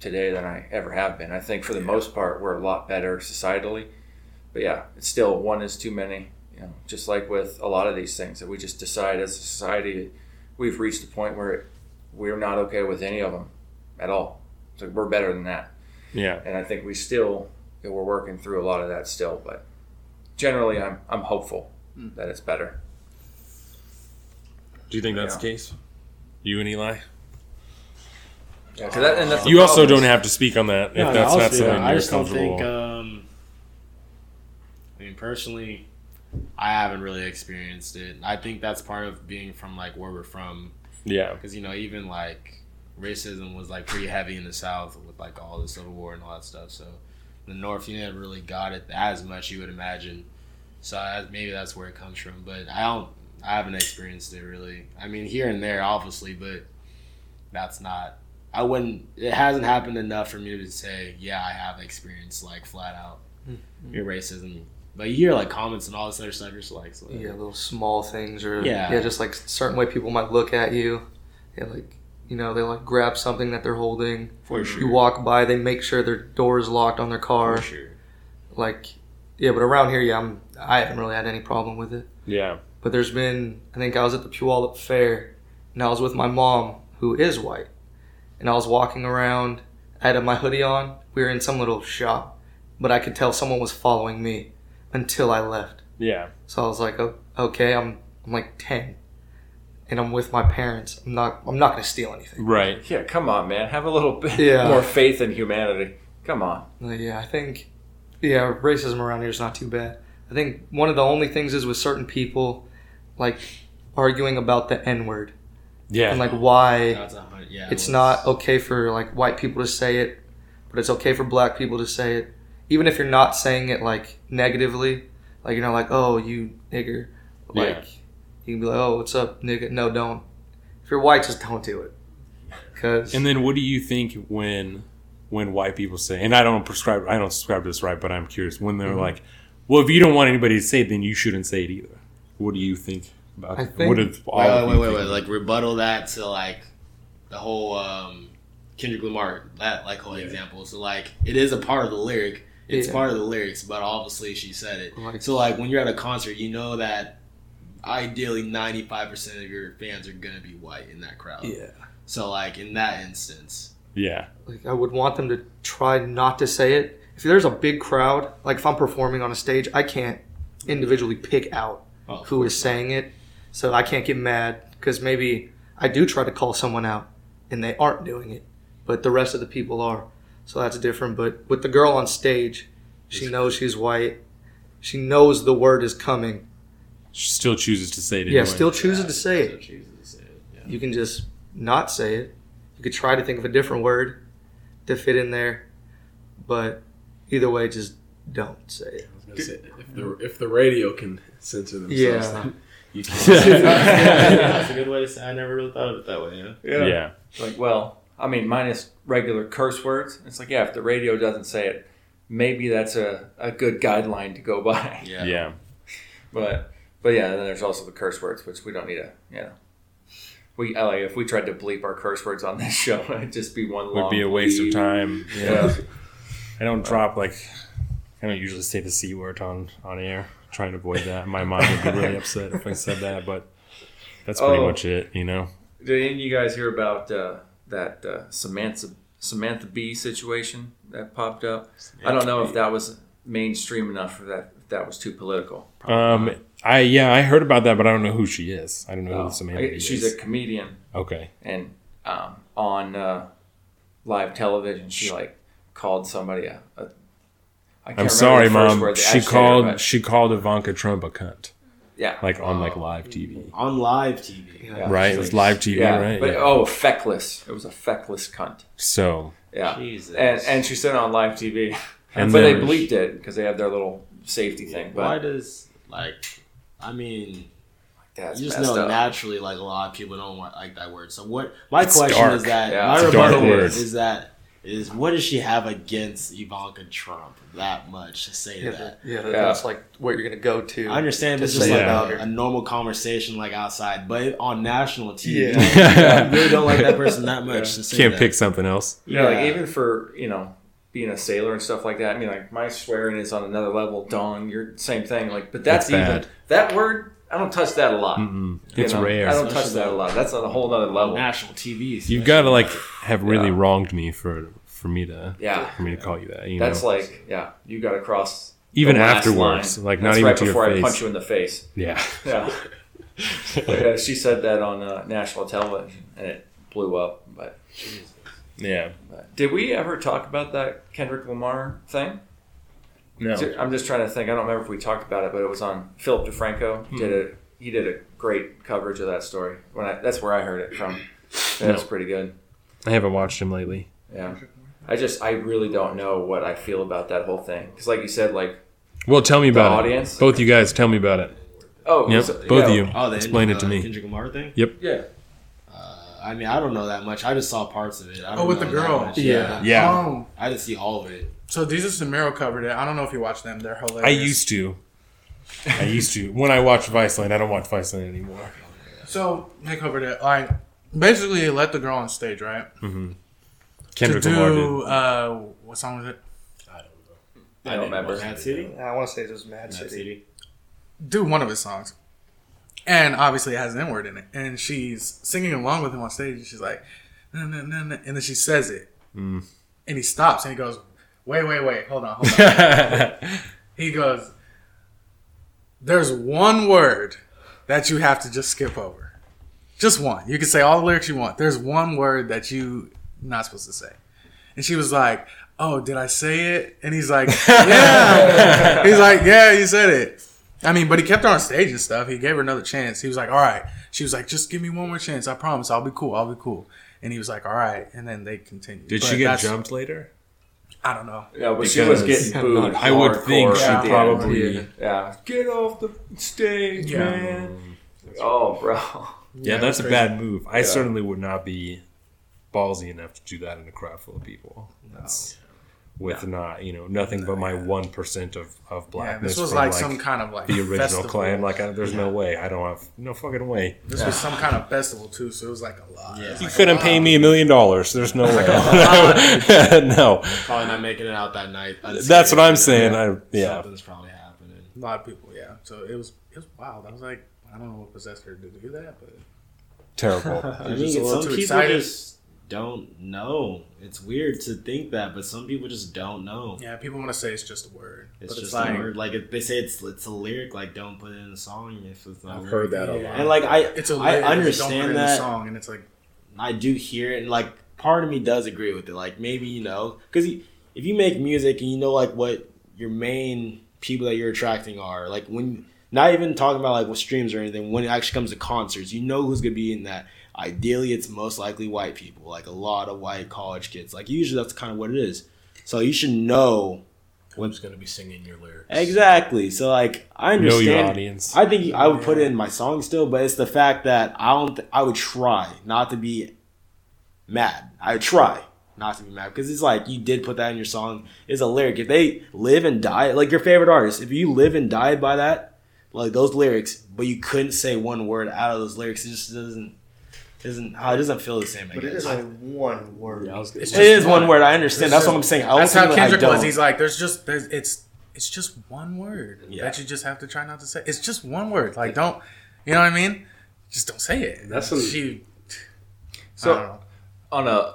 today than I ever have been. I think for the most part, we're a lot better societally. But yeah, it's still one is too many. You know, just like with a lot of these things that we just decide as a society, we've reached a point where we're not okay with any of them at all. So we're better than that, Yeah. and I think we still you know, we're working through a lot of that still. But generally, I'm I'm hopeful that it's better. Do you think that's Yeah. the case? You and Eli? Yeah, 'cause that, and that's You also problem. don't have to speak on that if No, no, that's I'll not something that. You're just don't comfortable. think. Um, I mean, personally, I haven't really experienced it. I think that's part of being from like where we're from, yeah. because you know, even like racism was like pretty heavy in the South with like all the Civil War and all that stuff. So the North, you never really got it as much you would imagine. So I, maybe that's where it comes from. But I don't. I haven't experienced it really. I mean, here and there, obviously, but that's not. I wouldn't. It hasn't happened enough for me to say, yeah, I have experienced like flat out hmm. your racism. But you hear like comments and all this other stuff. You're just like, so, Yeah, little small things or Yeah. yeah, just like certain way people might look at you. Yeah, like you know, they like grab something that they're holding. for sure. You walk by, they make sure their door is locked on their car. for sure. Like, yeah, but around here, yeah, I'm I haven't really had any problem with it. Yeah. But there's been, I think I was at the Puyallup Fair, and I was with my mom, who is white, and I was walking around I had my hoodie on. We were in some little shop, but I could tell someone was following me until I left. Yeah. So I was like, oh, okay, I'm I'm like ten, and I'm with my parents. I'm not I'm not gonna steal anything. Right. Yeah, come on, man. Have a little bit [laughs] Yeah. more faith in humanity. Come on. Yeah, I think yeah, racism around here is not too bad. I think one of the only things is with certain people, like arguing about the N word Yeah. and like why That's a hundred- yeah, it's it not okay for like white people to say it, but it's okay for black people to say it, even if you're not saying it like negatively. Like you're not like, oh, you nigger. Like Yeah. You can be like, oh, what's up, nigga? No, don't. If you're white, just don't do it. Cause And then what do you think when when white people say and I don't prescribe I don't subscribe to this right, but I'm curious, when they're like, Well, if you don't want anybody to say it, then you shouldn't say it either. What do you think about I think- what if all Wait, of wait, wait, wait. Like rebuttal that to like the whole um, Kendrick Lamar that like whole example. So like it is a part of the lyric. It's Yeah. part of the lyrics, but obviously she said it. Like- so like when you're at a concert, you know that ideally 95 percent of your fans are gonna be white in that crowd. yeah. So like in that instance, Yeah. like I would want them to try not to say it. If there's a big crowd, like if I'm performing on a stage, I can't individually pick out oh, who is saying it, so I can't get mad because maybe I do try to call someone out and they aren't doing it, but the rest of the people are. So that's different. But with the girl on stage, she knows she's white. She knows the word is coming. She still chooses to say it Yeah, anyway. still chooses to say So it. chooses to say it, yeah. You can just not say it. You could try to think of a different word to fit in there, but either way, just don't say it. I was gonna say, if the if the radio can censor themselves, Yeah. then you [laughs] can. That's a good way to say. I never really thought of it that way. Yeah. yeah. Like, well, I mean, minus regular curse words. It's like, yeah, if the radio doesn't say it, maybe that's a, a good guideline to go by. Yeah. Yeah. But but yeah, and then there's also the curse words, which we don't need to, you know. We like if we tried to bleep our curse words on this [laughs] show, it'd just be one long Would be a waste of time. Yeah. [laughs] I don't drop like I don't usually say the c word on on air. Trying to avoid that. My mom would be really [laughs] upset if I said that, but that's pretty Oh. much it. You know. Did any of you guys hear about uh, that uh, Samantha Samantha Bee situation that popped up? I don't know if that was mainstream enough for that. If that was too political. Um. I yeah I heard about that, but I don't know who she is. I don't know Oh, who Samantha I- is. she's a comedian, okay. and um, on uh, live television, she like called somebody a. a I can't I'm sorry, the first mom. word, She called but- she called Ivanka Trump a cunt, yeah, like on like live TV. On live TV. yeah. Right, it was live TV, Yeah, right? but Yeah. oh, feckless. It was a feckless cunt. So Yeah, Jesus. and and she said it on live TV, And but they bleeped it because they have their little safety thing. But Why does like? I mean, that's you just know up. naturally, like a lot of people don't want, like that word. So what? My It's question dark. is that Yeah, my it's a dark rebuttal word. is, is that is what does she have against Ivanka Trump that much to say Yeah, that? that- yeah, Yeah. that's like what you're gonna go to. I understand to it's just like about a, a normal conversation like outside, but on national TV, Yeah. you really don't like that person that [laughs] much to say can't that. pick something else. Yeah, like Yeah. even for you know being a sailor and stuff like that. I mean, like my swearing is on another level. Dong, you're same thing. Like, but that's That's even bad. that word. I don't touch that a lot. You It's know? rare. I don't touch that a lot. That's on a whole other level. national TV. You've got to like have really Yeah. wronged me for for me to Yeah, for me to call you that. You that's know? like yeah. You got to cross even the last afterwards, line. like That's not even right to before your I face. punch you in the face. Yeah. [laughs] Yeah. Yeah, she said that on uh, national television, and it blew up. But, Yeah. but did we ever talk about that Kendrick Lamar thing? No. I'm just trying to think. I don't remember if we talked about it, but it was on Philip DeFranco. Hmm. Did a he did a great coverage of that story. When I, that's where I heard it from. That's No. pretty good. I haven't watched him lately. Yeah. I just I really don't know what I feel about that whole thing because, like you said, like Well, tell me the about audience. it. Both you guys, tell me about it. Oh, Yep. so- Both of you. Oh, the Explain Kendrick, it to uh, me. Kendrick Lamar thing. Yep. Yeah. I mean, I don't know that much. I just saw parts of it. I don't Oh, with know the that girl. much. Yeah. Yeah. Um, I didn't see all of it. so Desus and Mero covered it. I don't know if you watch them. They're hilarious. I used to. I used to. When I watched Viceland, I don't watch Viceland anymore. So they covered it. Like basically, they let the girl on stage, right? Kendrick to Lamar do did. uh, what song was it? I don't know. I don't remember. Mad City. I want to say it was Mad, Mad City. City. Do one of his songs, and obviously it has an N word in it. And she's singing along with him on stage. And she's like, and then she says it. Mm. and he stops and he goes, "Wait, wait, wait, hold on, hold on." [laughs] he goes, "There's one word that you have to just skip over, just one. You can say all the lyrics you want. There's one word that you not supposed to say." And she was like, "Oh, did I say it?" And he's like, "Yeah." [laughs] he's like, "Yeah, you said it." I mean, but he kept her on stage and stuff. He gave her another chance. He was like, "All right." She was like, "Just give me one more chance. I promise. I'll be cool. I'll be cool." And he was like, "All right." And then they continued. Did But she get jumped later? I don't know. Yeah, but she was getting booed. I would think she at the end. probably. Yeah. Get off the stage, Yeah. man. Mm, oh, bro. Yeah, that's a bad move. I certainly would not be ballsy enough to do that in a crowd full of people. That's with not, you know, nothing but my one percent of of Yeah, blackness. this was from, like, some kind of like the original festival. clan. Like, I, there's no way. I don't have no fucking way. This was some kind of festival too, so it was like a lot. Yeah. You like couldn't a pay me a million dollars. There's no way. [laughs] [laughs] no, Probably not making it out that night. that's what I'm saying. I yeah. Something's probably happening. A lot of people, yeah. So it was it was wild. I was like, I don't know what possessed her to do that, but Terrible. [laughs] I mean, just a little some too people excited. just don't know. It's weird to think that, but some people just don't know. yeah, people want to say it's just a word, It's but just it's like a word. Like if they say it's it's a lyric, like don't put it in a song if it's not. a I've lyric. heard that a lot. And like I, it's a I lyric, don't put it in understand the that. song, and it's like I do hear it, and like part of me does agree with it. Like maybe you know, because if you make music and you know like what your main people that you're attracting are, like when not even talking about like with streams or anything, when it actually comes to concerts, you know who's gonna be in that. Ideally, it's most likely white people, like a lot of white college kids. Like usually, that's kind of what it is. So you should know Who's going to be singing your lyrics? exactly. So like I Know understand. your audience. I think I would put it in my song still, but it's the fact that I don't. Th- I would try not to be mad. I would try not to be mad because it's like you did put that in your song. It's a lyric. If they live and die, like your favorite artist, if you live and die by that, like those lyrics, but you couldn't say one word out of those lyrics, it just doesn't. Doesn't oh, it doesn't feel the same? I But it guess. is only one word. Yeah, I was gonna It's It is one word. I understand. It's That's what I'm saying. I that's how ultimately, I Kendrick was. He's like, there's just there's it's it's just one word Yeah. that you just have to try not to say. It's just one word. Like don't, you know what I mean? Just don't say it. That's some- she. So- I don't know. on a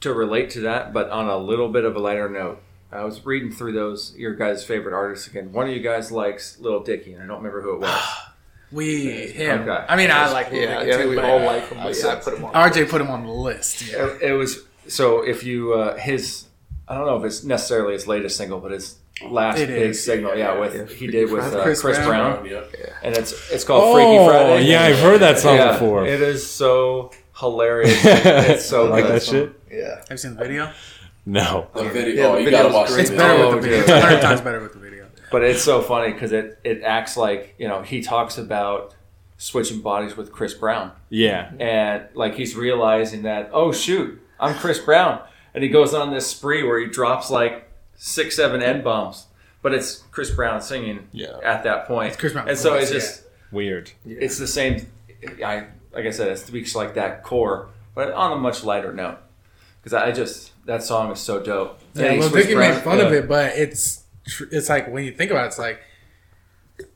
to relate to that, but on a little bit of a lighter note. I was reading through those your guys' favorite artists again. One of you guys likes Little Dicky, and I don't remember who it was. [sighs] [sighs] We him. Okay. I mean, I like. Yeah, Lil yeah, Dicky we all like him. But yeah, I put him on. RJ put him on the list. Yeah. It, it was so if you uh, his I don't know if it's necessarily his latest single, but his last It big is, signal, yeah, yeah, with yeah. he did with uh, Chris, Chris Brown, Yeah. and it's it's called Freaky Oh, Friday. yeah, I've heard that song Yeah, before. It is so hilarious. [laughs] it's so I like good. that shit. Yeah. Have you seen the video? No. The video. Yeah, oh, the you gotta watch great. It's better with the video. Oh, It's hundred times better with the video. But it's so funny because it, it acts like, you know, he talks about switching bodies with Chris Brown. Yeah. And like he's realizing that, oh, shoot, I'm Chris Brown. And he goes on this spree where he drops like six, seven N bombs. But it's Chris Brown singing Yeah. at that point. It's Chris Brown And so it's just, Weird. it's the same. I Like I said, it speaks like that core, but on a much lighter note. Because I just, that song is so dope. Yeah, he Lil switched Dicky made fun yeah. of it, but it's tr- it's like when you think about it, it's like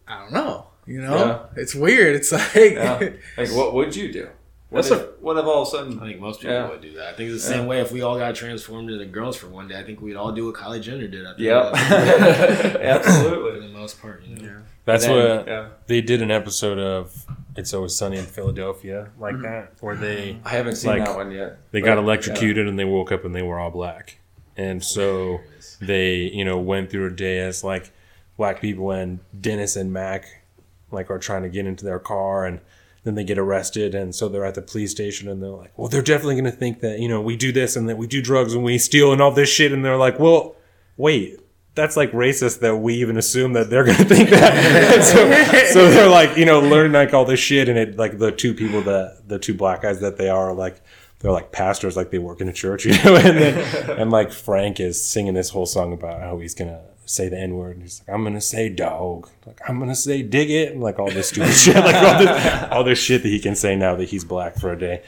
I don't know, you know, it's weird. It's [laughs] like Yeah. Like, what would you do? What That's if, what if all of a sudden I think most people Yeah. would do that. I think it's the same way if we all got transformed into girls for one day. I think we'd all do what Kylie Jenner did. I think Yep. [laughs] [laughs] for Absolutely. the most part, you know. That's then- what yeah. they did an episode of It's Always Sunny in Philadelphia like mm-hmm. that, where they I haven't seen Like, that one yet. they But, got electrocuted and they woke up and they were all black, and so they you know went through a day as like black people and Dennis and Mac like are trying to get into their car and then they get arrested and so they're at the police station and they're like well they're definitely going to think that you know we do this and that we do drugs and we steal and all this shit and they're like well wait that's like racist that we even assume that they're [laughs] gonna think that. [laughs] so, so they're like, you know, learning like all this shit, and it like the two people that the two black guys that they are like, they're like pastors, like they work in a church, [laughs] you know, and then and like Frank is singing this whole song about how he's gonna say the n word, and he's like, I'm gonna say dog, like I'm gonna say dig it, and like all this stupid [laughs] shit, like all this all this shit that he can say now that he's black for a day.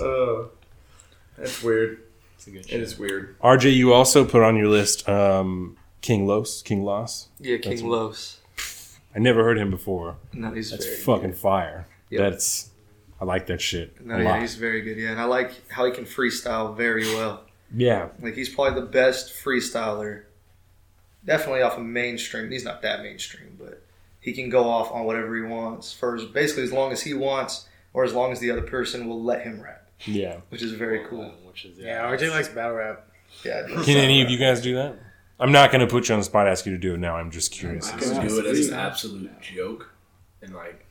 Oh, that's weird. It's a good It is weird. RJ, you also put on your list um, King Los, King Los. Yeah, King That's- Los. I never heard him before. No, he's That's very fucking fire. Yep. That's I like that shit No, a yeah, lot. he's very good. Yeah, and I like how he can freestyle very well. Yeah. Like he's probably the best freestyler. Definitely off of mainstream. He's not that mainstream, but he can go off on whatever he wants for as, basically as long as he wants, or as long as the other person will let him rap, Yeah. which is very cool. Which is Yeah, RJ likes battle rap. Yeah. Can any of you guys do that? I'm not going to put you on the spot, ask you to do it now. I'm just curious. I can do it as an absolute joke, and like, I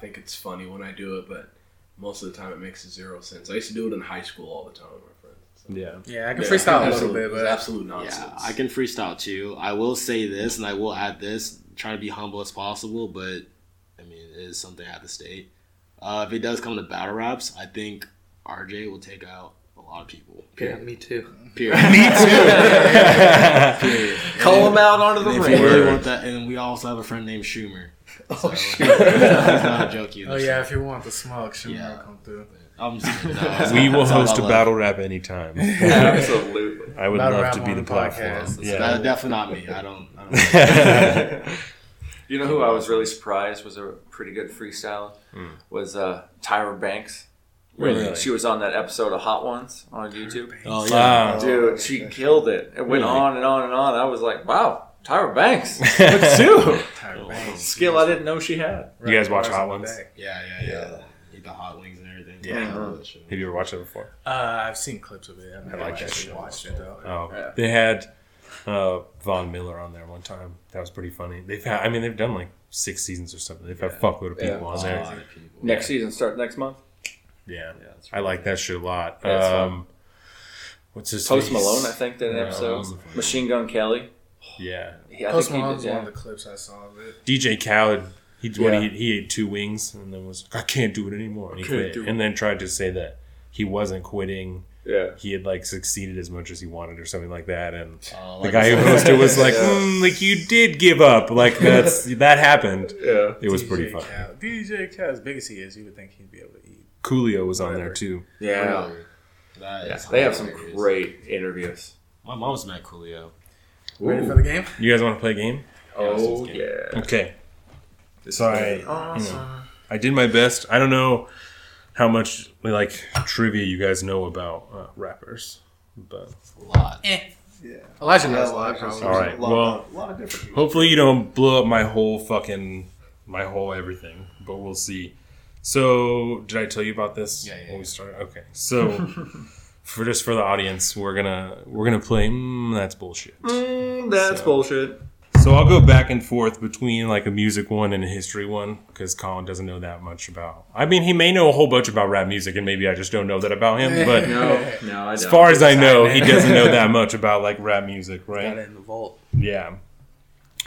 think it's funny when I do it, but most of the time it makes zero sense. I used to do it in high school all the time with my friends. So. Yeah. Yeah, I can freestyle a little bit, it was but absolute nonsense. Yeah, I can freestyle too. I will say this, and I will add this, try to be humble as possible, but I mean, it is something I have to state. Uh, if it does come to battle raps, I think RJ will take out a lot of people. Yeah, me too. Period. [laughs] Me too. [laughs] Period. Call him out onto the And if you ring. really want that, and we also have a friend named Schumer. [laughs] Oh, He's [laughs] [laughs] not a joke either. oh yeah, if you want the smoke, sure, Yeah. will come through. I'm just. No, We will host a about love. battle rap anytime. Absolutely. I would Battle love to be the the platform. podcast. Yeah. definitely not me. I don't. I don't You know who I was really surprised was a pretty good freestyler was uh, Tyra Banks. Really? She was on that episode of Hot Ones on YouTube. oh Wow. Dude, she killed it. It went Really? on and on and on. I was like, wow, Tyra Banks. Look at you. Tyra Banks. Skill I didn't know she had. You guys watch Hot Ones? back. Yeah, yeah, yeah. Eat the hot wings and everything. Yeah. I love that. Have you ever watched it before? Uh, I've seen clips of it. I've never like that actually shit. watched it though. Oh, Yeah. they had uh, Von Miller on there one time. That was pretty funny. They've had, I mean, they've done like six seasons or something. They've had a fuckload of people Yeah. on there. people. Next season starts next month. Yeah, that's I like that shit a lot. Yeah, um, what's his Post face? Malone, I think, that an episode. Machine Gun Kelly. Yeah, He, I Post think he Malone's did, one of the clips I saw of it. DJ Khaled. He what Yeah. he, he ate two wings and then was like, I can't do it anymore. And he quit. And then tried to say that he wasn't quitting. Yeah. He had like succeeded as much as he wanted or something like that. And Oh, the guy who said- hosted was like, [laughs] Yeah. mm, like you did give up. Like that's [laughs] that happened. Yeah. It was DJ pretty fun. Khaled. DJ Khaled, as big as he is, you would think he'd be able to eat. Coolio was on there too. Yeah. Really? That Yeah. is They have some great interviews. My mom's met Coolio. Ready for the game? You guys want to play a game? Oh, yeah. Okay. So I, you know, I did my best. I don't know how much like trivia you guys know about uh, rappers, but A lot. Yeah, Elijah knows a Yeah, lot. Elijah Probably. all right. lot- Well, a lot of different. hopefully you don't blow up my whole fucking my whole everything, but we'll see. So, did I tell you about this Yeah, yeah, when we started? Okay. So, [laughs] for just for the audience, we're gonna we're gonna play. Mm, that's bullshit. Mm, that's So- bullshit. So I'll go back and forth between like a music one and a history one because Colin doesn't know that much about. I mean, he may know a whole bunch about rap music, and maybe I just don't know that about him. [laughs] But No, no, I as don't. far as I know, he doesn't know that [laughs] much about like rap music, right? Got it in the vault. Yeah.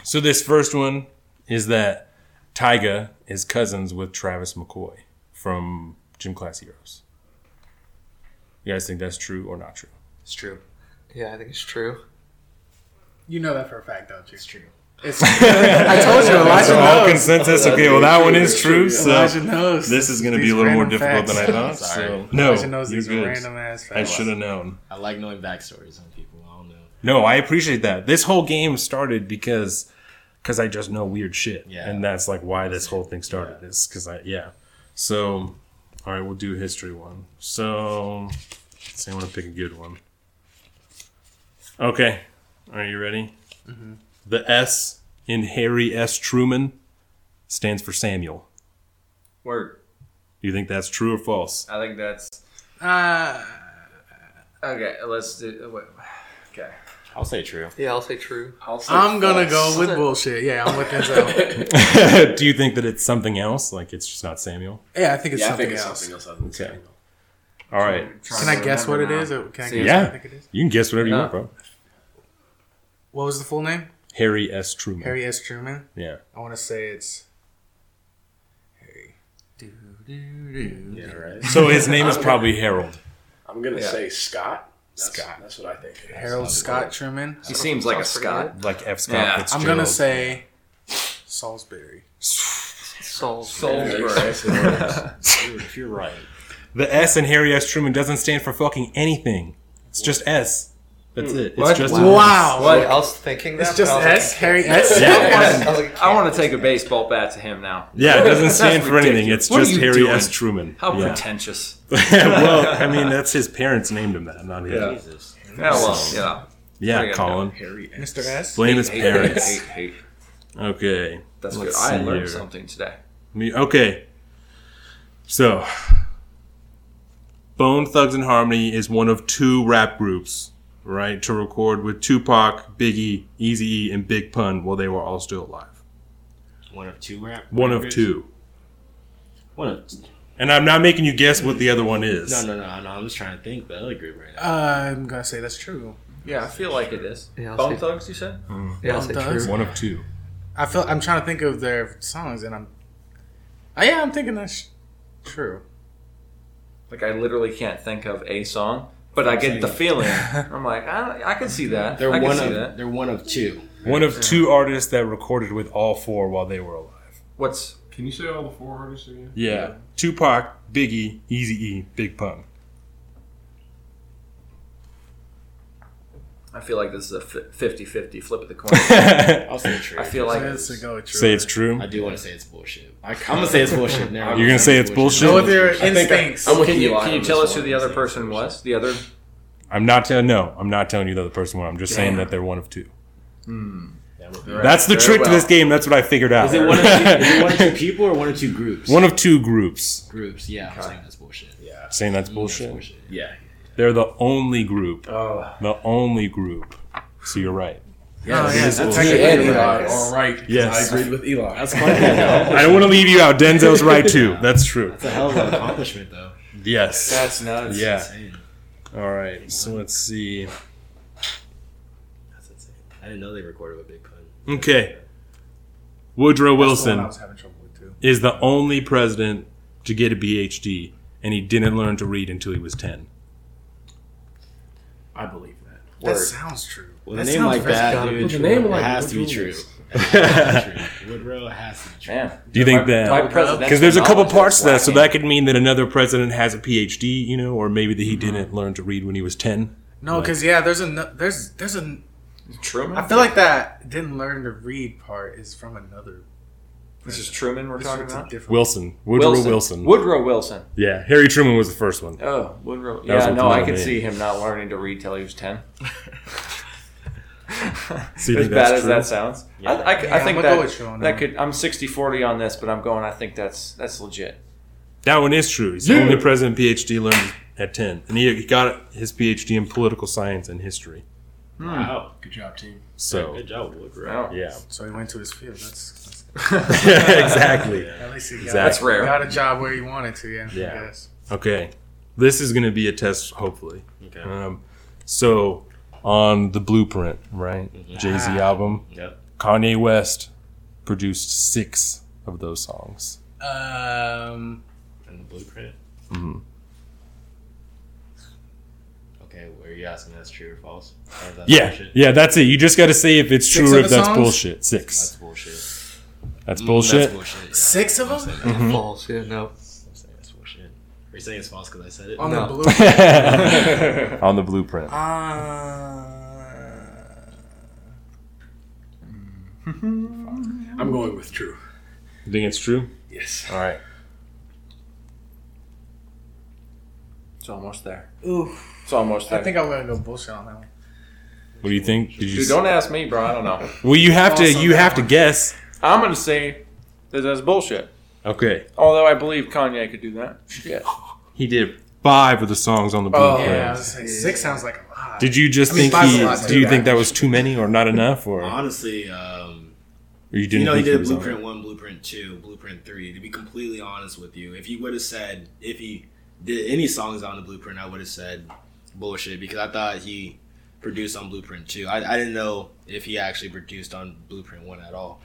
So this first one is that Tyga is cousins with Travis McCoy from Gym Class Heroes. You guys think that's true or not true? It's true. Yeah, I think it's true. You know that for a fact, don't you? It's true. It's, [laughs] I told you, Elijah So all knows. consensus. Okay, well that one is true. So Elijah knows. this is going to be a little more random difficult than I thought. Sorry. So no, Elijah knows you're these good. random ass I should have known. I like knowing backstories on people. I don't know. No, I appreciate that. This whole game started because because I just know weird shit, Yeah. and that's like why this whole thing started. Is because I yeah. So all right, we'll do a history one. So let's see, I want to pick a good one. Okay, are you ready? Mm-hmm. The S in Harry S. Truman stands for Samuel. Word. Do you think that's true or false? I think that's Uh, okay. Let's do. Wait. Okay. I'll say true. Yeah, I'll say true. I'll say I'm gonna go with bullshit. Yeah, I'm with Denzel. [laughs] do you think that it's something else? Like it's just not Samuel? yeah, I think it's Yeah, I something think it's else. something else other than Okay. Samuel. All right, Can I guess what it is? Or can I See, guess yeah. what I think it is? you can guess whatever you want, bro. What was the full name? Harry S. Truman. Harry S. Truman. Yeah. I want to say it's Harry. Yeah, right. So his name is probably Harold. I'm gonna Yeah. say Scott. That's, Scott. That's what I think. it is. Harold Scott Truman. He seems like a Sounds pretty Scott. Like F. Scott Yeah. I'm gonna say Salisbury. Souls. Salisbury. Dude, [laughs] if you're right. The S in Harry S. Truman doesn't stand for fucking anything. It's just S. That's hmm. it. It's What? just Wow. What? [laughs] I was thinking that. It's just but I S, Harry S. Yeah. I like, I want to take a baseball bat to him now. yeah. It doesn't [laughs] stand That's for anything. It's What just Harry doing? S. Truman. How yeah. pretentious. [laughs] well, I mean, that's his parents named him that, not him. Yeah. Jesus. Yeah, well, yeah. What are Yeah, Colin. Harry Mr. S. Blame his parents. Hate, hate, hate. Okay. That's Let's good. I learned here. something today. Me okay. So Bone Thugs and Harmony is one of two rap groups, right, to record with Tupac, Biggie, Easy E, and Big Pun while they were all still alive. One of two rap. One of two. One of. And I'm not making you guess what the other one is. No, no, no, no. I'm just trying to think the other group right now. I'm gonna say that's true. Yeah, I feel like it is. Yeah, I'll Bone say- Thugs, you said? Mm-hmm. yeah, I'll say Thugs? true. One of two. I feel I'm trying to think of their songs, and I'm. Oh yeah, I'm thinking that's true. Like, I literally can't think of a song, but I get the feeling. [laughs] I'm like, I, I can see that. They're I can one see of. that. They're one of two. One of two artists that recorded with all four while they were alive. What's Can you say all the four artists again? Yeah. Tupac, Biggie, Easy E, Big Pun. I feel like this is a 50 50 flip of the coin. [laughs] I'll say true. I feel like Let's go true. Say it's true. I do want to say it's bullshit. I, am gonna say it's bullshit. Never You're gonna say it's bullshit? Go with your instincts. I'm with Can you, Eli can you tell us who the other person was? The other? I'm not telling. No, I'm not telling you the other person one. I'm just saying that they're one of two. Hmm. Right. That's the Very trick to this game. That's what I figured out. Is it one of two, is it one of two [laughs] people or one of two groups? One of two groups. groups. Yeah, I'm saying that's bullshit. Yeah, Saying that's that's bullshit. bullshit. Yeah. They're the only group. Oh. The only group. So you're right. Oh, yeah, that's Me actually and Eli right. are Yes. I agreed with Eli. That's [laughs] funny. I don't want to leave you out. Denzel's right too. [laughs] That's true. That's a hell of an accomplishment, though. Yes. That's nuts. Yeah. Insane. All right. So let's see. That's insane. I didn't know they recorded a Big Pun. Okay. Woodrow That's the I Wilson was having trouble with too. is the only president to get a PhD, and he didn't learn to read until he was ten. I believe that. That sounds true. With That a name like very- that, gotta dude, be true. Name it like has to be true. [laughs] It has to be true. Woodrow has to be true. Man. Do you think that? Because there's a couple parts is to that, so that could mean that another president has a PhD, you know, or maybe that he mm-hmm. didn't learn to read when he was ten. No, because yeah, there's a there's there's a. Truman? I feel like that didn't learn to read part is from another. this is Truman we're This talking about? different. Wilson, Woodrow Wilson. Woodrow Wilson. yeah, Harry Truman was the first one. Oh, Woodrow. was Yeah, no, I the could see him not learning to read till he was 10. [laughs] [laughs] So as bad as true? that sounds. I, I, I Yeah, think I'm that, go with you on that that. could. I'm 60 40 on this, but I'm going. I think that's that's legit. That one is true. He's the only president PhD learned at ten, and he, he got his PhD in political science and history. Wow. Good job, team. So Good job, Woodrow. Wow. yeah, So he went to his field. That's, [laughs] [laughs] exactly. that's at least he got, Exactly. That's rare. got a job where he wanted to. Yeah. Yeah. I guess. Okay, this is going to be a test, hopefully. Okay. Um, so on the Blueprint, right, Jay Z album, Yep. Kanye West produced six of those songs. Um. And the blueprint. Mhm. Okay, were you asking that's true or false? Or is Yeah, bullshit? yeah, that's it. You just got to say if it's Six true or if that's songs? bullshit. That's Six. bullshit. That's Mm, bullshit. That's bullshit. Yeah. Six of them Mm-hmm. False. Yeah, no. I'm saying that's bullshit. Are you saying it's false because I said it? on No. the blueprint. [laughs] on the Blueprint. Uh, [laughs] I'm going with true. You think it's true? Yes. All right. It's almost there. ooh, It's almost there. I think I'm gonna go bullshit on that one. What do you think? Did you? Dude, don't ask me, bro. I don't know. well, you have to. You have to guess. I'm gonna say that that's bullshit. Okay. Although I believe Kanye could do that. Shit. [laughs] He did five of the songs on the Oh, Blueprint. Yeah, I was saying six sounds like a lot. Did you just I mean, think five's he? a lot Do too, you think that was too many or not enough, or, or Honestly, um, you didn't? you know, he think did was on Blueprint it? One, Blueprint Two, Blueprint Three. To be completely honest with you, if he would have said if he did any songs on the Blueprint, I would have said bullshit because I thought he produced on Blueprint Two. I, I didn't know if he actually produced on Blueprint One at all.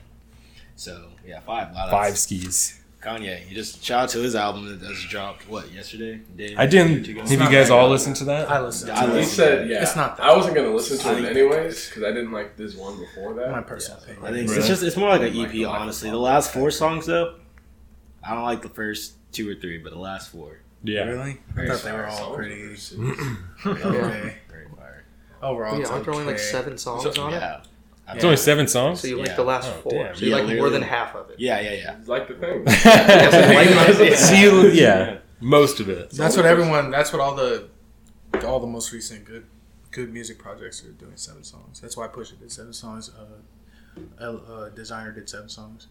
So yeah, five. Wow, that's- Five skis. Kanye. He just shout out to his album that just dropped. What yesterday? Day, I didn't. Have you guys all listened to that? I listen. I to He it. said, yeah. It's not that I wasn't going to listen to I it anyways because I didn't like this one before that. My personal opinion. I think Really? it's just it's more like an EP. the Life honestly, the last four songs though, I don't like the first two or three, but the last four Yeah. Really? I Very thought they were all pretty. are [laughs] Okay. very fire. Overall, Yeah, it's aren't there only like seven songs on it? Yeah. It's only seven songs. So you like Yeah. the last Oh, four. damn. So you Yeah, like more than half of it. Yeah, yeah, yeah. Like the thing. [laughs] Yeah, so like- [laughs] See, yeah, most of it. That's what everyone. That's what all the all the most recent good good music projects are doing. Seven songs. That's why Pusha did seven songs. Uh, El- uh, Desiigner did seven songs.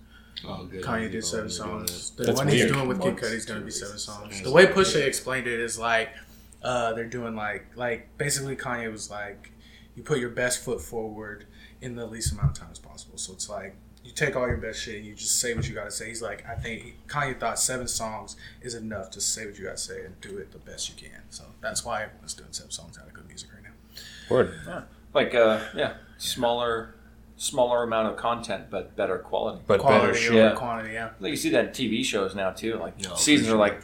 Oh, good. Kanye did seven songs. The That's one he's doing with Kid Months Cudi is gonna be seven release. songs. The way Pusha explained it is like uh, they're doing like like basically Kanye was like you put your best foot forward in the least amount of time as possible. So it's like you take all your best shit and you just say what you gotta say. He's like I think Kanye thought seven songs is enough to say what you gotta say and do it the best you can. So that's why everyone's doing seven songs out of good music right now. Word. Like, uh, yeah, smaller, smaller amount of content, but better quality. But Quality better over shit. Yeah. quantity, yeah. Like you see that in TV shows now too. Like No, for seasons sure. are like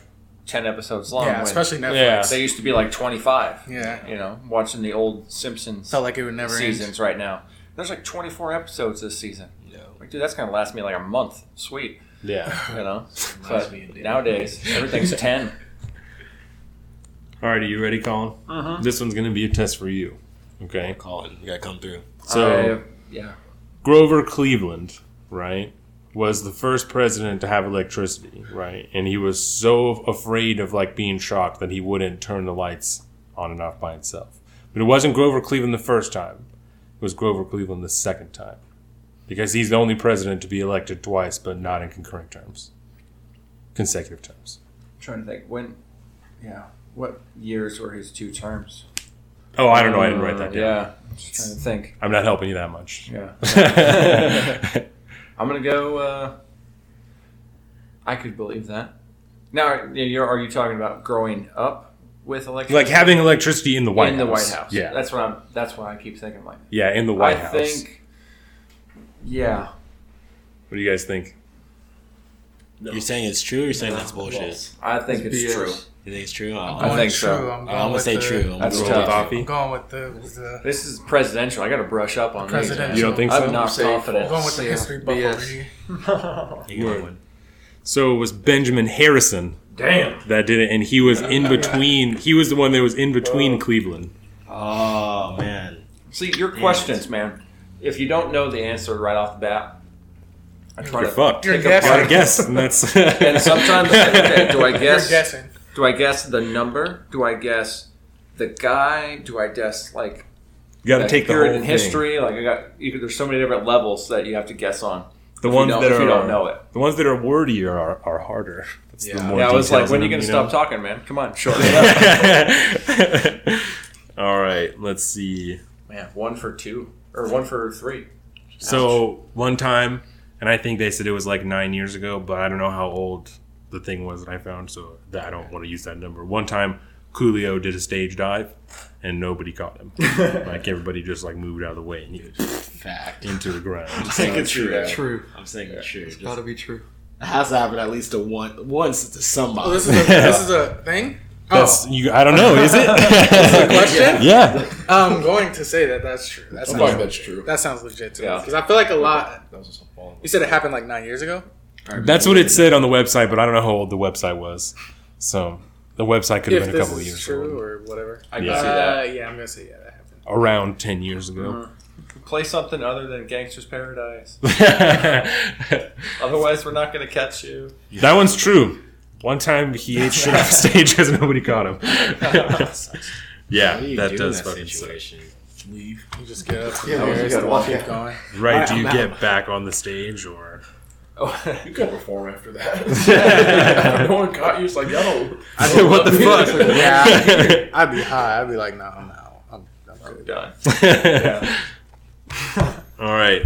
ten episodes long. Yeah, when especially Netflix. Yeah. they used to be like twenty five. Yeah. You know, watching the old Simpsons Felt like it would never end. seasons right now. There's like twenty four episodes this season. No. Like, dude, that's gonna last me like a month. Sweet. Yeah. [laughs] You know. But me of David. nowadays everything's ten. All right, are you ready, Colin? Mhm. This one's gonna be a test for you. Okay. Colin, you gotta come through. So I- yeah. Grover Cleveland, right, was the first president to have electricity, right? And he was so afraid of like being shocked that he wouldn't turn the lights on and off by itself. But it wasn't Grover Cleveland the first time. Was Grover Cleveland the second time. Because he's the only president to be elected twice, but not in concurrent terms. Consecutive terms. trying to think when. Yeah. What years were his two terms? Oh, I don't know. I didn't write that Uh, down. Yeah. I'm Just trying to think. I'm not helping you that much. Yeah. [laughs] I'm gonna go. Uh, I could believe that. Now, are you talking about growing up with electricity? like having electricity in the White in House. the White House. Yeah. that's what I'm. That's what I keep thinking. Like, yeah, in the White I House. I think. Yeah, What do you guys think? You're saying it's true or you're saying that's bullshit? I think it's BS. true. You think it's true? I I'll, think true. so. I'm, I'm going gonna say the- true. I'm That's gonna Roll go with with I'm going with the, the This is presidential. I got to brush up on these. Presidential. man. You don't think so? I'm not Safe. confident. I'm going with the Yeah. history buff BS. [laughs] You got one. So it was Benjamin Harrison Damn. that did it, and he was in between. He was the one that was in between Cleveland. Oh man. See your questions, man. If you don't know the answer right off the bat, I try You're to fucked. You're pick guessing. Gotta guess, and that's. [laughs] And sometimes, okay, do I guess? You're guess? guessing. Do I guess the number? Do I guess the guy? Do I guess like you gotta take the whole in thing. history? Like I got, you there's so many different levels that you have to guess on. The if ones you don't, that if are you don't know it. the ones that are wordier are, are harder. That's the Yeah. more Yeah, I was like, when are you gonna them, stop talking, man? Come on, short it up. All right, let's see. man, one for two or one for three. So one time, and I think they said it was like nine years ago, but I don't know how old the thing was that I found, so that I don't want to use that number. One time, Coolio did a stage dive, and nobody caught him. [laughs] like everybody just like moved out of the way and he was Fact. into the ground. I'm saying it's true. True. I'm saying it's true. Just- Gotta be true. It has to happen at least to one once to somebody. Oh, this is a, this is a thing. [laughs] That's Oh, you. I don't know. Is it? [laughs] question? yeah. I'm going to say that that's true. That I feel sounds, that's true. that sounds legit too. Yeah. Because I feel like a lot. That was just a fall. You said it happened like nine years ago. That's what it said on the website, but I don't know how old the website was. So the website could have If been a couple of is years true or whatever. I can Yeah. see that. Uh, yeah, I'm gonna say yeah, that happened. Around ten years ago. Play something other than Gangster's Paradise. [laughs] [laughs] Otherwise, we're not gonna catch you. that one's true. One time he ate shit off [laughs] stage because nobody caught him. yeah, do that do does in that fucking suck. situation? Leave. You just get up. Yeah, Yeah, you just gotta walk walk keep going. Right? Do you I'm get back on the stage or? [laughs] You could perform after that. [laughs] no one caught you. It's like, yo. I said, what the fuck? Yeah, I'd, I'd be high. I'd be like, no, I'm out. I'm, I'm good. Done. [laughs] All right.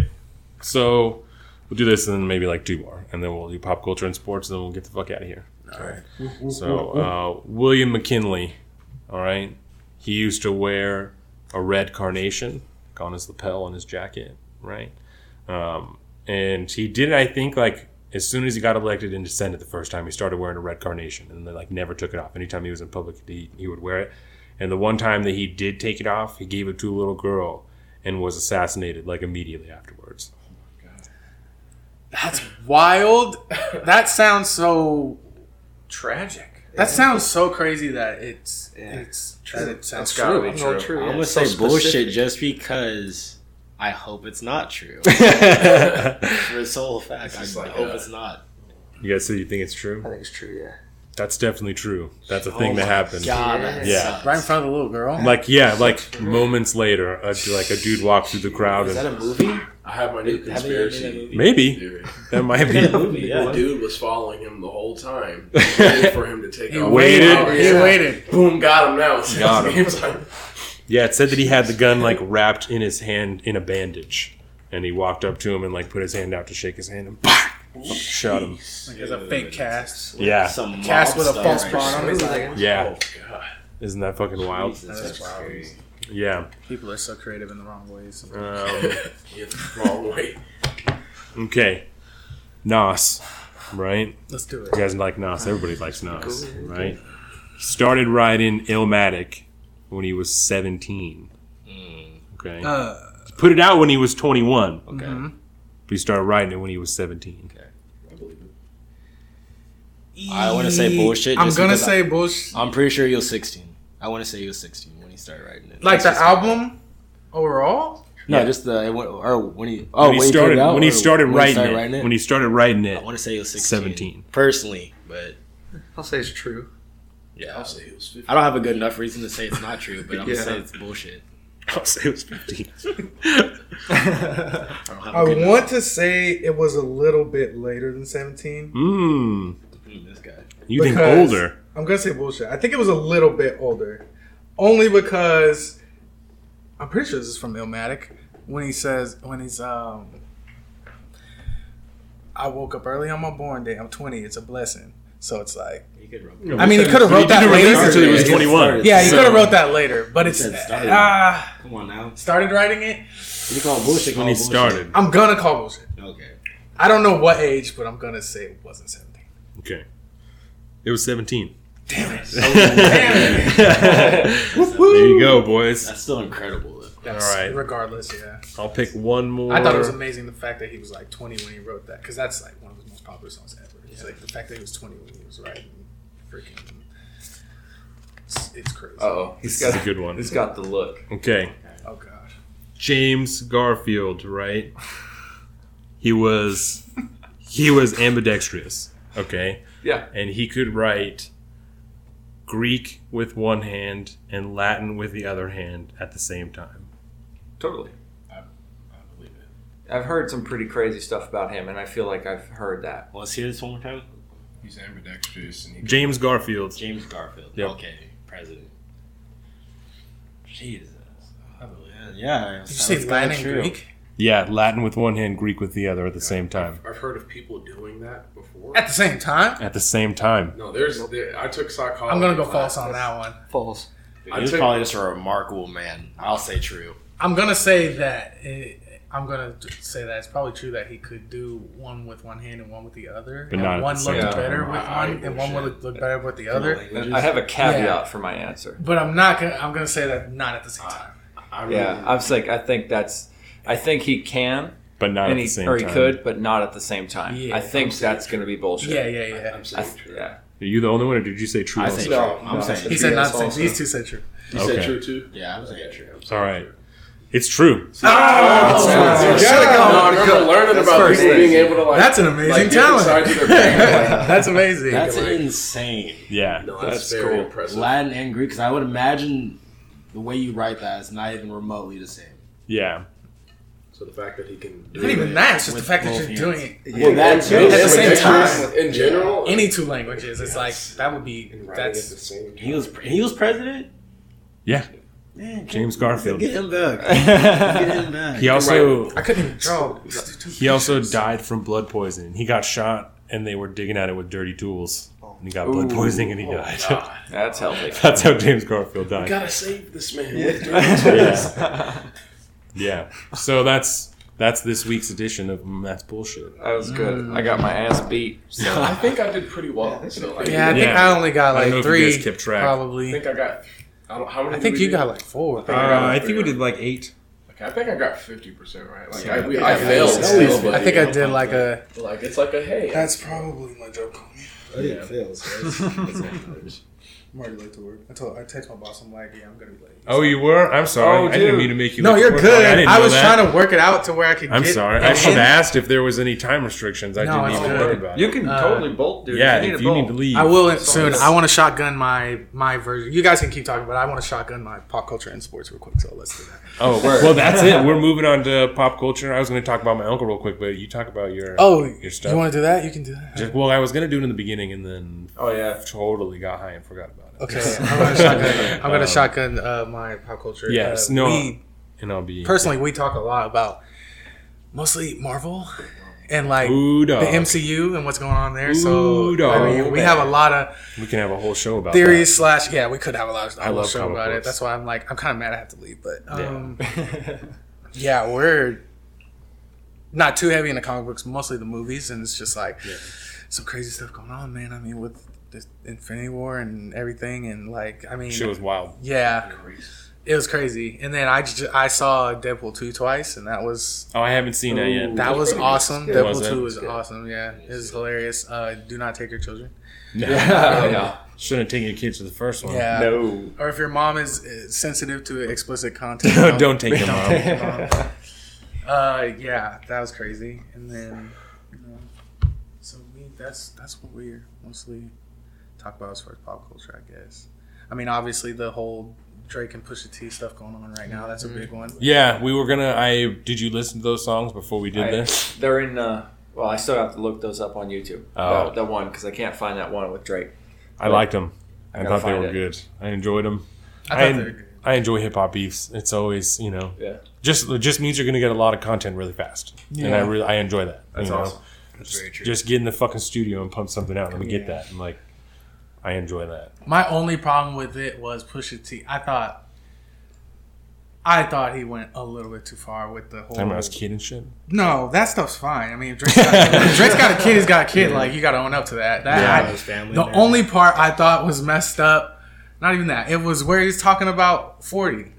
So we'll do this and then maybe like two more, and then we'll do pop culture and sports, and then we'll get the fuck out of here. All right. So uh, William McKinley, all right, he used to wear a red carnation on his lapel on his jacket, right? Um, and he did, it, I think, like as soon as he got elected into Senate the first time, he started wearing a red carnation, and then like never took it off. Anytime he was in public, he, he would wear it. And the one time that he did take it off, he gave it to a little girl and was assassinated like immediately afterwards. Oh my god. That's wild. That sounds so. Tragic. That sounds so crazy that it's it's that it sounds That's true. be No, true. true. I'm gonna So say bullshit just because I hope it's not true. [laughs] For the sole fact, I just like hope a- it's not. You guys say you think it's true? I think it's true. Yeah. That's definitely true. That's a Oh thing that my happened. God, Yeah. that Yeah. sucks. Right in front of the little girl. Like yeah, like moments later, a, like a dude walked through the crowd Is that and a movie? I have my new Have they made that conspiracy maybe theory. that might be. Yeah, movie, yeah. The dude was following him the whole time, [laughs] waiting for him to take he off. waited. He waited. Boom, got him now. Got [laughs] him. Game time. Yeah, it said that he had the gun like wrapped in his hand in a bandage, and he walked up to him and like put his hand out to shake his hand and bah, shot him. Like it's a fake cast. Yeah, Some Cast with a mob false stuff on his there. yeah. Oh, Isn't that fucking wild? Jesus, That's that's wild. crazy. Yeah. People are so creative in the wrong ways. Um, [laughs] Yeah, the wrong way. okay. Nas, right? Let's do it. You guys like Nas? Everybody likes Nas, right? Started riding Illmatic when he was 17. Okay. Uh, Put it out when he was 21. Okay. mhm. But he started riding it when he was 17. I believe it. I wanna say bullshit I'm gonna because say bullshit. I'm pretty sure he was 16. I want to say he was 16 when he started writing it. Like the That's just- album overall. No, just the it went- or when he oh when he when started, put out, when he started, writing, started it, when he started writing it, I want to say he was 16. 17. personally, but I'll say it's true. Yeah, I'll say he was 50. I don't have a good enough reason to say it's not true, but I'm [laughs] Yeah. gonna say it's bullshit. [laughs] I'll say it was 15. [laughs] I don't have a I good want to say it was a little bit later than 17. Mmm. enough- this guy. You think older? I'm gonna say bullshit. I think it was a little bit older, only because I'm pretty sure this is from Illmatic when he says when he's um. I woke up early on my born day. I'm 20. It's a blessing. So it's like, He could rub. I mean, he could have wrote that didn't release it later. until he was Yeah, 21. Yeah, he So- could have wrote that later, but it's said started. ah Come on now. started writing it. You call bullshit When he bullshit. started. I'm gonna call bullshit. Okay. I don't know what age, but I'm gonna say it wasn't 17. Okay. It was 17. Damn it! [laughs] There you go, boys. That's still incredible. Though. That's, All right. Regardless, yeah. I'll pick one more. I thought it was amazing the fact that he was like 20 when he wrote that because that's like one of his most popular songs ever. It's like the fact that he was 20 when he was writing freaking. It's, it's crazy. oh, This he's is got a good one. he's got the look. Okay. Oh gosh. James Garfield, right? He was he was ambidextrous, okay? Yeah. And he could write Greek with one hand and Latin with the other hand at the same time. Totally. I believe it. I've heard some pretty crazy stuff about him, and I feel like I've heard that. Let's hear this one more time. He's ambidextrous and he James Garfield. James Garfield. Yep. Okay, president. Jesus. Yeah. Did you say Latin and Greek? Yeah, Latin with one hand, Greek with the other at the same time. I've heard of people doing that before. At the same time? At the same time. No, there's. There, I took psychology. I'm gonna go class. false on that one. False. I He was took- probably just a remarkable man. I'll say true. I'm gonna say that. It, I'm gonna say that it's probably true that he could do one with one hand and one with the other, But and not one the looked same time. better with I- I one, and one would look better with the other. I have a caveat Yeah. for my answer. But I'm not gonna. I'm gonna say that not at the same uh, time. I really- Yeah, I was like, I think that's, I think he can, But not and at he the same time. or he time. could, but not at the same time. Yeah, I think I'm that's going to be bullshit. Yeah, yeah, yeah. I'm saying th- true. yeah. Are you the only one, or did you say true? I also? say No, true. I'm no, saying He true. said not Yes, the same. These two said true. You Okay. said true too. Yeah, I'm saying true. All right. It's true. Oh, gone. no, I'm learning That's about people being able to like. That's an amazing like, talent. sides of their brain. [laughs] That's amazing. That's like- insane. Yeah. No, that's, That's very cool. impressive. Latin and Greek, because I would imagine the way you write that is not even remotely the same. Yeah. So the fact that he can do It's not even that. It's just the fact that you're hands. doing it Well, that too. At the same time. in general. any two languages. It's like that would be and the that's same. He was he was president. Yeah. Man, James Garfield. Get him back. [laughs] Get him back. He also I couldn't even draw. he also died from blood poisoning. He got shot and they were digging at it with dirty tools. And he got blood poisoning and he died. [laughs] That's healthy. That's how James Garfield died. Gotta save this man. Yeah. [laughs] yeah. So that's that's this week's edition of mm, That's Bullshit. That was good. I got my ass beat. So. I think I did pretty well. So like, Yeah, I think Yeah. I only got I don't like know if you three. guys kept track. I Probably. think I got. I, don't, how many I think you do? got like four. Uh, I think we did like eight. I think I got fifty percent right. Like Yeah, I, we, yeah, I yeah, failed yeah, still, but I think yeah, I did like a. like it's like a hey. That's probably my joke, homie. I didn't fail, so that's, that's. I'm already late to work. I told I text my boss. I'm like, yeah, I'm gonna be late. Oh, you were? I'm sorry. Oh, I didn't mean to make you. no, late you're for work. good. I, didn't I was that. trying to work it out to where I could. I'm get sorry. I should have asked if there was any time restrictions. I No, didn't even good. think about You it. You can Uh, totally bolt, dude. Yeah, if you if need you a need to leave. I will soon. I want to shotgun my my version. You guys can keep talking, but I want to shotgun my pop culture and sports real quick. So let's do that. Oh, [laughs] well, that's it. We're moving on to pop culture. I was going to talk about my uncle real quick, but you talk about your Oh, your stuff. you want to do that? You can do that. Just, well, I was going to do it in the beginning, and then Oh yeah. totally got high and forgot about it. Okay, I'm gonna shotgun. [laughs] I'm gonna shotgun uh, my pop culture. Yes, uh, no, we- and I'll be personally, we talk a lot about mostly Marvel and like Ooh, the. MCU and what's going on there. so Ooh, dog. I mean, we have a lot of We can have a whole show about theories slash yeah, we could have a lot of I I love show about it. That's why I'm like I'm kind of mad I have to leave, but um, [laughs] yeah, we're not too heavy in the comic books, mostly the movies, and it's just like some crazy stuff going on, man. I mean, with this Infinity War and everything, and like I mean, she was wild. yeah, it was crazy. And then I just, I saw Deadpool two twice, and that was Oh, I haven't seen that yet. that was awesome. Was Deadpool it? two was awesome. Yeah, it was hilarious. Uh, do not take your children. [laughs] yeah. Shouldn't have taken your kids to the first one. Yeah. No. Or if your mom is uh, sensitive to explicit content, [laughs] Don't take them out. take your mom. [laughs] Uh, yeah, that was crazy. And then, you know, so we that's that's what we're mostly talk about as far as pop culture, I guess. I mean, obviously the whole Drake and Pusha T stuff going on right now. That's a big one. Yeah, we were gonna. I did you listen to those songs before we did I- this? They're in. Uh, well, I still have to look those up on YouTube. Oh. The, the one because I can't find that one with Drake. I liked them. I, gotta thought they were it. good. I enjoyed them. I I, thought they were good. I enjoy hip hop beefs. It's always you know Yeah. just just means you're gonna get a lot of content really fast, and I really I enjoy that. That's you know? awesome. That's very true. Just get in the fucking studio and pump something out. Let me get Yeah. that. And like, I enjoy that. My only problem with it was Pusha T. I thought, I thought he went a little bit too far with the whole. Time I was kid and shit. No, that stuff's fine. I mean, if Drake's got, if Drake's got a kid. He's got a kid. Like you got to own up to that. That Yeah, I- his family the there. only part I thought was messed up. Not even that. It was where he's talking about forty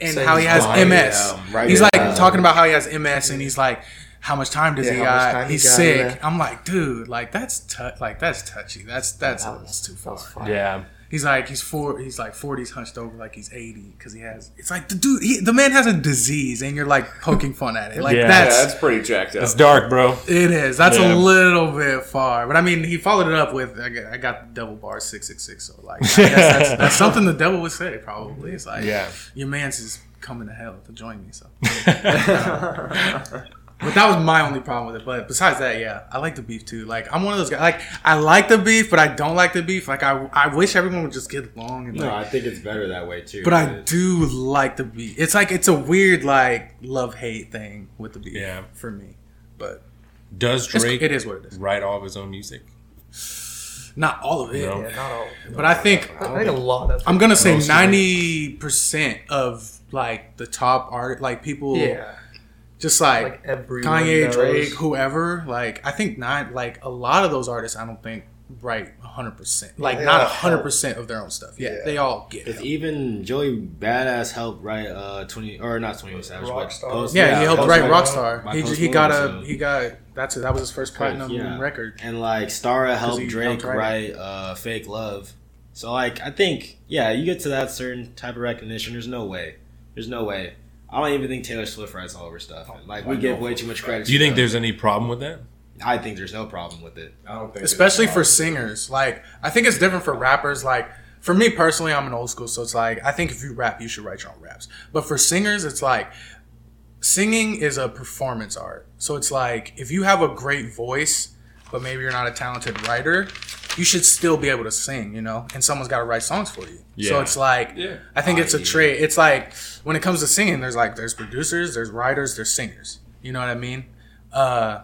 and how he has MS. he's yeah, right he's there. like talking about how he has MS, and he's like, "How much time does Yeah, he how much got? time he He's got, sick." yeah. I'm like, dude, like that's tou- like that's touchy. That's that's, That that's too far. was. Yeah, He's like he's four. He's like forties hunched over like he's eighty because he has. It's like the dude. He, the man has a disease, and you're like poking fun at it. Like Yeah. Yeah, that's that's pretty jacked up. it's dark, bro. it is. That's Yeah. a little bit far, but I mean, he followed it up with I got, I got the devil bar six six six. So like, I guess that's, [laughs] that's something the devil would say. Probably it's like, Yeah. your man's is coming to hell to join me. So, [laughs] [laughs] but that was my only problem with it. But besides that, yeah, I like the beef too. Like I'm one of those guys. Like I like the beef, but I don't like the beef. Like I I wish everyone would just get along and No, like. I think it's better that way too. But I do like the beef. It's like it's a weird like love hate thing with the beef. Yeah. for me. But Does Drake it is what it is. write all of his own music? Not all of it, No. Yeah, not all. but I think I think a lot of. I'm gonna say Most of it. ninety percent of like the top art, like people, yeah, just like, like Kanye, knows. Drake, whoever. Like I think not like a lot of those artists. I don't think write hundred percent, like they not 100 percent of their own stuff. Yeah, Yeah. they all get. If help. even Joey Badass helped write uh twenty or not twenty one Savage, but Rockstar. Post, Yeah, he helped Post write Malone Rockstar. He, Post he got a so- he got that's it. That was his first platinum yeah. record. and like Starrah helped he Drake helped write write uh, "Fake Love." So like, I think yeah, you get to that certain type of recognition. There's no way. There's no way. I don't even think Taylor Swift writes all of her stuff. Oh, like we give way too much credit. Do you think her. there's any problem with that? I think there's no problem with it. I don't think especially for singers. Like I think it's different for rappers. Like for me personally, I'm an old school, so it's like I think if you rap, you should write your own raps. But for singers, it's like singing is a performance art. So it's like if you have a great voice, but maybe you're not a talented writer, you should still be able to sing, you know. And someone's got to write songs for you. So it's like Yeah. I think it's a trait. It's like when it comes to singing, there's like there's producers, there's writers, there's singers. You know what I mean? Uh,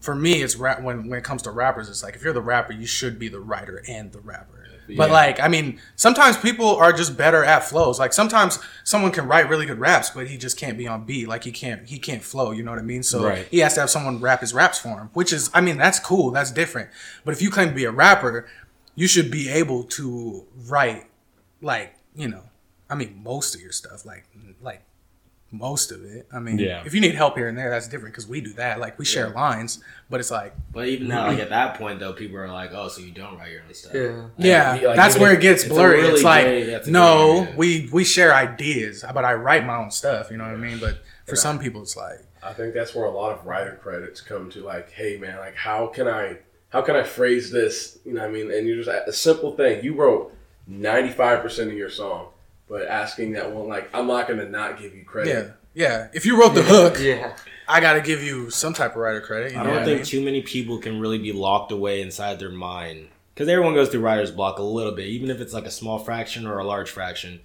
for me, it's rap. When when it comes to rappers, it's like if you're the rapper, you should be the writer and the rapper. But Yeah. like, I mean, sometimes people are just better at flows. Like sometimes someone can write really good raps, but he just can't be on beat. Like he can't he can't flow. You know what I mean? So Right. he has to have someone rap his raps for him, which is, I mean, that's cool. That's different. But if you claim to be a rapper, you should be able to write like you know, I mean, most of your stuff, like like most of it. I mean, Yeah. if you need help here and there, that's different because we do that. Like we share lines, but it's like, But even now, like at that point though, people are like, "Oh, so you don't write your own stuff?" Yeah. yeah, Like, that's where if it gets it's blurry. really it's like, gray- no, we we share ideas, but I write my own stuff. You know what I mean? But for some people, it's like, I think that's where a lot of writer credits come to. Like, hey man, like how can I how can I phrase this? You know what I mean? And you're just a simple thing. You wrote ninety five percent of your song, but asking that one, like, I'm not gonna not give you credit. yeah, yeah. If you wrote the hook, Yeah. I got to give you some type of writer credit. You I know don't what I think mean? too many people can really be locked away inside their mind because everyone goes through writer's block a little bit, even if it's like a small fraction or a large fraction.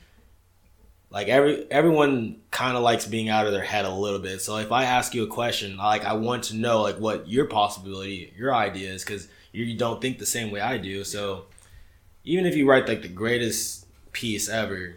Like every everyone kind of likes being out of their head a little bit. So if I ask you a question, like I want to know like what your possibility, your idea is, because you don't think the same way I do. So even if you write like the greatest piece ever,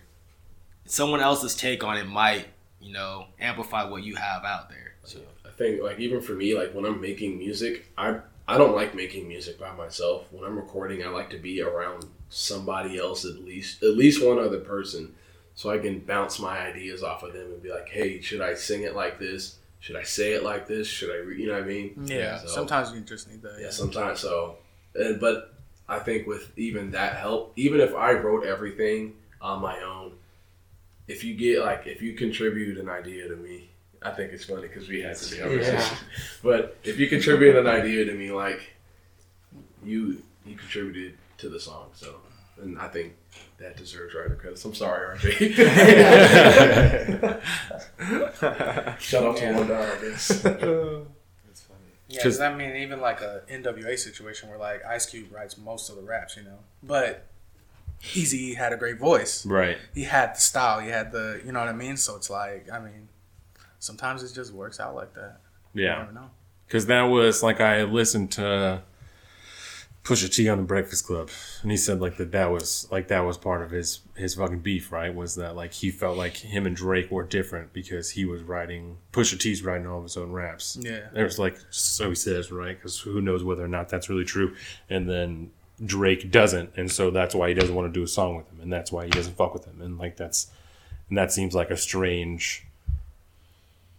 someone else's take on it might, you know, amplify what you have out there. So I think like even for me, like when I'm making music, I I don't like making music by myself. When I'm recording, I like to be around somebody else at least, at least one other person, so I can bounce my ideas off of them and be like, hey, should I sing it like this? Should I say it like this? Should I, re-? you know what I mean? Yeah, So- sometimes you just need that. Yeah, sometimes so. And, but I think with even that help, even if I wrote everything on my own, if you get like if you contribute an idea to me, I think it's funny because we had this conversation. [laughs] But if you contribute an idea to me, like you you contributed to the song, so and I think that deserves writer credits. I'm sorry, RJ. [laughs] Shout out to one dollar, I guess. [laughs] Yeah, 'cause I mean, even like a NWA situation where like Ice Cube writes most of the raps, you know, but Eazy had a great voice. Right. He had the style. He had the, you know what I mean. So it's like, I mean, sometimes it just works out like that. You Yeah. never know. Because that was like I listened to Pusha T on the Breakfast Club, and he said like that that was like that was part of his his fucking beef, right? Was that like he felt like him and Drake were different because he was writing Pusha T's writing all of his own raps. Yeah. It was like so he says, right? Because who knows whether or not that's really true. And then Drake doesn't, and so that's why he doesn't want to do a song with him, and that's why he doesn't fuck with him, and like that's and that seems like a strange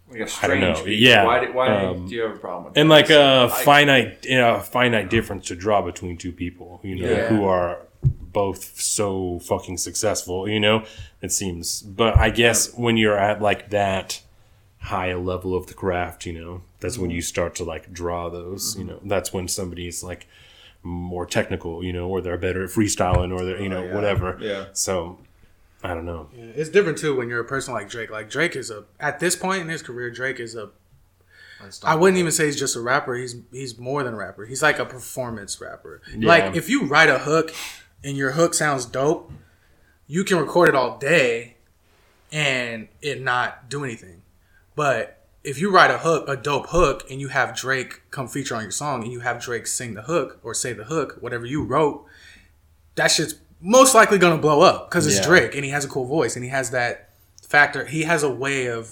Like a I don't know. strange. Yeah, Why, do- why um, do you have a problem with and like a uh, I- finite, you know, a finite difference to draw between two people, you know, Yeah. who are both so fucking successful. You know, it seems. But I guess when you're at like that high level of the craft, you know, that's when mm-hmm. you start to like draw those. You mm-hmm. know, that's when somebody's like more technical, you know, or they're better at freestyling, or they're you oh, know whatever. Yeah. So I don't know. Yeah, it's different too when you're a person like Drake. Like Drake is a at this point in his career, Drake is a. I wouldn't even say he's just a rapper. He's he's more than a rapper. He's like a performance rapper. Like if you write a hook and your hook sounds dope, you can record it all day and it not do anything. But if you write a hook, a dope hook, and you have Drake come feature on your song, and you have Drake sing the hook or say the hook, whatever you wrote, that shit's most likely gonna blow up because it's Yeah. Drake and he has a cool voice and he has that factor. He has a way of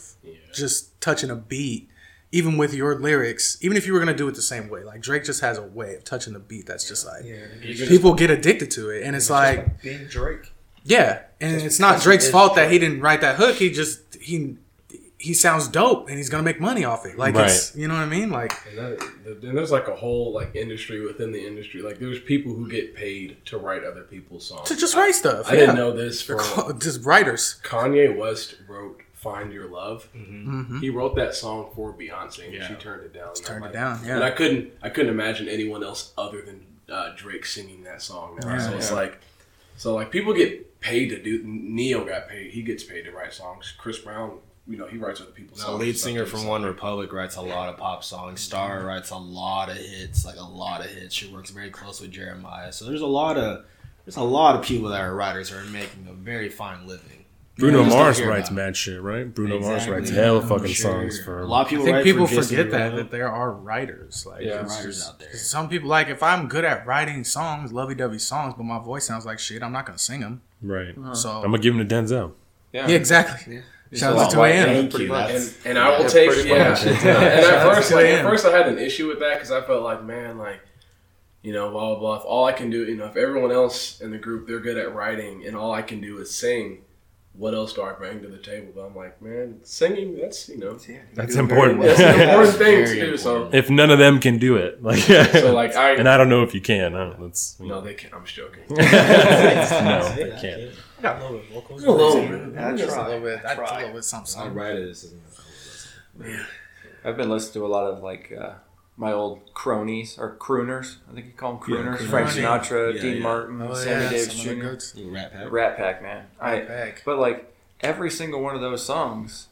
just touching a beat, even with your lyrics. Even if you were gonna do it the same way, like Drake just has a way of touching the beat that's just like people get addicted to it, and it's like Being Drake. yeah, and it's not Drake's fault that he didn't write that hook. He just he he sounds dope and he's gonna make money off it. Like it's you know what I mean? Like And, that, then there's like a whole like industry within the industry. Like there's people who get paid to write other people's songs. to just write stuff. I yeah. didn't know this. They're From, just writers. Kanye West wrote "Find Your Love." Mm-hmm. He wrote that song for Beyonce, and she turned it down. And turned I'm it down, yeah. And I couldn't, I couldn't imagine anyone else other than uh, Drake singing that song. Now. so it's like, so like people get paid to do. Ne-Yo got paid. He gets paid to write songs. Chris Brown, you know, he writes other people's The songs. lead singer from One Republic writes a lot of pop songs. Star mm-hmm. writes a lot of hits, like a lot of hits. She works very close with Jeremih. So there's a lot of there's a lot of people that are writers who are making a very fine living. Bruno You Mars writes mad shit, right? Bruno Mars writes hell I'm fucking sure. songs for a lot of people. I think write people for forget that World. that there are writers. Like Yeah. writers just- out there. Some people like if I'm good at writing songs, lovey-dovey songs, but my voice sounds like shit, I'm not gonna sing them. right. So I'm gonna give them to Denzel. Yeah. yeah, exactly. Shout out to 2 Why- a.m. Thank Pretty you. much. That's- and, and I will Yeah, take pretty yeah. much. [laughs] and at first, like, at first, I had an issue with that because I felt like, man, like, you know, blah blah blah. If all I can do, you know, if everyone else in the group they're good at writing, and all I can do is sing, what else do I bring to the table? But I'm like, man, singing, that's, you know, That's important. that's an [laughs] important thing to Very do. So, if none of them can do it, like, yeah. so like, [laughs] I, and I don't know if you can. I don't, that's no, they can't. I'm just joking. no, they can't. I got a little bit vocals. A little bit. I Just try. a a little bit. I try. try. a little bit something. I write it. This isn't. I've been listening to a lot of like uh, my old cronies or crooners. I think you call them crooners. crooners. Frank Sinatra, Yeah, Dean yeah. Martin, Oh Sammy yeah, Davis some of the Jr. Rat Pack. Rat Pack, man. I, Pack. but like every single one of those songs,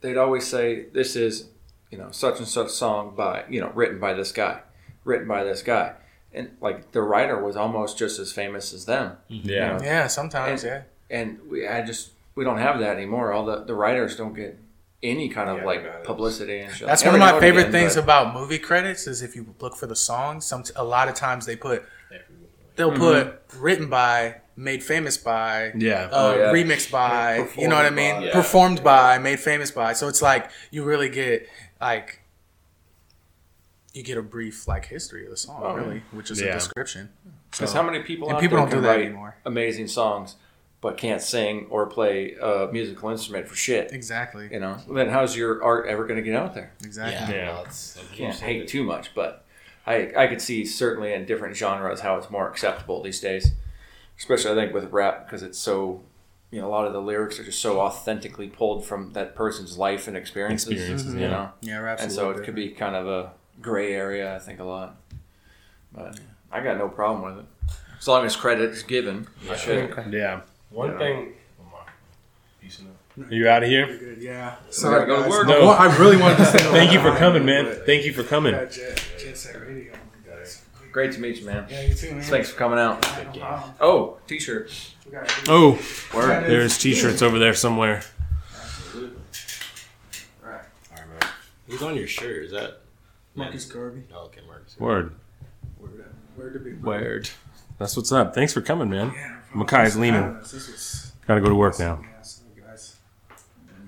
they'd always say, "This is, you know, such and such song by, you know, written by this guy, written by this guy," and like the writer was almost just as famous as them. Yeah. Yeah, sometimes. Yeah. And we, I just, we don't have that anymore. All the the writers don't get any kind of Yeah, like publicity and shit. That's Every one of my favorite again, things but- about movie credits is if you look for the songs. Some a lot of times they put they'll Mm-hmm. put written by, made famous by, Yeah. uh, Oh, yeah. remixed by. You know what I mean? by. Yeah. Performed by, made famous by. So it's like you really get like you get a brief like history of the song, Oh, really, which is Yeah. a description. Because how many people And out people there don't do that write anymore. amazing songs, but can't sing or play a musical instrument for shit? Exactly. You know, then how's your art ever going to get out there? Exactly. Yeah. well, it's, Can't hate too much, but I I could see certainly in different genres how it's more acceptable these days, especially I think with rap because it's so. You know, a lot of the lyrics are just so authentically pulled from that person's life and experiences. Experiences, you yeah. know, Yeah, rap's a and so little it could be kind of a gray area. I think a lot, but I got no problem with it as long as credit is given. I should. Yeah. One Yeah. thing. Peace out. Are you out of here? Good, yeah. gotta go to work. No. I really wanted to say. [laughs] Thank you for coming, man. Thank you for coming. Yeah, Jet, Jet Set Radio. Great to meet you, man. Yeah, you too, man. Thanks for coming out. Oh, t-shirt. We got it. Oh, Word. there's t-shirts over there somewhere. Absolutely. All right. All right, man. Who's on your shirt? Is that Marcus Garvey. Oh, okay, Marcus. Word. Where to be? Word. That's what's up. Thanks for coming, man. Yeah, Makai's leaning. This. Gotta go to work now. Yeah, sorry, guys.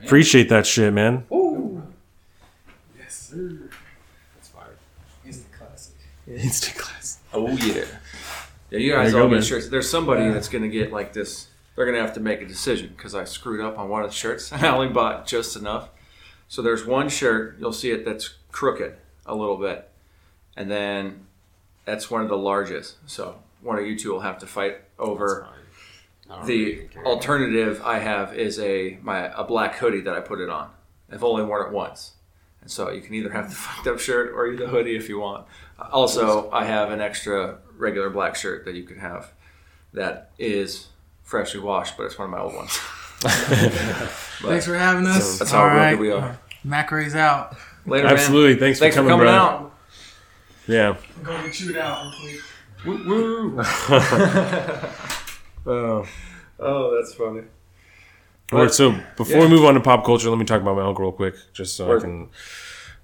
Appreciate that shit, man. Yes, sir. That's fire. He's the classic. Instant class. Oh yeah. Yeah, you guys There you all go, get shirts. There's somebody that's gonna get like this. They're gonna have to make a decision because I screwed up on one of the shirts. [laughs] I only bought just enough. So there's one shirt you'll see it that's crooked a little bit, and then that's one of the largest. So one of you two will have to fight over. The really alternative I have is a my a black hoodie that I put it on. I've only worn it once, and so you can either have the [laughs] fucked up shirt or the hoodie if you want. Also, I have an extra regular black shirt that you can have that is freshly washed, but it's one of my old ones. [laughs] [laughs] Thanks for having us. That's how All rugged right. we are. Mac out. Later, Absolutely. man. Thanks, Thanks for for coming, coming out. Yeah. I'm going to chew it out real quick. Woo woo. Oh. Oh, that's funny. All right, so before we move on to pop culture, let me talk about my uncle real quick, just so Word. I can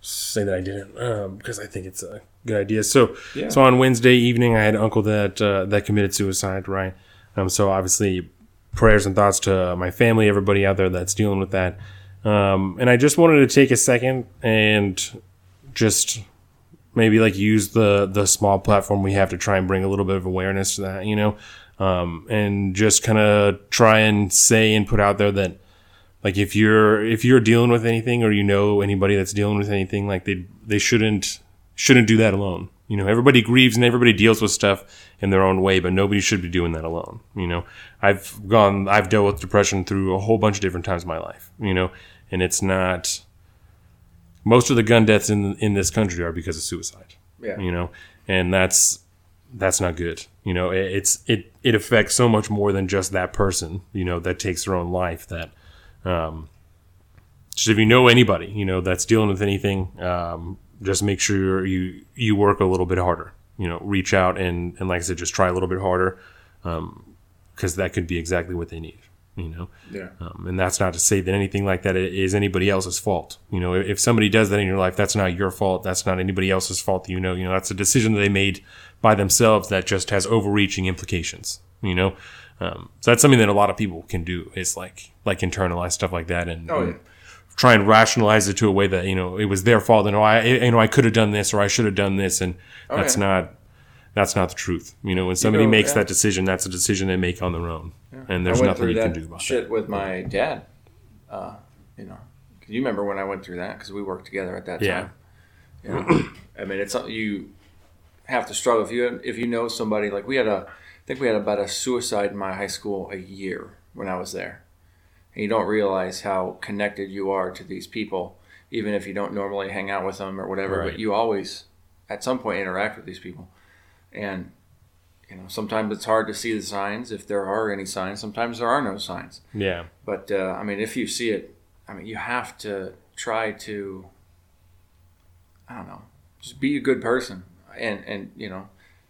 say that I didn't, um, because I think it's a good idea. So, Yeah. so on Wednesday evening, I had an uncle that uh, that committed suicide. Right. Um. So obviously, prayers and thoughts to my family, everybody out there that's dealing with that. Um. And I just wanted to take a second and just maybe like use the the small platform we have to try and bring a little bit of awareness to that. You know. Um, and just kind of try and say and put out there that like if you're if you're dealing with anything or you know anybody that's dealing with anything like they they shouldn't shouldn't do that alone you know everybody grieves and everybody deals with stuff in their own way but nobody should be doing that alone you know i've gone i've dealt with depression through a whole bunch of different times in my life you know and it's not most of the gun deaths in in this country are because of suicide Yeah. you know? And that's that's not good you know? It, it's it it affects so much more than just that person you know that takes their own life that um just if you know anybody you know that's dealing with anything um just make sure you you work a little bit harder you know? Reach out and and like i said just try a little bit harder um because that could be exactly what they need you know Yeah. um, and that's not to say that anything like that is anybody else's fault. You know, if somebody does that in your life, that's not your fault. That's not anybody else's fault. That you know, you know, that's a decision that they made by themselves that just has overreaching implications. You know, um, so that's something that a lot of people can do. Is like like internalize stuff like that and, Oh, yeah. and try and rationalize it to a way that you know it was their fault. And oh, I you know I could have done this or I should have done this, and Oh, that's yeah. not that's not the truth. You know, when somebody know, makes yeah. that decision, that's a decision they make on their own, and there's nothing through you can do about shit it. with my dad. Uh, you know, 'Cause you remember when I went through that because we worked together at that Yeah. time. You [clears throat] know? I mean, it's something you have to struggle if you if you know somebody like we had a. I think we had about a suicide in my high school a year when I was there, and you don't realize how connected you are to these people, even if you don't normally hang out with them or whatever. Right. But you always, at some point, interact with these people, and you know sometimes it's hard to see the signs if there are any signs. Sometimes there are no signs. Yeah, But uh, I mean, if you see it, I mean, you have to try to. I don't know, just be a good person, and and you know,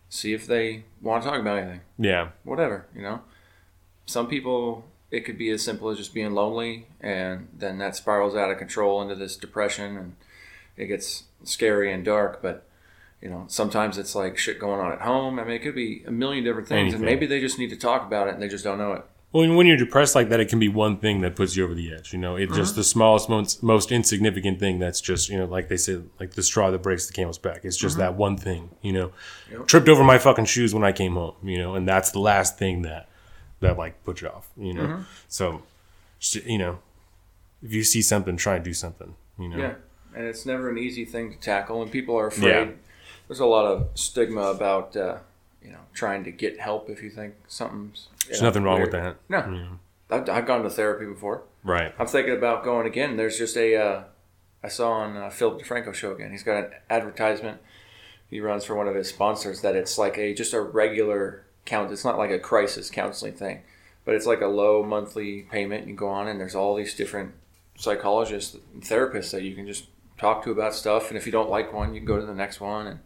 see if they want to talk about anything, yeah, whatever. You know, some people it could be as simple as just being lonely, and then that spirals out of control into this depression, and it gets scary and dark. But you know, sometimes it's like shit going on at home. I mean, it could be a million different things, and maybe they just need to talk about it, and they just don't know it. Well, when you're depressed like that, it can be one thing that puts you over the edge. You know, it's just mm-hmm. the smallest, most, most insignificant thing that's just, you know, like they said, like the straw that breaks the camel's back. It's just mm-hmm. that one thing, you know. Tripped over my fucking shoes when I came home, you know, and that's the last thing that, that like puts you off, you know. Mm-hmm. So, you know, if you see something, try and do something, you know. Yeah, and it's never an easy thing to tackle, and people are afraid. Yeah. There's a lot of stigma about uh, you know trying to get help if you think something's. you There's know, nothing wrong with weird. that. No, Yeah. I've, I've gone to therapy before. Right. I'm thinking about going again. There's just a uh, I saw on uh, Philip DeFranco show again. He's got an advertisement he runs for one of his sponsors that it's like a just a regular count. It's not like a crisis counseling thing, but it's like a low monthly payment. You go on and there's all these different psychologists and therapists that you can just talk to about stuff. And if you don't like one, you can go to the next one. And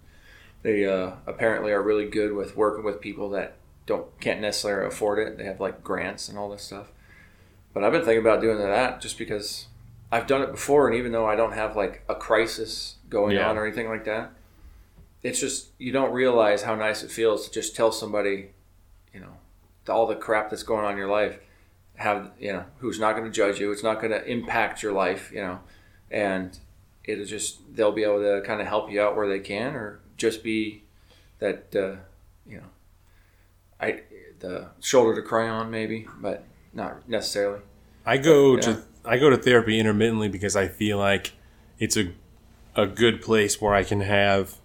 they uh, apparently are really good with working with people that don't can't necessarily afford it. They have like grants and all this stuff. But I've been thinking about doing that just because I've done it before, and even though I don't have like a crisis going Yeah. on or anything like that, it's just you don't realize how nice it feels to just tell somebody, you know, all the crap that's going on in your life, have you know, who's not going to judge you, it's not going to impact your life, you know, and it'll just they'll be able to kind of help you out where they can, or just be that uh, you know, I the shoulder to cry on maybe, but not necessarily. I go Yeah. to I go to therapy intermittently because I feel like it's a a good place where I can have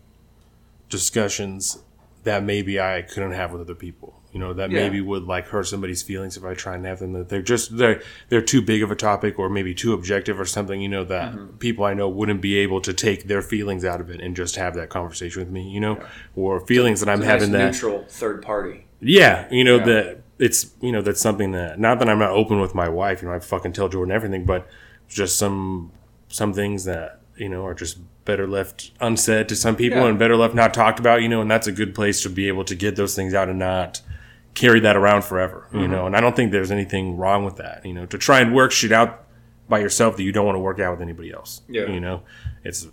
discussions that maybe I couldn't have with other people. You know, that Yeah. maybe would like hurt somebody's feelings if I try and have them that they're just they're they're too big of a topic or maybe too objective or something, you know, that Mm-hmm. people I know wouldn't be able to take their feelings out of it and just have that conversation with me, you know? Or feelings that I'm having nice that neutral third party. yeah, you know Yeah. that it's you know that's something that not that I'm not open with my wife. You know, I fucking tell Jordan everything, but just some some things that you know are just better left unsaid to some people Yeah. and better left not talked about. You know, and that's a good place to be able to get those things out and not carry that around forever. You Mm-hmm. know, and I don't think there's anything wrong with that. You know, to try and work shit out by yourself that you don't want to work out with anybody else. Yeah. you know, it's.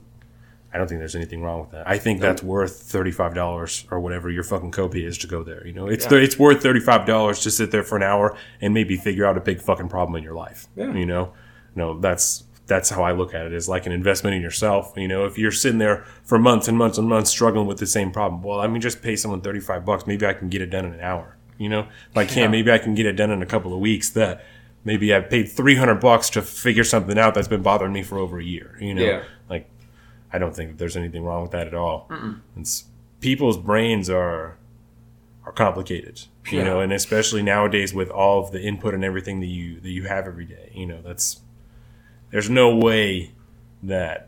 I don't think there's anything wrong with that. I think that's worth thirty five dollars or whatever your fucking copay is to go there. You know, it's Yeah. it's worth thirty five dollars to sit there for an hour and maybe figure out a big fucking problem in your life. Yeah. You know, no, that's that's how I look at it. Is like an investment in yourself. You know, if you're sitting there for months and months and months struggling with the same problem, well, I mean, just pay someone thirty five bucks. Maybe I can get it done in an hour. You know, if I can't, maybe I can get it done in a couple of weeks. That maybe I paid three hundred bucks to figure something out that's been bothering me for over a year. You know, Yeah. like I don't think that there's anything wrong with that at all. It's people's brains are are complicated, you Yeah. know, and especially nowadays with all of the input and everything that you that you have every day, you know, that's there's no way that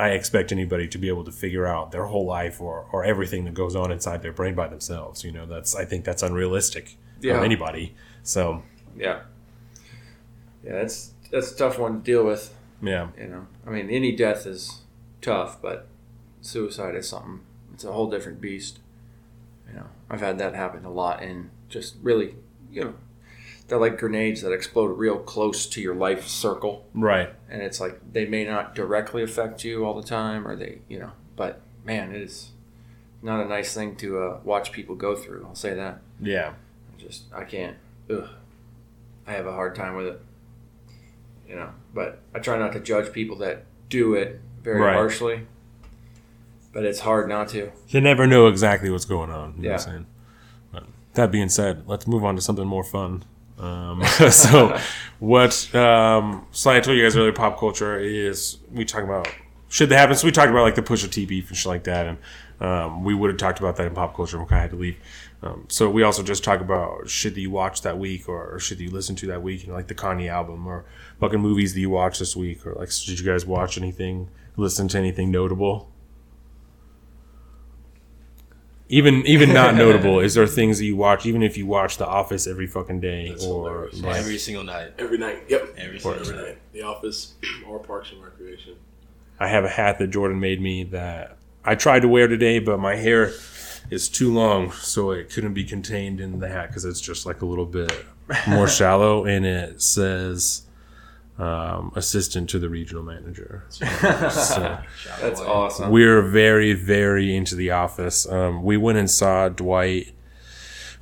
I expect anybody to be able to figure out their whole life or, or everything that goes on inside their brain by themselves. You know, that's I think that's unrealistic Yeah. anybody. So Yeah. Yeah, that's that's a tough one to deal with. yeah, You know, I mean, any death is tough, but suicide is something. It's a whole different beast. You know, I've had that happen a lot, and just really, you know, they're like grenades that explode real close to your life circle, right. and it's like they may not directly affect you all the time, or they, you know, but man, it is not a nice thing to uh, watch people go through. I'll say that. Yeah. I just I can't. Ugh. I have a hard time with it. You know, but I try not to judge people that do it very Right. harshly. but it's hard not to. You never know exactly what's going on. You know Yeah. what I'm saying? But that being said, let's move on to something more fun. Um, [laughs] so, what? Um, so I told you guys earlier, pop culture is we talk about shit that happens. So we talked about like the Pusha T beef and shit like that, and um, we would have talked about that in pop culture. but I had to leave. Um, so we also just talk about shit that you watched that week, or, or shit that you listened to that week, you know, like the Kanye album, or fucking movies that you watched this week, or like did you guys watch anything, listen to anything notable? Even even not [laughs] notable, is there things that you watch? Even if you watch The Office every fucking day, or like, Every single night. Every night. Yep. Every single Every night. night. The Office [clears throat] or Parks and Recreation. I have a hat that Jordan made me that I tried to wear today, but my hair is too long, so it couldn't be contained in the hat because it's just like a little bit more [laughs] shallow, and it says um, assistant to the regional manager. [laughs] So, so That's awesome. we're very, very into the office. Um, we went and saw Dwight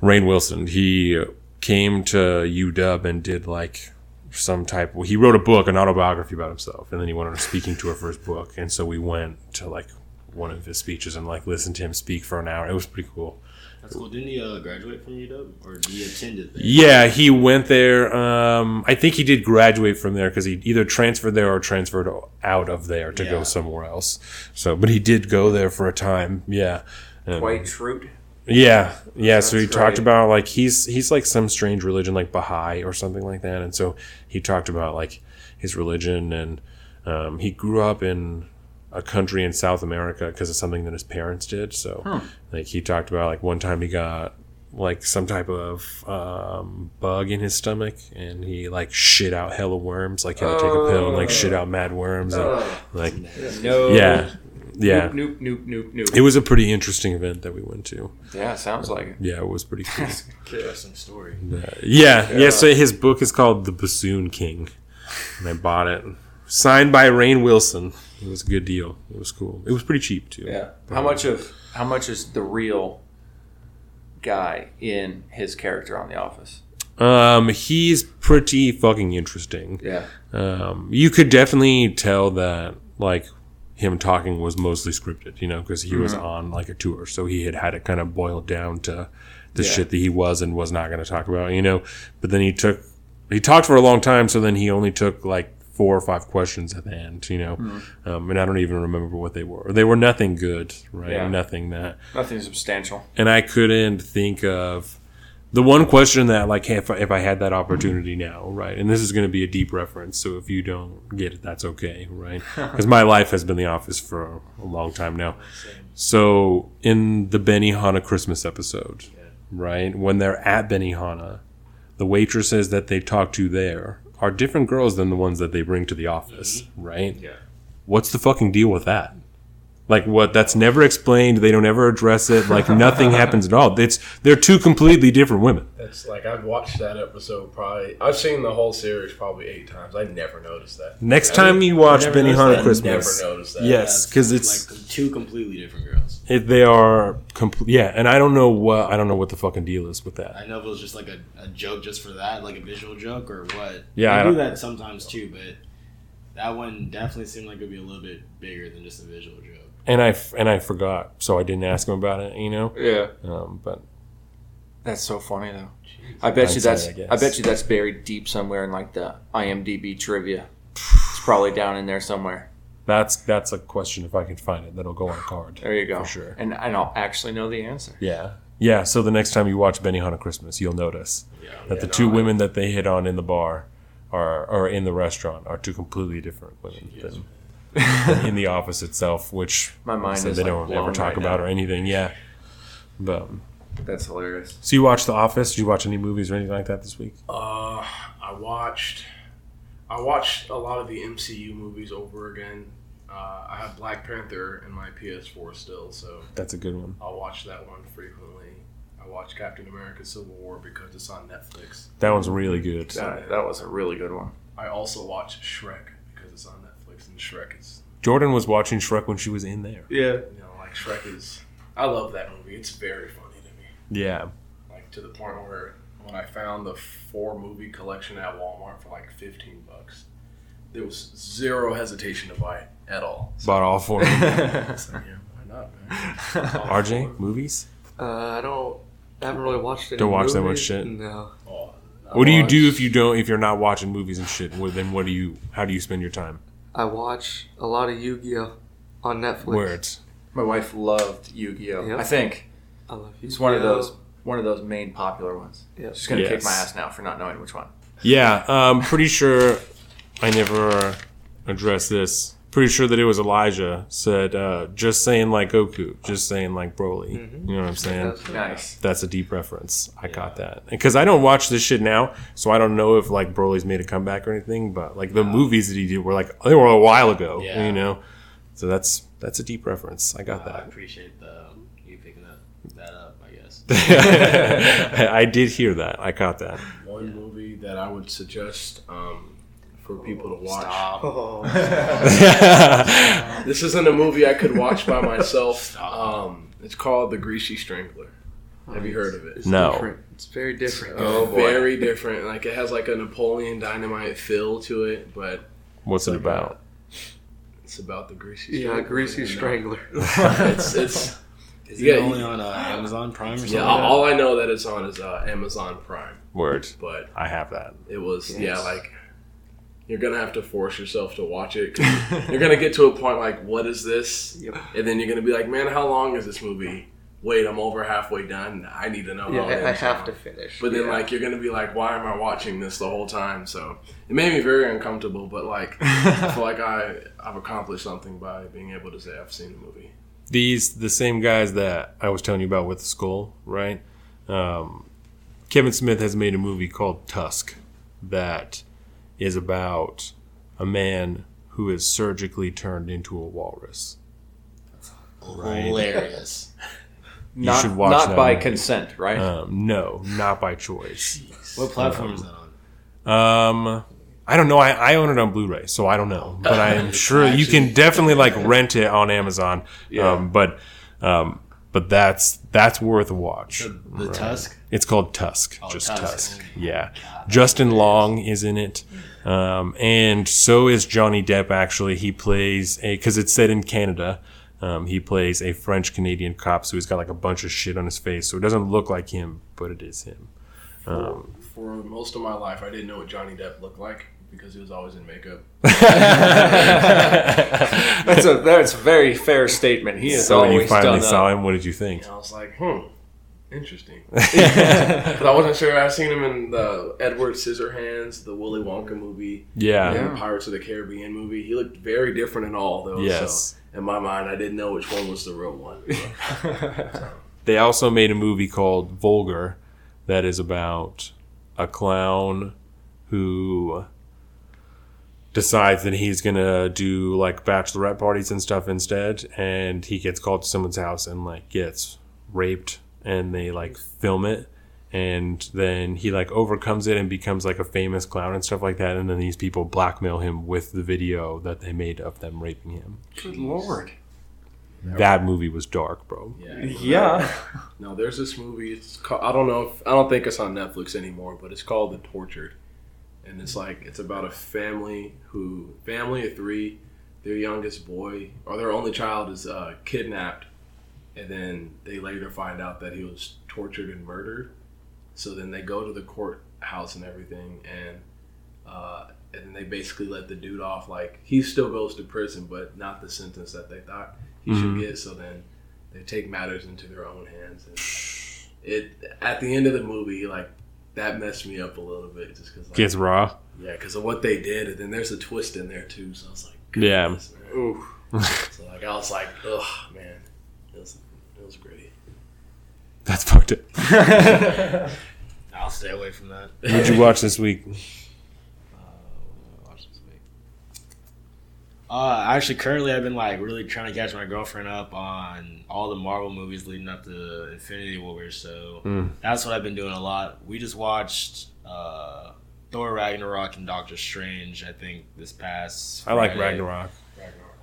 Rainn Wilson. He came to UW and did like some type. He wrote a book, an autobiography about himself, and then he went on a speaking tour for his book. And so we went to like one of his speeches and like listened to him speak for an hour. It was pretty cool. That's cool. Didn't he uh, graduate from UW? Or did he attended there? Yeah, he went there. Um, I think he did graduate from there because he either transferred there or transferred out of there to go somewhere else. So, but he did go there for a time. Yeah. Um, Dwight Schrute. Yeah, yeah. So he That's talked about like he's he's like some strange religion like Baha'i or something like that, and so he talked about like his religion and um, he grew up in a country in South America because of something that his parents did. So like he talked about like one time he got like some type of um, bug in his stomach and he like shit out hella worms like had to take a pill and like shit out mad worms and like No. yeah yeah Nope, nope, nope, nope. it was a pretty interesting event that we went to Yeah, sounds like it. yeah it was pretty cool [laughs] Interesting story. Yeah, yeah. So his book is called The Bassoon King, and I bought it. Signed by Rainn Wilson. It was a good deal. It was cool. It was pretty cheap too. Yeah. How much of how much is the real guy in his character on The Office? Um, he's pretty fucking interesting. Yeah. Um, you could definitely tell that like him talking was mostly scripted, you know, because he was on like a tour, so he had had it kind of boiled down to the Yeah. shit that he was and was not going to talk about, you know. But then he took he talked for a long time, so then he only took like four or five questions at the end, you know. Um, and I don't even remember what they were. They were nothing good, right? Yeah. Nothing that Nothing substantial. and I couldn't think of the one question that like hey, if I, if I had that opportunity now, right? And this is going to be a deep reference, so if you don't get it, that's okay, right? [laughs] Because my life has been The Office for a long time now. So in the Benihana Christmas episode, right, when they're at Benihana, the waitresses that they talk to there are different girls than the ones that they bring to the office, mm-hmm. right? Yeah. What's the fucking deal with that? Like what? That's never explained. They don't ever address it. Like [laughs] nothing happens at all. It's they're two completely different women. That's like I've watched that episode probably. I've seen the whole series probably eight times. I never noticed that. Next time you watch Benny that? Christmas, Never noticed that. yes, because it's like two completely different girls. It, they are complete. Yeah, and I don't know what I don't know what the fucking deal is with that. I know if it was just like a, a joke just for that, like a visual joke or what. Yeah, I I do that sometimes too, but that one definitely seemed like it'd be a little bit bigger than just a visual joke. And I and I forgot, so I didn't ask him about it. You know, Yeah. um, but That's so funny though. I bet you Hindsight, that's I. I, bet you that's buried deep somewhere in like the IMDb trivia. It's probably down in there somewhere. That's that's a question. If I can find it, that'll go on a card. There you go. For sure. And and I'll actually know the answer. Yeah, yeah. So the next time you watch Benihana Christmas, you'll notice that the two women that they hit on in the bar are or in the restaurant are two completely different women than, than in the office itself, which [laughs] My mind so is, they like, don't ever talk right about now. or anything. Yeah, but That's hilarious. so you watch The Office? Did you watch any movies or anything like that this week? Uh, I watched. I watched a lot of the MCU movies over again. Uh, I have Black Panther in my PS4 still, so That's a good one. I'll watch that one frequently. I watch Captain America: Civil War because it's on Netflix. That one's really good. That, that was a really good one. I also watch Shrek because it's on Netflix, and Shrek is Jordan was watching Shrek when she was in there. Yeah. you know like Shrek is. I love that movie. It's very funny to me. Yeah, Like to the point where when I found the four movie collection at Walmart for like fifteen bucks, there was zero hesitation to buy it at all. So, bought all four. of them. [laughs] so, yeah, [laughs] not, man? [laughs] RJ, movies? Uh, I don't. I haven't really watched any Don't watch that much shit? No. Oh, What do you do if you don't if you're not watching movies and shit? Well, then what do you how do you spend your time? I watch a lot of Yu-Gi-Oh on Netflix. Words. My wife loved Yu-Gi-Oh. Yep. I think I love Yu-Gi-Oh. it's one of those one of those main popular ones. Yep. She's gonna kick my ass now for not knowing which one. Yeah, um, pretty sure I never addressed this. Pretty sure that it was Elijah said, uh, just saying like Goku, just saying like Broly. You know what I'm saying? That's- Nice. That's a deep reference. I caught that because I don't watch this shit now, so I don't know if like Broly's made a comeback or anything. But like the movies that he did were like they were a while ago, Yeah. you know. So that's that's a deep reference. I got I that. I appreciate the you picking that that up. I guess. [laughs] I did hear that. I caught that. One movie that I would suggest um, for people to watch. Stop. Oh, [laughs] This isn't a movie I could watch by myself. Um, it's called The Greasy Strangler. Have you heard of it? No. different. It's very different. Oh boy. Very different. Like it has like a Napoleon Dynamite feel to it, but What's it about? it's about the Greasy. Yeah, Strangler. Greasy Strangler. [laughs] It's it's Is Yeah, it only on uh, Amazon Prime or something? yeah. like? All I know that it's on is uh, Amazon Prime, Words. but I have that. it was yeah like you're gonna have to force yourself to watch it. 'cause you're gonna get to a point like, what is this? Yep. And then you're gonna be like, man, how long is this movie? Wait, I'm over halfway done. I need to know. Yeah, how I, I have now. to finish. But then, Yeah. like, you're gonna be like, "Why am I watching this the whole time?" So it made me very uncomfortable. But like, [laughs] I feel like I I've accomplished something by being able to say I've seen the movie. These the same guys that I was telling you about with the skull, right? Um, Kevin Smith has made a movie called Tusk that is about a man who is surgically turned into a walrus. Hilarious. [laughs] Not, should watch not that by movie. consent, right? Um, no, not by choice. what platform is that on? Um, I don't know. I, I own it on Blu-ray, so I don't know. But I am [laughs] sure you can definitely like rent it on Amazon. Yeah. Um, but um, but that's that's worth a watch. The, the Tusk. It's called Tusk. Oh, just Tusk. Tusk. Yeah. Justin Long is in it. Um, and so is Johnny Depp, actually. He plays a, because it's set in Canada. Um, he plays a French Canadian cop, so he's got like a bunch of shit on his face. So it doesn't look like him, but it is him. Um, For most of my life, I didn't know what Johnny Depp looked like because he was always in makeup. [laughs] that's a that's a very fair statement. He is so when you finally done saw that. him, what did you think? And I was like, hmm, interesting. [laughs] [laughs] Because I wasn't sure. I've seen him in the Edward Scissorhands, the Willy Wonka movie, Yeah. and the Pirates of the Caribbean movie. He looked very different in all those. Yes. So in my mind, I didn't know which one was the real one. [laughs] They also made a movie called Vulgar that is about a clown who decides that he's gonna do like bachelorette parties and stuff instead and he gets called to someone's house and like gets raped and they like film it and then he like overcomes it and becomes like a famous clown and stuff like that and then these people blackmail him with the video that they made of them raping him Good lord. that movie was dark bro Yeah. Yeah. [laughs] No, there's this movie. It's called, I don't know. If, I don't think it's on Netflix anymore, but it's called The Tortured, and it's like it's about a family who family of three. Their youngest boy or their only child is uh, kidnapped, and then they later find out that he was tortured and murdered. So then they go to the courthouse and everything, and uh, and then they basically let the dude off. Like he still goes to prison, but not the sentence that they thought he Mhm. should get. So then they take matters into their own hands. And it at the end of the movie, like that messed me up a little bit, just because like, gets raw yeah, because of what they did, and then there's a twist in there too. So I was like, Yeah. man. Ooh. So like I was like, ugh, man, it was it was gritty. That's fucked up [laughs] I'll stay away from that. what'd you watch this week [laughs] Uh, watch this week. Uh, actually, currently, I've been like really trying to catch my girlfriend up on all the Marvel movies leading up to Infinity War. So Mm. that's what I've been doing a lot. We just watched uh, Thor Ragnarok and Doctor Strange. I think this past. I like Friday. Ragnarok.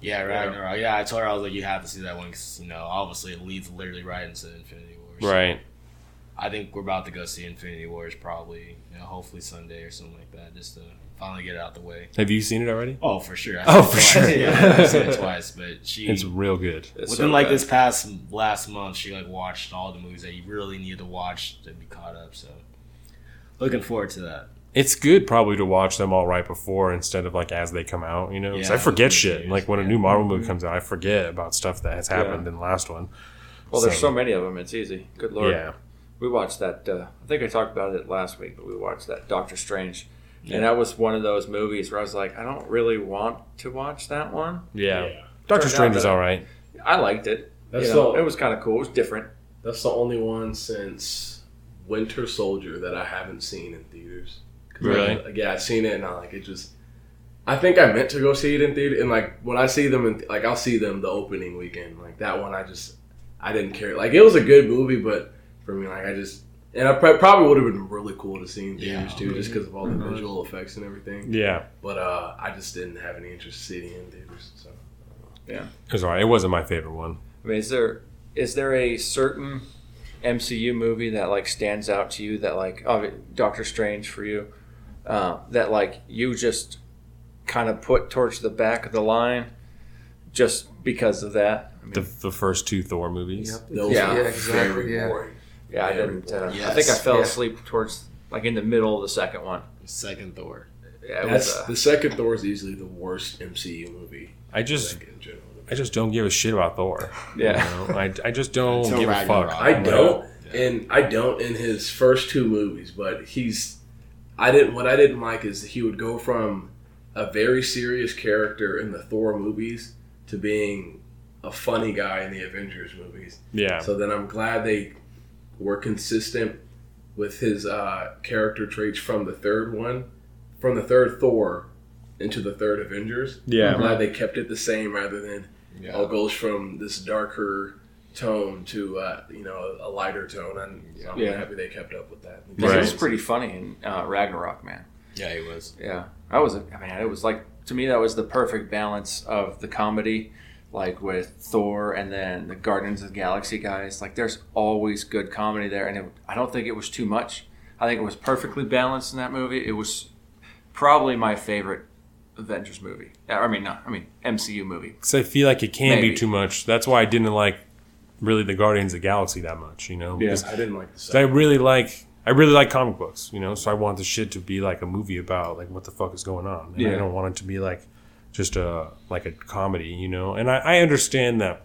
Yeah, Ragnarok. Yeah, I told her I was like, you have to see that one because you know, obviously, it leads literally right into Infinity War. so- Right. I think we're about to go see Infinity Wars probably, you know, hopefully Sunday or something like that, just to finally get it out the way. Have you seen it already? Oh, for sure. Oh, I've for twice. sure. Yeah, I've seen it twice, but she It's real good. It's within so like bad. this past last month, she like watched all the movies that you really needed to watch to be caught up. So, looking forward to that. It's good probably to watch them all right before instead of like as they come out, you know? 'Cause Yeah, I forget shit. years, Like when a new Marvel movie mm-hmm. comes out, I forget about stuff that has happened Yeah. in the last one. Well, there's So- so many of them. It's easy. Good lord. Yeah. We watched that. Uh, I think I talked about it last week, but we watched that Doctor Strange, and that was one of those movies where I was like, I don't really want to watch that one. Yeah. Yeah. Doctor Strange out is all right. I liked it. That's you know, the- it was kind of cool. It was different. That's the only one since Winter Soldier that I haven't seen in theaters. Really? Like, yeah, I've seen it and I like it. Just I think I meant to go see it in theater, and like when I see them in like I'll see them the opening weekend. Like that one, I just I didn't care. Like it was a good movie, but for me, like I just and I pr- probably would have been really cool to see in theaters Yeah. too, just because of all the visual effects and everything. Yeah. But uh, I just didn't have any interest in seeing it in theaters. So It was all right. It wasn't my favorite one. I mean, is there is there a certain MCU movie that like stands out to you that like oh, Doctor Strange for you uh, that like you just kind of put towards the back of the line just because of that? I mean, The, the first two Thor movies. those Yeah. Yeah, exactly, very yeah. boring. yeah, I very didn't. Uh, boring. I think I fell Yeah. asleep towards like in the middle of the second one. Second Thor. Yeah, That's was. Uh, the second Thor is easily the worst MCU movie. I just like, in general. I just don't give a shit about Thor. [laughs] Yeah. You know? I, I just don't Until give a fuck. I don't, and I don't in his first two movies, but he's. I didn't. What I didn't like is he would go from a very serious character in the Thor movies to being a funny guy in the Avengers movies. Yeah. So then I'm glad they were consistent with his uh, character traits from the third one, from the third Thor into the third Avengers. Yeah. I'm glad they kept it the same rather than Yeah. all goes from this darker tone to uh, you know a lighter tone, and so I'm Yeah. happy they kept up with that. He was pretty funny in uh, Ragnarok, man. Yeah, he was. Yeah, I was. I mean, it was like to me that was the perfect balance of the comedy, like with Thor and then the Guardians of the Galaxy guys. Like, there's always good comedy there, and it, I don't think it was too much. I think it was perfectly balanced in that movie. It was probably my favorite Avengers movie. Uh, I mean, not. I mean, MCU movie. Because I feel like it can Maybe. be too much. That's why I didn't like really the Guardians of the Galaxy that much. You know. Yeah. Because I didn't like the 'cause I really like I really like comic books. You know. So I want the shit to be like a movie about like what the fuck is going on. And I don't want it to be like just a like a comedy. You know. And I, I understand that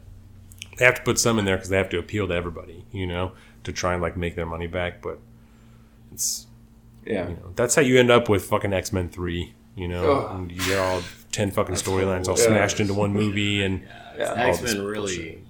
they have to put some in there because they have to appeal to everybody. You know. To try and like make their money back, but it's Yeah. you know, that's how you end up with fucking X Men three. You know, Ugh. and you get all ten fucking storylines all Yeah. smashed into one movie, and Yeah. all X this Men bullshit. really,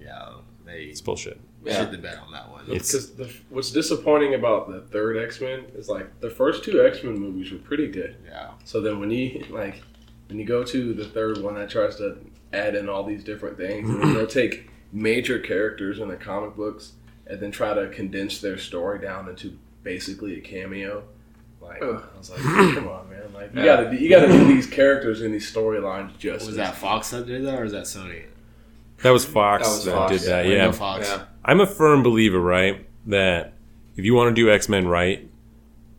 yeah, they it's bullshit. Yeah. shit the bed on that one. It's- Because what's disappointing about the third X Men is like the first two X Men movies were pretty good. yeah, So then when you like when you go to the third one that tries to add in all these different things, and they'll [clears throat] take major characters in the comic books and then try to condense their story down into basically a cameo. Like Ugh. I was like, come on, man! Like you gotta you gotta do these characters in these storylines just. was that Fox that did that, or is that Sony? That was Fox That that, Fox, did that. Lego Yeah, Fox. Yeah. I'm a firm believer, right, that if you want to do X Men right,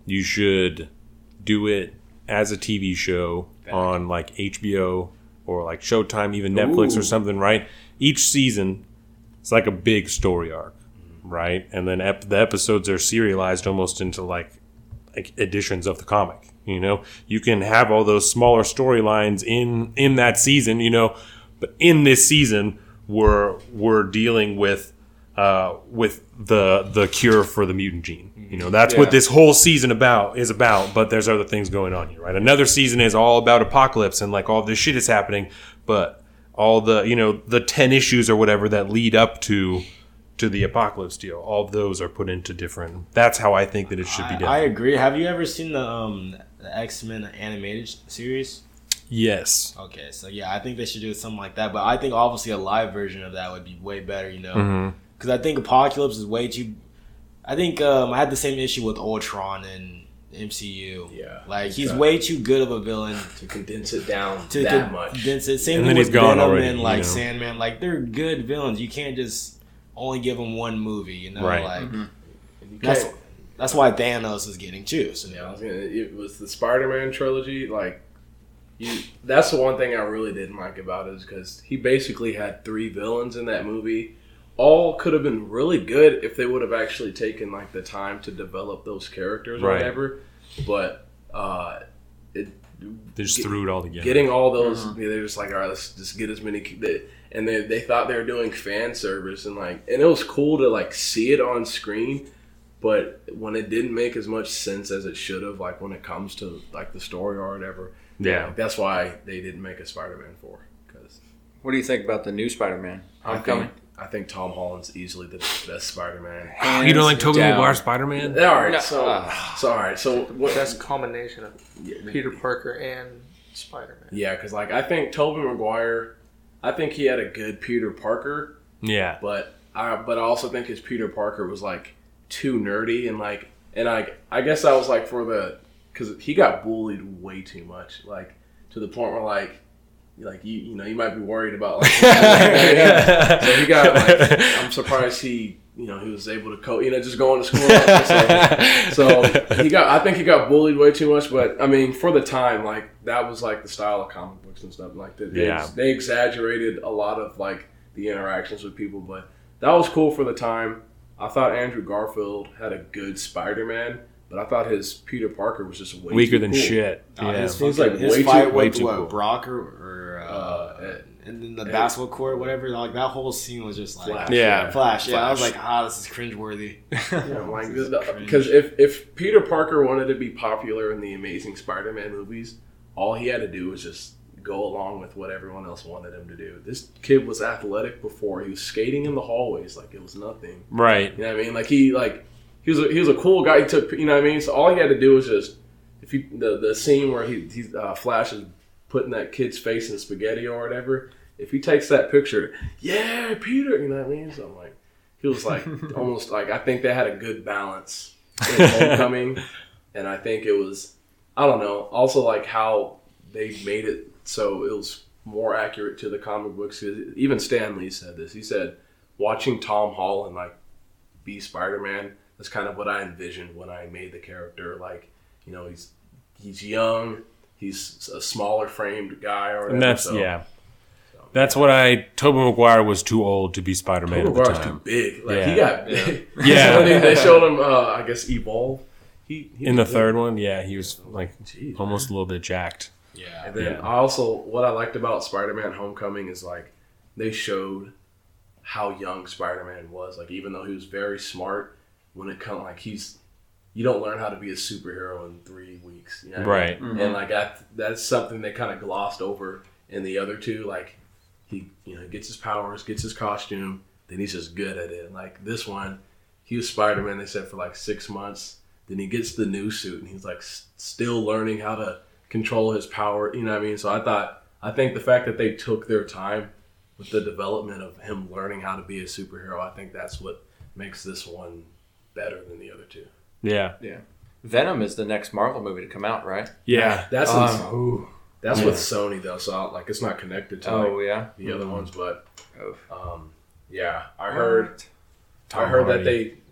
you should do it as a TV show Fact. on like HBO or like Showtime, even Netflix Ooh. or something, right? Each season, it's like a big story arc, right? And then ep- the episodes are serialized almost into like like editions of the comic. You know, you can have all those smaller storylines in in that season. You know, but in this season, we're we're dealing with uh, with the the cure for the mutant gene. You know, that's Yeah. what this whole season about is about. But there's other things going on here, right? Another season is all about apocalypse and like all this shit is happening, but all the you know the ten issues or whatever that lead up to to the apocalypse deal, all those are put into different. That's how I think that it should be done. I agree. Have you ever seen the um the X Men animated series? yes. Okay, so yeah, I think they should do something like that. But I think obviously a live version of that would be way better, you know, hmm because I think Apocalypse is way too. I think um, I had the same issue with Ultron and MCU. Yeah. like he's way too good of a villain to condense it down to that to- much. That's it. Same And thing then with he's Venom already, and you like know. Sandman. Like they're good villains. You can't just only give them one movie. You know, Right. like Mhm. That's that's why Thanos is getting juice. Yeah, I was gonna. It was the Spider-Man trilogy. Like, you. That's the one thing I really didn't like about it is because he basically had three villains in that movie. All could have been really good if they would have actually taken like the time to develop those characters or Right. whatever. But uh, it They just Get- threw it all together. getting all those they're just like all right let's just get as many they, and they, they thought they were doing fan service and like and it was cool to like see it on screen but when it didn't make as much sense as it should have like when it comes to like the story or whatever yeah. like, that's why they didn't make a spider-man 4 because What do you think about the new Spider-Man? I Homecoming. Think I think Tom Holland's easily the best Spider-Man. Oh, you don't like Tobey down. Maguire Spider Man? All right, No. so ah. so all right, so what? Best combination of Peter Parker and Spider Man. Yeah, because like I think Tobey Maguire, I think he had a good Peter Parker, Yeah. but I but I also think his Peter Parker was like too nerdy and like and I I guess I was like for the because he got bullied way too much like to the point where like like you you know you might be worried about like [laughs] so he got like [laughs] I'm surprised he you know he was able to co you know just going to school so, so he got I think he got bullied way too much but I mean for the time like that was like the style of comic books and stuff like that they, Yeah. they exaggerated a lot of like the interactions with people but that was cool for the time I thought Andrew Garfield had a good Spider-Man but I thought his Peter Parker was just way Weaker too than cool. shit. Uh, yeah. his, He's, like, his way too- fight way with too what, cool. Brock or, or uh, Uh, and then the Ed- basketball court, whatever. Like that whole scene was just like Flash. Yeah. Flash. Yeah, I was like, ah, this is cringeworthy. [laughs] Yeah, like This is cringe. because if if Peter Parker wanted to be popular in the Amazing Spider-Man movies, all he had to do was just go along with what everyone else wanted him to do. This kid was athletic before; he was skating in the hallways like it was nothing. Right. You know what I mean? Like he like he was a, he was a cool guy. He took you know what I mean. So all he had to do was just if he the the scene where he he uh, Flash is putting that kid's face in spaghetti or whatever. If he takes that picture, yeah, Peter, you know what I mean. So I'm like, he was like [laughs] almost like I think they had a good balance [laughs] in Homecoming, and I think it was I don't know. Also like how they made it so it was more accurate to the comic books. Even Stan Lee said this. He said watching Tom Holland like be Spider Man. That's kind of what I envisioned when I made the character. Like, you know, he's he's young, he's a smaller framed guy, or whatever. And that's so, yeah. That's what I. Tobey Maguire was too old to be Spider Man Tobey at the Maguire's too big. Like Yeah. he got big. [laughs] Yeah. I mean, they showed him. Uh, I guess evolve. He, he In the was third one, yeah, he was like Jeez, almost a little bit jacked. Yeah. And then Yeah. I also what I liked about Spider-Man: Homecoming is like they showed how young Spider-Man was. Like even though he was very smart, when it comes like he's you don't learn how to be a superhero in three weeks, you know what I mean? Right. Mm-hmm. And like that that's something they kind of glossed over in the other two. Like he you know gets his powers, gets his costume, then he's just good at it. And like this one, he was Spider-Man. They said for like six months. Then he gets the new suit, and he's like s- still learning how to control his power. You know what I mean? So I thought, I think the fact that they took their time with the development of him learning how to be a superhero, I think that's what makes this one better than the other two. Yeah. Yeah. Venom is the next Marvel movie to come out, right? Yeah. That's Um, that's with Sony though, so I- like it's not connected to Oh like, yeah. the other ones. But um, yeah, I heard Tom I heard Hardy. that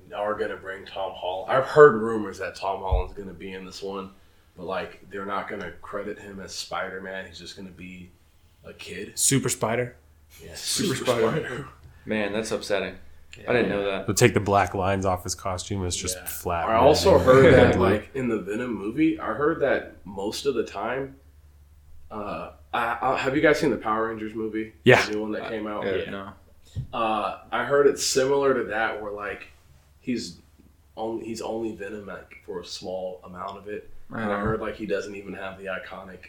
they are gonna bring Tom Holland. I've heard rumors that Tom Holland's gonna be in this one, but like they're not gonna credit him as Spider Man. He's just gonna be a kid. Super Spider. Yeah, Super Spider. [laughs] Man, that's upsetting. I didn't know that. They'll take the black lines off his costume. It's just Yeah. flat. I also red. heard that [laughs] like in the Venom movie, I heard that most of the time. Uh, I, I, have you guys seen the Power Rangers movie? Yeah. the new one that came out. Yeah. No. Uh, I heard it's similar to that, where like he's only he's only Venom like for a small amount of it, and I Uh, heard like he doesn't even have the iconic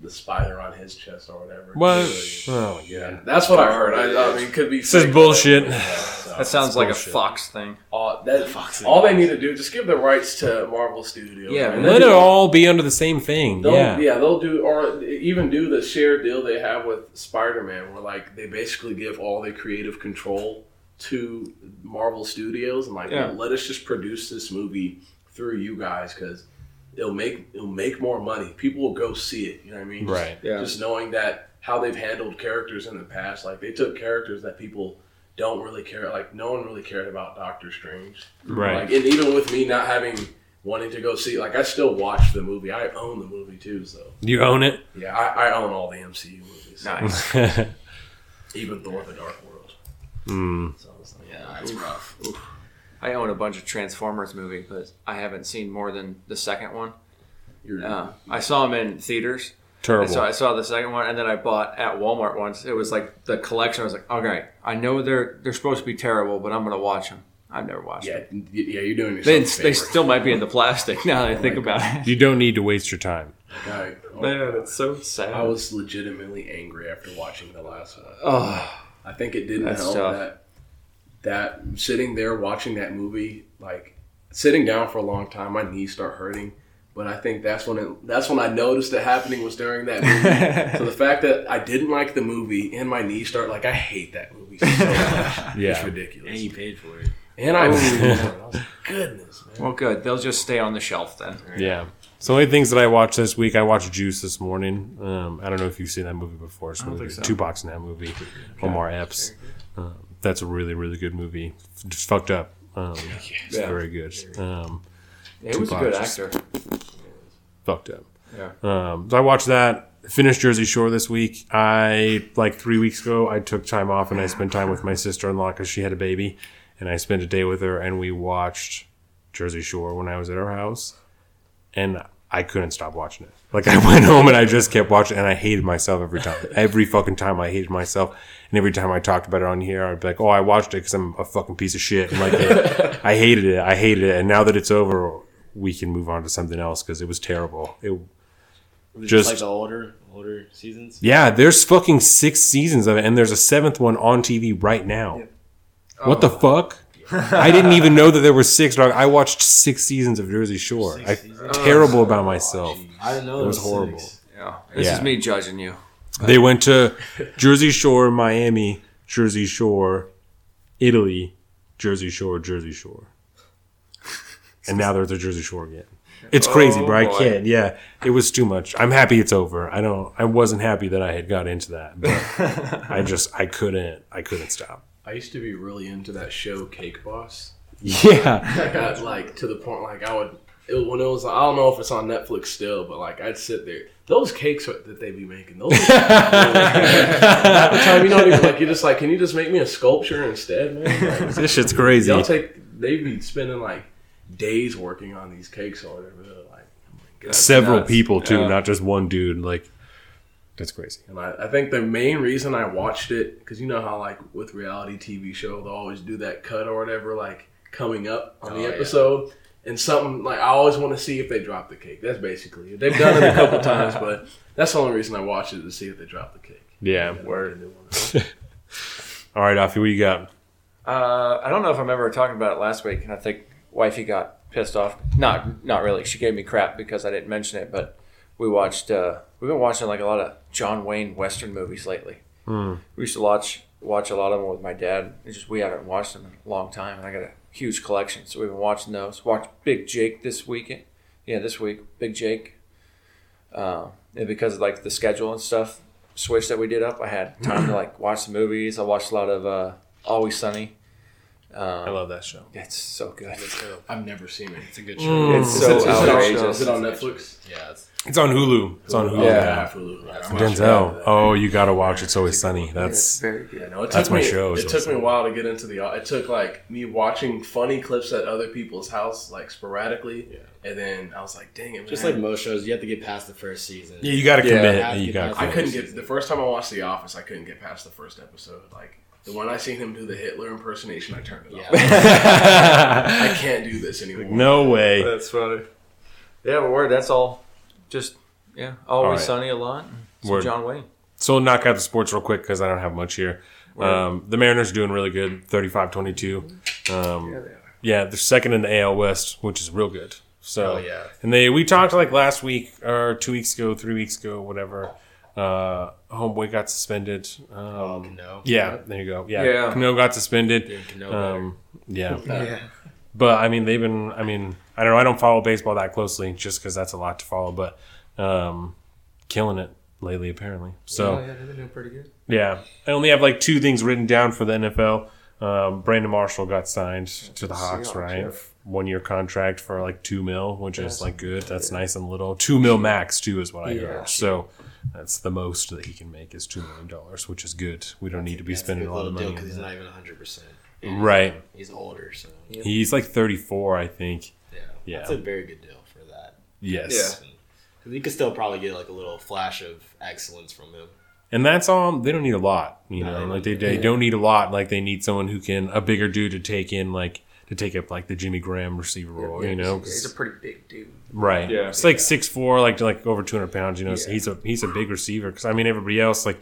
the spider on his chest or whatever. What? So, Oh my yeah, god. that's what I heard. I, I mean, could be. This is bullshit. whatever. So. that sounds like bullshit. a Fox thing. all, that, Fox all they need to do just give the rights to Marvel Studios. Yeah, man. Let it do- all be under the same thing. They'll, Yeah. yeah. they'll do, or even do the shared deal they have with Spider-Man, where like they basically give all the creative control to Marvel Studios, and like Yeah. let us just produce this movie through you guys because it'll make it'll make more money. People will go see it. You know what I mean? Just- Right. Yeah. Just knowing that how they've handled characters in the past, like they took characters that people don't really care. Like no one really cared about Doctor Strange. Right. Like and even with me not having wanting to go see, like I still watched the movie. I own the movie too, so You own it. yeah, I, I own all the MCU movies. Nice. [laughs] Even Thor: The Dark World. Mm. So I was like, Yeah, that's rough. I own a bunch of Transformers movies, but I haven't seen more than the second one. you're Uh, I saw them in theaters. Terrible. So I saw the second one, and then I bought at Walmart once. It was like the collection. I was like, okay, I know they're they're supposed to be terrible, but I'm gonna watch them. I've never watched yeah, them. yeah, you're doing They, yourself. a they still might be in the plastic [laughs] now that I think about it. you don't need to waste your time. Guy, Man, it's so sad. I was legitimately angry after watching the last one. oh, I think it didn't help tough. that that sitting there watching that movie, like sitting down for a long time, my knees start hurting. But I think that's when it, that's when I noticed it happening was during that movie. [laughs] so the fact that I didn't like the movie and my knees start like I hate that movie so much. [laughs] It's Yeah. ridiculous. And you paid for it. And I, I was like, [laughs] goodness, man. well, good. They'll just stay on the shelf then. Yeah. So only things that I watched this week, I watched Juice this morning. Um, I don't know if you've seen that movie before. It's really good. Tupac's in that movie. Omar Epps. Um, that's a really really good movie. Just fucked up. Um, it's Yeah. very good. Um, It was a good actor. fucked up. Yeah. Um, so I watched that. Finished Jersey Shore this week. I like three weeks ago. I took time off and I spent time with my sister in law because she had a baby, and I spent a day with her and we watched Jersey Shore when I was at her house, and I couldn't stop watching it. Like I [laughs] went home and I just kept watching, and I hated myself every time. Every fucking time I hated myself, and every time I talked about it on here, I'd be like, "Oh, I watched it because I'm a fucking piece of shit." And like, I hated it. I hated it, and now that it's over, we can move on to something else because it was terrible. It Was Just- like the older older seasons. Yeah, there's fucking six seasons of it, and there's a seventh one on TV right now. What the oh. fuck? [laughs] I didn't even know that there were six. Dog. I watched six seasons of Jersey Shore. I seasons? Oh, terrible about myself. Oh, I didn't know It was was horrible. six. Yeah. This Yeah. is me judging you. They went to Jersey Shore, Miami, Jersey Shore, Italy, Jersey Shore, Jersey Shore, and now they're at the Jersey Shore again. It's oh, crazy, Oh, bro. I boy. can't. Yeah, it was too much. I'm happy it's over. I don't. I wasn't happy that I had got into that, but [laughs] I just I couldn't. I couldn't stop. I used to be really into that show Cake Boss. Yeah, [laughs] I got like to the point like I would it, when it was I don't know if it's on Netflix still, but like I'd sit there. Those cakes are- that they be making, those. [laughs] Half the time you don't even like. You're just like, can you just make me a sculpture instead, man? Like, [laughs] this shit's crazy. y'all take. They be spending like days working on these cakes or whatever. They're like, oh god. Several nuts. people too, Yeah. not just one dude. Like that's crazy. And I, I think the main reason I watched it, because you know how like with reality TV show, they'll always do that cut or whatever, like coming up on Oh, the yeah. episode. And something like I always want to see if they drop the cake. That's basically it. They've done it a couple [laughs] times, but that's the only reason I watch it to see if they drop the cake. Yeah. Word. [laughs] All right, Alfie, what you got? Uh, I don't know if I remember talking about it last week, and I think wifey got pissed off. Not, not really. She gave me crap because I didn't mention it. But we watched. Uh, we've been watching like a lot of John Wayne Western movies lately. Hmm. We used to watch watch a lot of them with my dad. It's just we haven't watched them in a long time, and I got a huge collection, so we've been watching those. Watched Big Jake this weekend. Yeah, this week, Big Jake. Uh, and because of like the schedule and stuff switch that we did up, I had time to like watch the movies. I watched a lot of uh, Always Sunny. I Um, love that show. it's so good. I've never seen it. It's a good show. It's Is so it- is it on- outrageous. Is it on Netflix? Yeah, it's, It's on Hulu. It's on Hulu. Yeah. Hulu. Yeah, Denzel. Oh, you gotta watch. It's always sunny. That's very good. Yeah, no, it That's took my me, show, It took me a while to get into the. It took like me watching funny clips at other people's house, like sporadically, Yeah. and then I was like, "Dang it, man!" just like most shows, you have to get past the first season. yeah. You gotta commit. Yeah, you you gotta. I couldn't get the first time I watched The Office. I couldn't get past the first episode. Like the one I seen him do the Hitler impersonation, I turned it Yeah. off. [laughs] I can't do this anymore. no way. That's funny. Yeah, but word. That's all. Just yeah, always All right. sunny a lot. and Some John Wayne. So we'll knock out the sports real quick because I don't have much here. Um, the Mariners are doing really good, 35-22. Um, yeah, they're second in the AL West, which is real good. So Oh, yeah. and they we talked like last week or two weeks ago, three weeks ago, whatever. Uh, homeboy got suspended. Um, Oh, no. yeah, there you go. Yeah, Yeah. Cano got suspended. Doing Cano Um, yeah, Yeah. but I mean they've been. I mean I don't know. I don't follow baseball that closely just because that's a lot to follow. But um, killing it lately apparently. So. Oh, yeah, they've been doing pretty good. Yeah, I only have like two things written down for the NFL. Um, Brandon Marshall got signed to the Hawks, Seahawks, right? yeah. One year contract for like two mil, which is like good. That's nice and little. Two mil max too is what I Yeah. heard. So that's the most that he can make is two million dollars, which is good. We don't need to be That's spending a good lot of little money. deal because he's not even 100. percent Right. He's older, so yeah. He's like 34, I think. Yeah. yeah, That's a very good deal for that. Yes. Because you could still probably get like a little flash of excellence from him. And that's all. They don't need a lot, you know. No, like they, they don't need a lot. Like they need someone who can a bigger dude to take in, like to take up like the Jimmy Graham receiver role, you know. 'cause- he's a pretty big dude. right. Yeah. It's like six four, like like over two hundred pounds. You know, so he's a he's a big receiver. Because I mean, everybody else like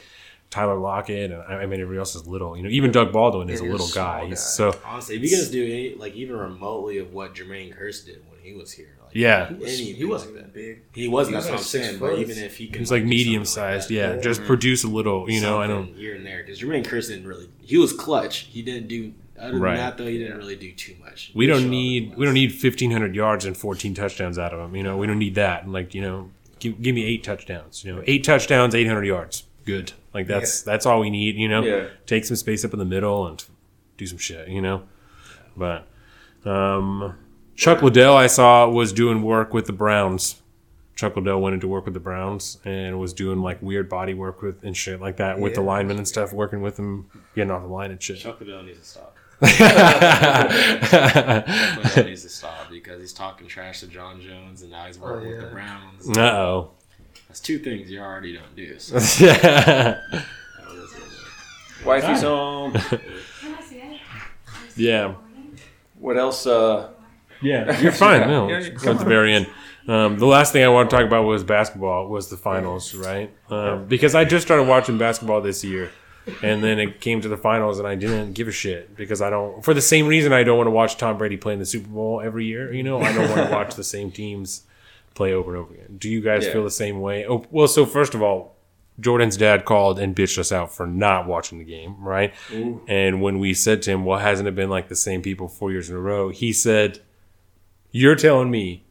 Tyler Lockett, and I I mean everybody else is little. You know, even Doug Baldwin is He a little a guy. guy. He's so Honestly, if you guys do any, like even remotely of what Jermaine Kearse did when he was here, like yeah. anything He wasn't that. big. He wasn't. He was That's what I'm saying. But even if he can, He's like do medium something like sized. that, yeah, just mm-hmm. produce a little. You know, I don't. here and there because Jermaine Kearse didn't really. He was clutch. He didn't do. Other than Right. that, though, he didn't really do too much. We don't need we don't need fifteen hundred yards and fourteen touchdowns out of him. You know, we don't need that. And like you know, give, give me eight touchdowns. You know, eight touchdowns, eight hundred yards. Good. Like that's that's all we need. You know, Yeah. take some space up in the middle and do some shit. You know, but um, Chuck Liddell I saw was doing work with the Browns. Chuck Liddell went into work with the Browns and was doing like weird body work with and shit like that with the linemen and stuff, working with them, getting off the line and shit. Chuck Liddell needs to stop. Liddell needs to stop because he's talking trash to Jon Jones and now he's working Oh, with the. Browns. Uh oh. That's two things you already don't do. So [laughs] Wifey's home. Can I see it? Yeah. What else? Uh, Yeah, [laughs] you're fine. No, Yeah, it's you're come at the very end. Um, the last thing I want to talk about was basketball. Was the finals right? Um, because I just started watching basketball this year, and then it came to the finals, and I didn't give a shit because I don't. For the same reason, I don't want to watch Tom Brady play in the Super Bowl every year. You know, I don't want to [laughs] watch the same teams play over and over again. Do you guys Yeah. feel the same way? Oh, well, so first of all. Jordan's dad called and bitched us out for not watching the game, right? And when we said to him, "Well, hasn't it been like the same people four years in a row?" He said, you're telling me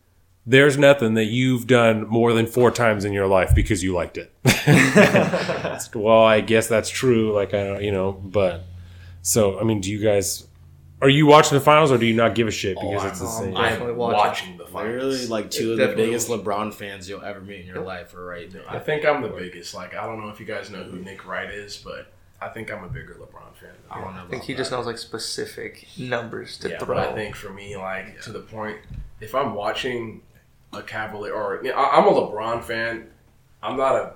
there's nothing that you've done more than four times in your life because you liked it. [laughs] [laughs] well, I guess that's true. Like I, don't- you know, but so I mean, do you guys are you watching the finals or do you not give a shit because Oh, it's the same? I'm definitely I'm watching. watching the Literally, finals. like two of the Definitely. biggest LeBron fans you'll ever meet in your life are right there. I think I'm the biggest. Like I don't know if you guys know who Nick Wright is, but I think I'm a bigger LeBron fan. I don't know. I think about he just knows like specific numbers to yeah, throw. but I think for me, like to the point, if I'm watching a Cavalier or you know, I- I'm a LeBron fan, I'm not a.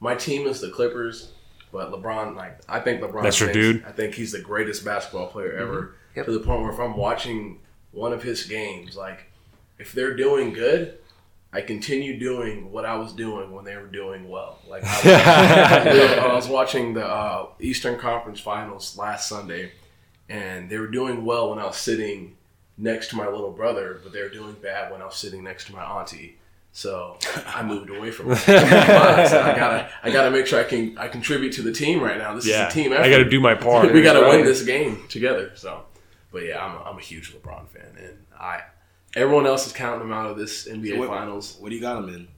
My team is the Clippers, but LeBron, like I think LeBron. That's your thinks- dude? I think he's the greatest basketball player ever. Yep. To the point where if I'm watching one of his games, like if they're doing good. I continue doing what I was doing when they were doing well. Like I was, [laughs] I was watching the uh, Eastern Conference Finals last Sunday, and they were doing well when I was sitting next to my little brother, but they were doing bad when I was sitting next to my auntie. So I moved away from it. I said, I gotta, I gotta make sure I can, I contribute to the team right now. This yeah, is a team effort. I got to do my part. [laughs] we gotta win this game together. So, but yeah, I'm a, I'm a huge LeBron fan, and I, everyone else is counting him out of this NBA So what- Finals. What do you got him in?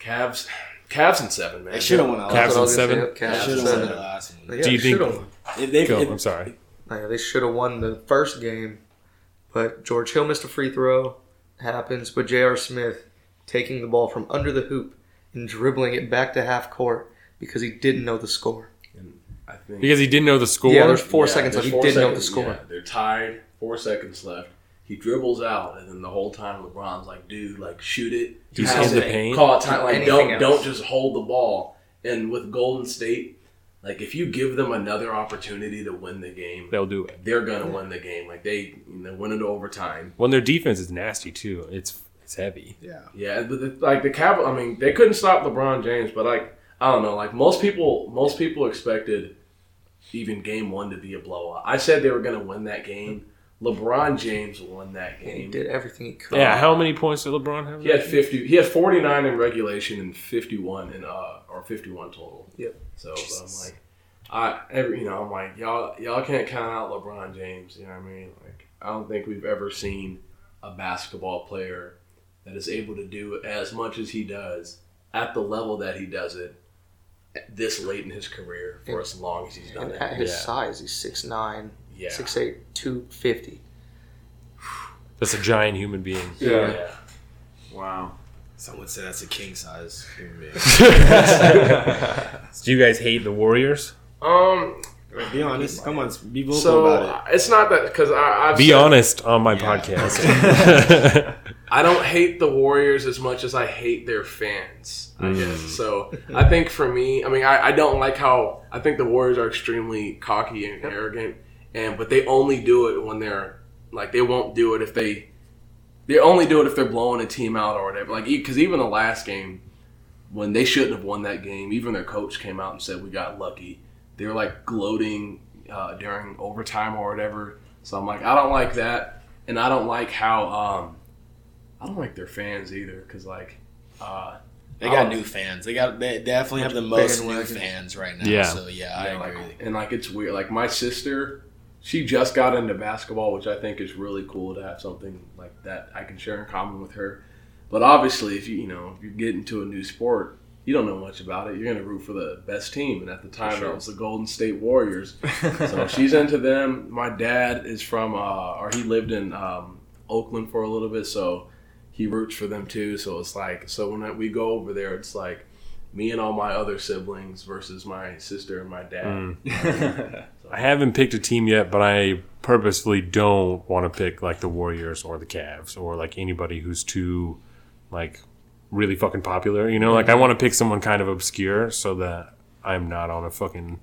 Cavs, Cavs and seven, man. They should have won that Cavs last and one. seven? They Cavs should have won seven. last one. Yeah, Do you think- If they, Go. if- I'm sorry. Yeah, they should have won the first game, but George Hill missed a free throw. Happens, but J.R. Smith taking the ball from under the hoop and dribbling it back to half court because he didn't know the score. I think Because he didn't know the score. Yeah, there's four Yeah, seconds there's left. He didn't know the score. yeah, they're tied. Four seconds left. He dribbles out, and then the whole time LeBron's like, "Dude, like shoot it, He's in the paint. call it time. Like Anything don't else. don't just hold the ball." And with Golden State, like if you give them another opportunity to win the game, They'll do it. they're gonna win the game. Like they you know, win it overtime. When their defense is nasty too. It's it's heavy. Yeah, but the, like the Cav, I mean, they couldn't stop LeBron James, but like I don't know, like most people, most people expected even game one to be a blowout. I said they were gonna win that game. LeBron James won that game. He did everything he could. Yeah. How many points did LeBron have? He had fifty. He had forty nine in regulation and fifty one in uh or fifty one total. Yep. So but I'm like, I every you know I'm like y'all y'all can't count out LeBron James. You know what I mean? Like I don't think we've ever seen a basketball player that is able to do as much as he does at the level that he does it this late in his career for as long as he's done And it. at his Yeah. size, he's 6'9", Yeah. 6'8", 250. That's a giant human being. Yeah. Yeah. Wow. Some would say that's a king size human being. [laughs] [laughs] Do you guys hate the Warriors? Um. be honest. Come on, be vocal So about it's not that because I've Be said- honest on my Yeah. podcast. [laughs] I don't hate the Warriors as much as I hate their fans. I Mm. guess. So I think for me, I mean, I, I don't like how I think the Warriors are extremely cocky and arrogant, and but they only do it when they're like they won't do it if they they only do it if they're blowing a team out or whatever. Like because even the last game when they shouldn't have won that game, even their coach came out and said we got lucky. They were like gloating uh, during overtime or whatever. So I'm like, I don't like that, and I don't like how. Um, I don't like their fans either, because like, uh, They got new fans. They got they definitely have the most new fans right now. Yeah. So yeah, I yeah, agree. like, and like it's weird. Like my sister, she just got into basketball, which I think is really cool to have something like that I can share in common with her. But obviously, if you you know if you get into a new sport, you don't know much about it. You're gonna root for the best team, and at the time sure. it was the Golden State Warriors. so [laughs] she's into them. My dad is from, uh, or he lived in um, Oakland for a little bit, so he roots for them too. So it's like, so when we go over there, it's like me and all my other siblings versus my sister and my dad. [laughs] I haven't picked a team yet, but I purposefully don't want to pick like the Warriors or the Cavs or like anybody who's too like really fucking popular. You know, like I want to pick someone kind of obscure so that I'm not on a fucking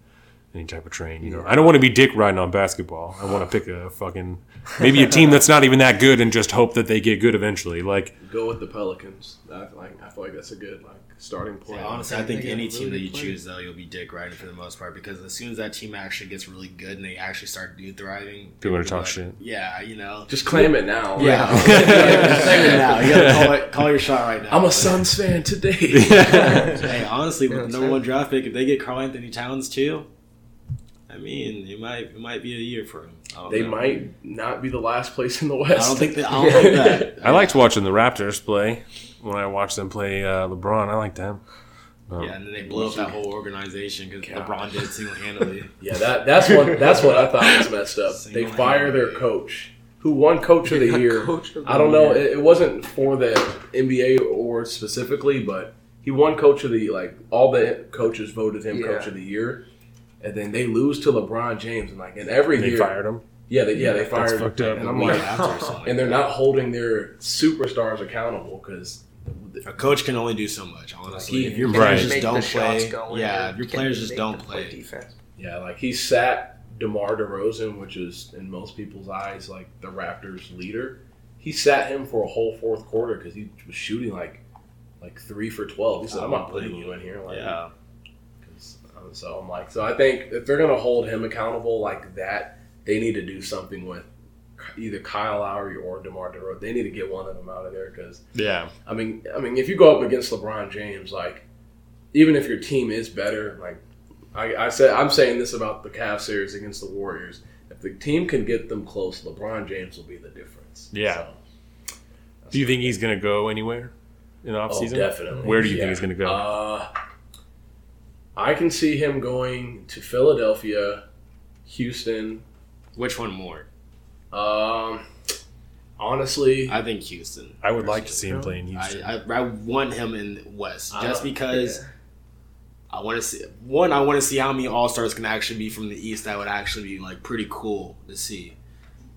any type of train. You know, I don't want to be dick riding on basketball. I want to pick a fucking maybe a team that's not even that good and just hope that they get good eventually. Like Go with the Pelicans. I feel like I feel like that's a good like starting point. Yeah, honestly, I think They got any really team that you players. choose, though, you'll be dick riding for the most part because as soon as that team actually gets really good and they actually start do thriving, People are will be talk like, shit. Yeah, you know. Just claim it now. Yeah, [laughs] claim it now. You gotta call, it, call your shot right [laughs] now. I'm a Suns fan today. [laughs] Hey, honestly, with the number one draft pick, if they get Karl-Anthony Towns too, I mean, it might it might be a year for him. They know. might not be the last place in the West. I don't think that. I don't [laughs] think that. I liked watching the Raptors play when I watched them play uh, LeBron. I liked them. Um, Yeah, and then they blew up that whole organization because LeBron did single handedly. [laughs] Yeah, that that's what that's what I thought was messed up. They fire their coach, who won Coach of the [laughs] Year. Coach of the I don't know. It, it wasn't for the NBA award specifically, but he won Coach of the like all the coaches voted him Coach of the Year, and then they lose to LeBron James, and like and every year. They year, fired him. yeah, they, yeah, they That's fired, fucked up. and I'm Week like, after or something and they're not holding their superstars accountable because. A coach can only do so much. Honestly, He- if your Right. players just don't play, go yeah, if your players just don't them play, defense. Yeah, like he sat DeMar DeRozan, which is in most people's eyes like the Raptors' leader. He sat him for a whole fourth quarter because he was shooting like like three for twelve. He said, "I'm not putting you in here." Like, yeah. So I'm like, so I think if they're gonna hold him accountable like that, they need to do something with either Kyle Lowry or DeMar DeRozan. They need to get one of them out of there because Yeah. I mean, I mean, if you go up against LeBron James, like, even if your team is better, like, I, I said, I'm saying this about the Cavs series against the Warriors. If the team can get them close, LeBron James will be the difference. Yeah. So, Do you think he's going to go anywhere in the oh, offseason? definitely. Where do you Yeah. think he's going to go? Uh, I can see him going to Philadelphia, Houston. Which one more? Um, honestly, I think Houston. I would like to see him play in Houston. I, I want him in West just don't- because yeah. I want to see one. I want to see how many All Stars can actually be from the East. That would actually be like pretty cool to see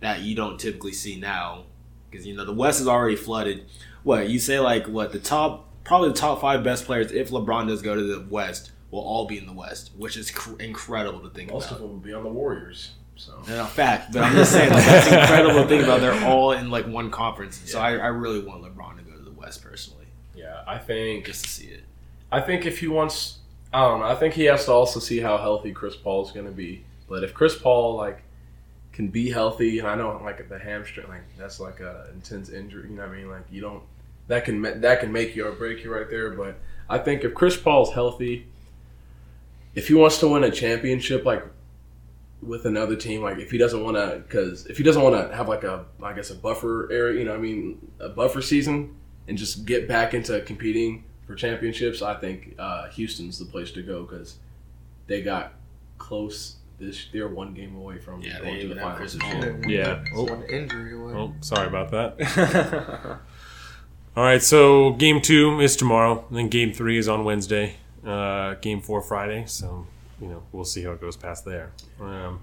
that you don't typically see now because you know the West is already flooded. What you say like what the top probably the top five best players if LeBron does go to the West will all be in the West, which is cr- incredible to think most about. of them will be on the Warriors. So No, fact, but I'm just saying like, that's incredible to think about. They're all in like one conference, so Yeah. I, I really want LeBron to go to the West personally, yeah, I think just to see it. I think if he wants, I don't know. I think he has to also see how healthy Chris Paul is going to be. But if Chris Paul like can be healthy, and I know like the hamstring, like that's like a intense injury. You know what I mean? Like you don't that can that can make you or break you right there. But I think if Chris Paul's healthy, if he wants to win a championship, like with another team, like if he doesn't want to, because if he doesn't want to have like a, I guess a buffer area, you know, what I mean, a buffer season, and just get back into competing for championships, I think uh, Houston's the place to go because they got close. This they're one game away from Yeah, going to the finals. Chris this year. Paul. Yeah. It's one injury away. Oh, sorry about that. [laughs] All right, so game two is tomorrow, and then game three is on Wednesday. Uh, game four Friday. So you know we'll see how it goes past there. Um,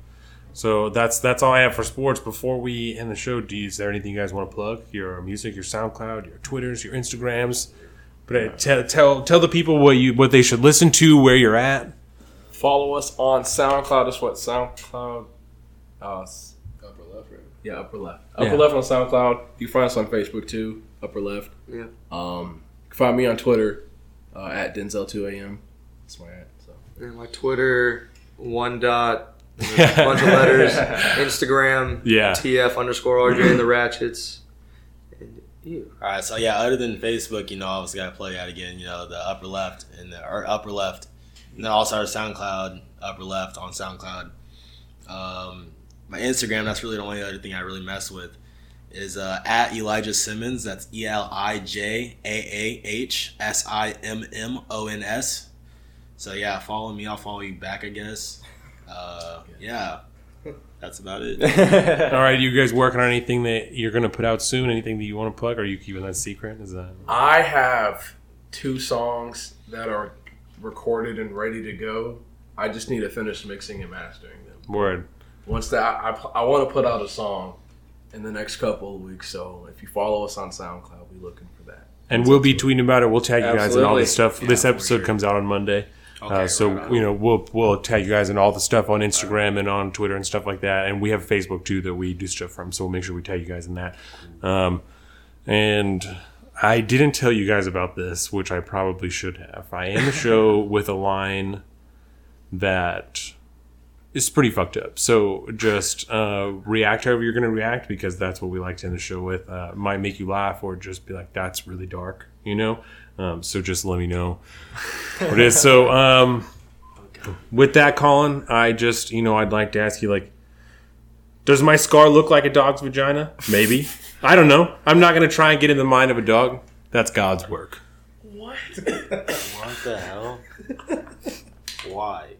so that's that's all I have for sports. Before we end the show, D, is there anything you guys want to plug? Your music, your SoundCloud, your Twitters, your Instagrams. But uh, tell tell tell the people what you what they should listen to, where you're at. Follow us on SoundCloud. That's what SoundCloud. Uh, Upper left, right? Yeah, upper left. Upper Yeah. left on SoundCloud. You can find us on Facebook too. Upper left. Yeah. Um, you can find me on Twitter uh, at Denzel2am. That's where I'm at. So. And my Twitter, one dot, [laughs] a bunch of letters. [laughs] Instagram, Yeah. TF underscore RJ and the Ratchets. And you. All right, so yeah, other than Facebook, you know, I obviously got to plug out again. You know, the upper left and the upper left, and then also our SoundCloud, upper left on SoundCloud. Um, my Instagram, that's really the only other thing I really mess with, is uh, at Elijah Simmons. That's E L I J A A H S I M M O N S. So yeah, follow me. I'll follow you back, I guess. Uh, yeah, that's about it. [laughs] All right, you guys working on anything that you're going to put out soon? Anything that you want to plug? Or are you keeping that secret? Is that I have two songs that are recorded and ready to go. I just need to finish mixing and mastering them. word? Once that I, I, want to put out a song in the next couple of weeks. So if you follow us on SoundCloud, we're looking for that. And we'll be tweeting about it. We'll tag you guys and all this stuff. this episode sure. comes out on Monday. uh, so right you know we'll we'll tag you guys and all the stuff on Instagram and on Twitter and stuff like that. And we have Facebook too that we do stuff from. So we'll make sure we tag you guys in that. Um, and I didn't tell you guys about this, which I probably should have. I end the show [laughs] with a line that is pretty fucked up. So just uh, react however you're going to react because that's what we like to end the show with. Uh, might make you laugh or just be like, "That's really dark," you know. Um, so just let me know [laughs] what it is. So um, with that, Colin, I just you know I'd like to ask you like, does my scar look like a dog's vagina? Maybe. I don't know. I'm not going to try and get in the mind of a dog. That's God's work. What? what the hell? [laughs] Why?